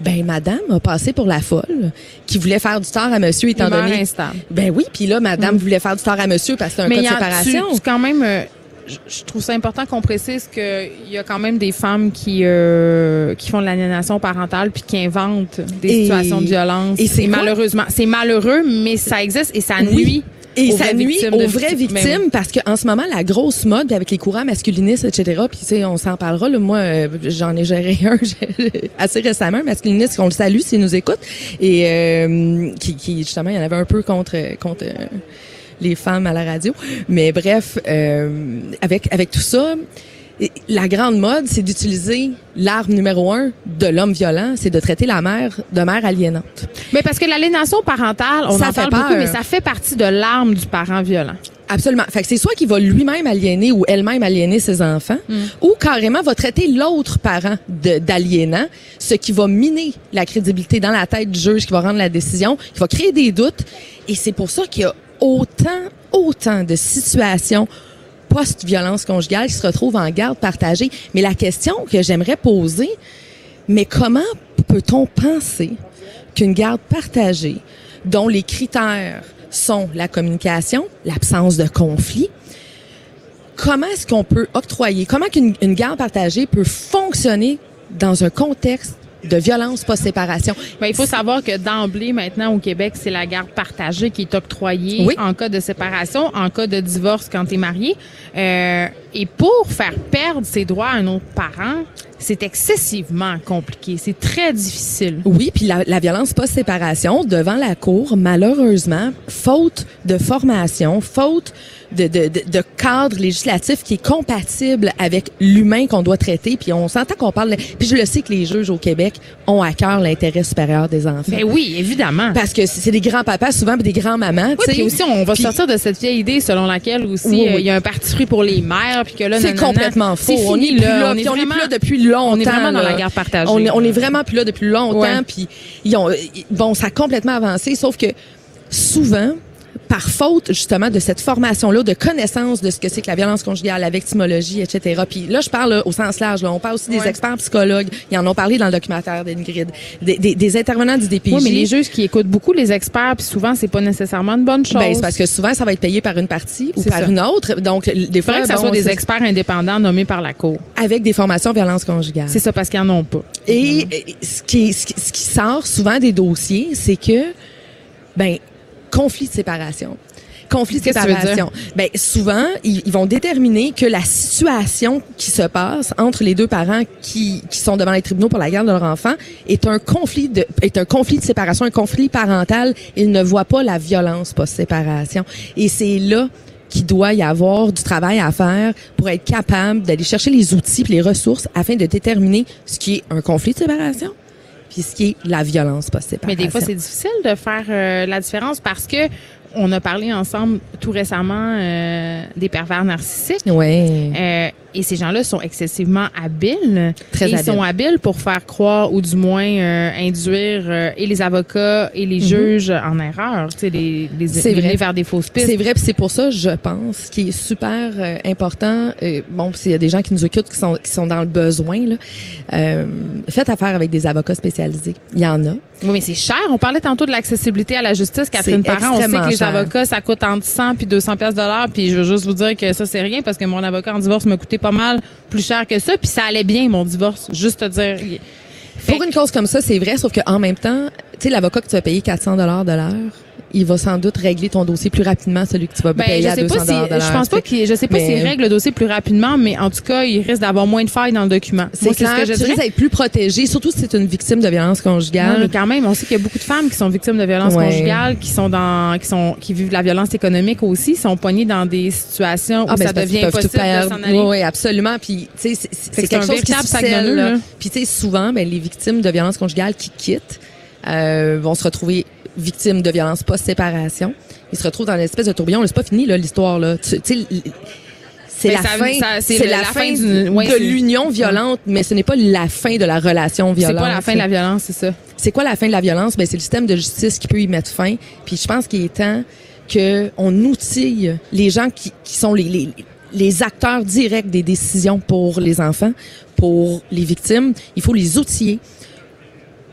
ben madame a passé pour la folle qui voulait faire du tort à monsieur étant Humeur donné. instable. Ben oui, puis là madame Mm. voulait faire du tort à monsieur parce que c'est un Mais cas de séparation. tu- tu quand même, euh, je, trouve ça important qu'on précise qu'il y a quand même des femmes qui euh, qui font de l'aliénation parentale puis qui inventent des Et- situations de violence. et c'est malheureusement, c'est malheureux, mais ça existe et ça Oui. nuit. Et ça nuit aux vraies victimes. victimes parce qu'en ce moment, la grosse mode puis avec les courants masculinistes, etc., puis tu sais, on s'en parlera. Là, moi, euh, j'en ai géré un assez récemment, un masculiniste, qu'on le salue s'il nous écoute, et euh, qui, qui, justement, il y en avait un peu contre... contre euh, les femmes à la radio. Mais bref, euh, avec avec tout ça, la grande mode, c'est d'utiliser l'arme numéro un de l'homme violent, c'est de traiter la mère de mère aliénante. Mais parce que l'aliénation parentale, on Ça en fait parle peur. beaucoup, mais ça fait partie de l'arme du parent violent. Absolument. Fait que c'est soit qu'il va lui-même aliéner ou elle-même aliéner ses enfants, ou carrément va traiter l'autre parent d'aliénant, ce qui va miner la crédibilité dans la tête du juge qui va rendre la décision, qui va créer des doutes. Et c'est pour ça qu'il y a autant, autant de situations post-violence conjugale se retrouvent en garde partagée. Mais la question que j'aimerais poser, mais comment peut-on penser qu'une garde partagée, dont les critères sont la communication, l'absence de conflit, comment est-ce qu'on peut octroyer, comment qu'une une garde partagée peut fonctionner dans un contexte de violence post-séparation? Ben, il faut savoir que d'emblée, maintenant, au Québec, c'est la garde partagée qui est octroyée Oui. en cas de séparation, en cas de divorce quand tu es marié. Euh, et pour faire perdre ses droits à un autre parent, c'est excessivement compliqué. C'est très difficile. Oui, puis la, la violence post-séparation devant la cour, malheureusement, faute de formation, faute de, de, de, cadre législatif qui est compatible avec l'humain qu'on doit traiter. Puis on s'entend qu'on parle. Puis je le sais que les juges au Québec ont à cœur l'intérêt supérieur des enfants. Ben oui, évidemment. Parce que c'est des grands-papas souvent puis des grands-mamans. Oui, puis aussi, on va sortir de cette vieille idée selon laquelle aussi Oui, euh, oui. il y a un parti pris pour les mères, puis que là, C'est complètement faux. On est plus là, On est on est vraiment- plus là depuis longtemps. on est vraiment dans là. la guerre partagée. On est, on est vraiment plus là depuis longtemps. Puis ils ont, bon, ça a complètement avancé, sauf que souvent, par faute justement de cette formation-là, de connaissance de ce que c'est que la violence conjugale, la victimologie, etc. Puis là, je parle là, au sens large. Là. On parle aussi des experts psychologues. Ils en ont parlé dans le documentaire d'Ingrid. Des, des, des intervenants du DPJ. Oui, mais les juges qui écoutent beaucoup les experts, puis souvent, c'est pas nécessairement une bonne chose. Ben, c'est parce que souvent, ça va être payé par une partie ou par ça. une autre. Donc, des Il fois, faudrait que ça bon, soit des experts indépendants nommés par la Cour. avec des formations violence conjugale. C'est ça, parce qu'ils en ont pas. Et ce qui, ce, qui, ce qui sort souvent des dossiers, c'est que, ben, conflit de séparation. Conflit de séparation. Ben, souvent, ils, ils vont déterminer que la situation qui se passe entre les deux parents qui, qui sont devant les tribunaux pour la garde de leur enfant est un conflit de, est un conflit de séparation, un conflit parental. Ils ne voient pas la violence post-séparation. Et c'est là qu'il doit y avoir du travail à faire pour être capable d'aller chercher les outils et les ressources afin de déterminer ce qui est un conflit de séparation puis ce qui est la violence Mais post-séparation. des fois, c'est difficile de faire euh, la différence parce que on a parlé ensemble tout récemment euh, des pervers narcissiques. Ouais. Euh, et ces gens-là sont excessivement habiles. Très et Ils sont habiles pour faire croire ou du moins euh, induire euh, et les avocats et les Mhm. juges en erreur, tu sais, les, les, les vrai. vers des fausses pistes. C'est vrai, c'est pour ça, je pense, qui est super euh, important. euh, bon, s'il y a des gens qui nous écoutent qui sont qui sont dans le besoin, là, euh, faites affaire avec des avocats spécialisés. Il y en a. Oui, mais c'est cher. On parlait tantôt de l'accessibilité à la justice. Catherine Parent, on sait que les cher. avocats, ça coûte entre 100 puis 200 pièces l'heure. Puis je veux juste vous dire que ça, c'est rien parce que mon avocat en divorce m'a coûté pas mal plus cher que ça. Puis ça allait bien, mon divorce. Juste te dire. Pour une cause comme ça, c'est vrai, sauf qu'en même temps, tu sais, l'avocat que tu vas payer 400 dollars de l'heure, il va sans doute régler ton dossier plus rapidement, celui que tu vas Ben, payer je à sais 200 pas si, de je pense pas qu'il, je sais pas s'il règle le dossier plus rapidement, mais en tout cas, il risque d'avoir moins de failles dans le document. C'est clair, ce que je tu risques d'être plus protégé, surtout si c'est une victime de violence Non, conjugale. mais quand même, on sait qu'il y a beaucoup de femmes qui sont victimes de violences Ouais. conjugales, qui sont dans, qui sont, qui vivent de la violence économique aussi, sont poignées dans des situations où Ah, ben, ça devient impossible de s'en aller. Oui, oui, absolument. Puis, tu sais, c'est- quelque chose qui. Puis, tu sais, souvent, ben, les victimes de violences conjugales qui quittent euh, vont se retrouver victimes de violences post-séparation. Ils se retrouvent dans une espèce de tourbillon. C'est pas fini, là, l'histoire, là. Tu c'est Ben, la fin, c'est c'est la, fin de c'est- l'union violente, mais ce n'est pas la fin de la relation C'est violente. quoi la fin de la violence, c'est ça? C'est quoi la fin de la violence? Ben, c'est le système de justice qui peut y mettre fin. Puis je pense qu'il est temps qu'on outille les gens qui, qui sont les, les, les acteurs directs des décisions pour les enfants, pour les victimes. Il faut les outiller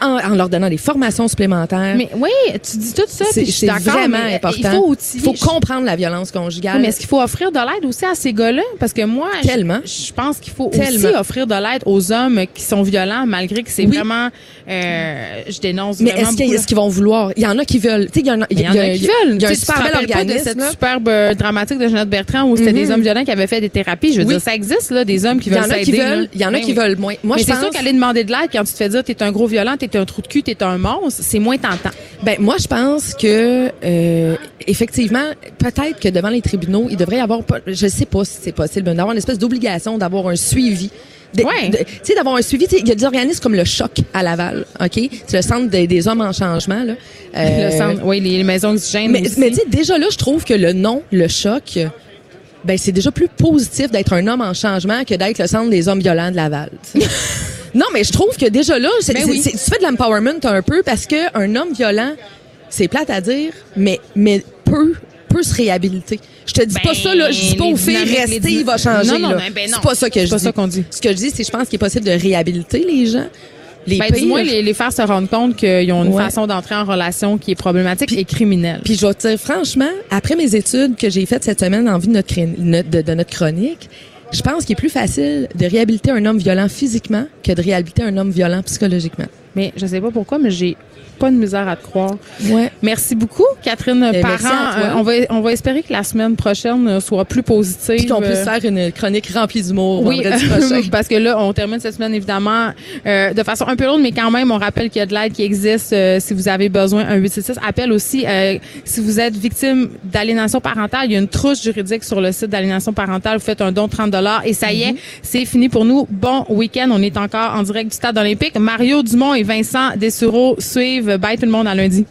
en, en leur donnant des formations supplémentaires. Mais oui, tu dis tout ça, c'est puis je suis c'est d'accord, vraiment mais important. Il faut outiller. faut comprendre la violence conjugale. Oui, mais est-ce qu'il faut offrir de l'aide aussi à ces gars-là? Parce que moi, je- Tellement. je, pense qu'il faut Tellement. aussi offrir de l'aide aux hommes qui sont violents, malgré que c'est Oui. vraiment, euh, je dénonce mais vraiment est-ce qu'ils beaucoup, est-ce qu'ils vont vouloir? Il y en a qui veulent. Tu sais, il y en a, Il y en a qui veulent. Il y a un super bel de organisme. cette là. superbe euh, dramatique de Jeannette Bertrand où c'était des hommes violents qui avaient fait des thérapies? Je veux Oui. dire, ça existe, là, des hommes qui Il y veulent en a qui s'aider, il y en a Ben qui veulent moins. Moi, mais je c'est pense. sûr qu'aller demander de l'aide quand tu te fais dire t'es un gros violent, t'es un trou de cul, t'es un monstre, c'est moins tentant. Ben moi je pense que euh, effectivement peut-être que devant les tribunaux il devrait y avoir je sais pas si c'est possible mais d'avoir une espèce d'obligation d'avoir un suivi. Ouais. Tu sais d'avoir un suivi, il y a des organismes comme le Choc à Laval, OK? C'est le centre des, des hommes en changement là. Euh, Le centre, oui, les, les maisons oxygènes mais aussi. mais tu sais déjà là je trouve que le nom le Choc ben c'est déjà plus positif d'être un homme en changement que d'être le centre des hommes violents de Laval. non, mais je trouve que déjà là, c'est, Ben c'est- oui. tu fais de l'empowerment un peu parce que un homme violent, c'est plate à dire, mais mais peut peut se réhabiliter. Je te dis Ben, pas ça là, je dis pas les aux filles dynamiques, les rester, il va changer Non, non, ben non. c'est pas ça que C'est je pas dis. ça qu'on dit. Ce que je dis, c'est je pense qu'il est possible de réhabiliter les gens. Les Ben, pires. du moins, les, les faire se rendre compte qu'ils ont une Ouais. façon d'entrer en relation qui est problématique et criminelle. Puis je vais te dire franchement, après mes études que j'ai faites cette semaine en vue de notre, cré- notre- de, de notre chronique, je pense qu'il est plus facile de réhabiliter un homme violent physiquement que de réhabiliter un homme violent psychologiquement. Mais je sais pas pourquoi, mais j'ai pas de misère à te croire. Ouais. Merci beaucoup, Catherine Eh, Parent. Euh, on, va, on va espérer que la semaine prochaine euh, soit plus positive. Puis qu'on puisse Euh, faire une chronique remplie d'humour Oui, prochain. parce que là, on termine cette semaine évidemment euh, de façon un peu lourde, mais quand même, on rappelle qu'il y a de l'aide qui existe euh, si vous avez besoin. Un 866 appelle aussi euh, si vous êtes victime d'aliénation parentale. Il y a une trousse juridique sur le site d'aliénation parentale. Vous faites un don de 30 dollars et ça y est, c'est fini pour nous. Bon week-end. On est encore en direct du Stade olympique. Mario Dumont et Vincent Dessureau suivent. Bye tout le monde à lundi.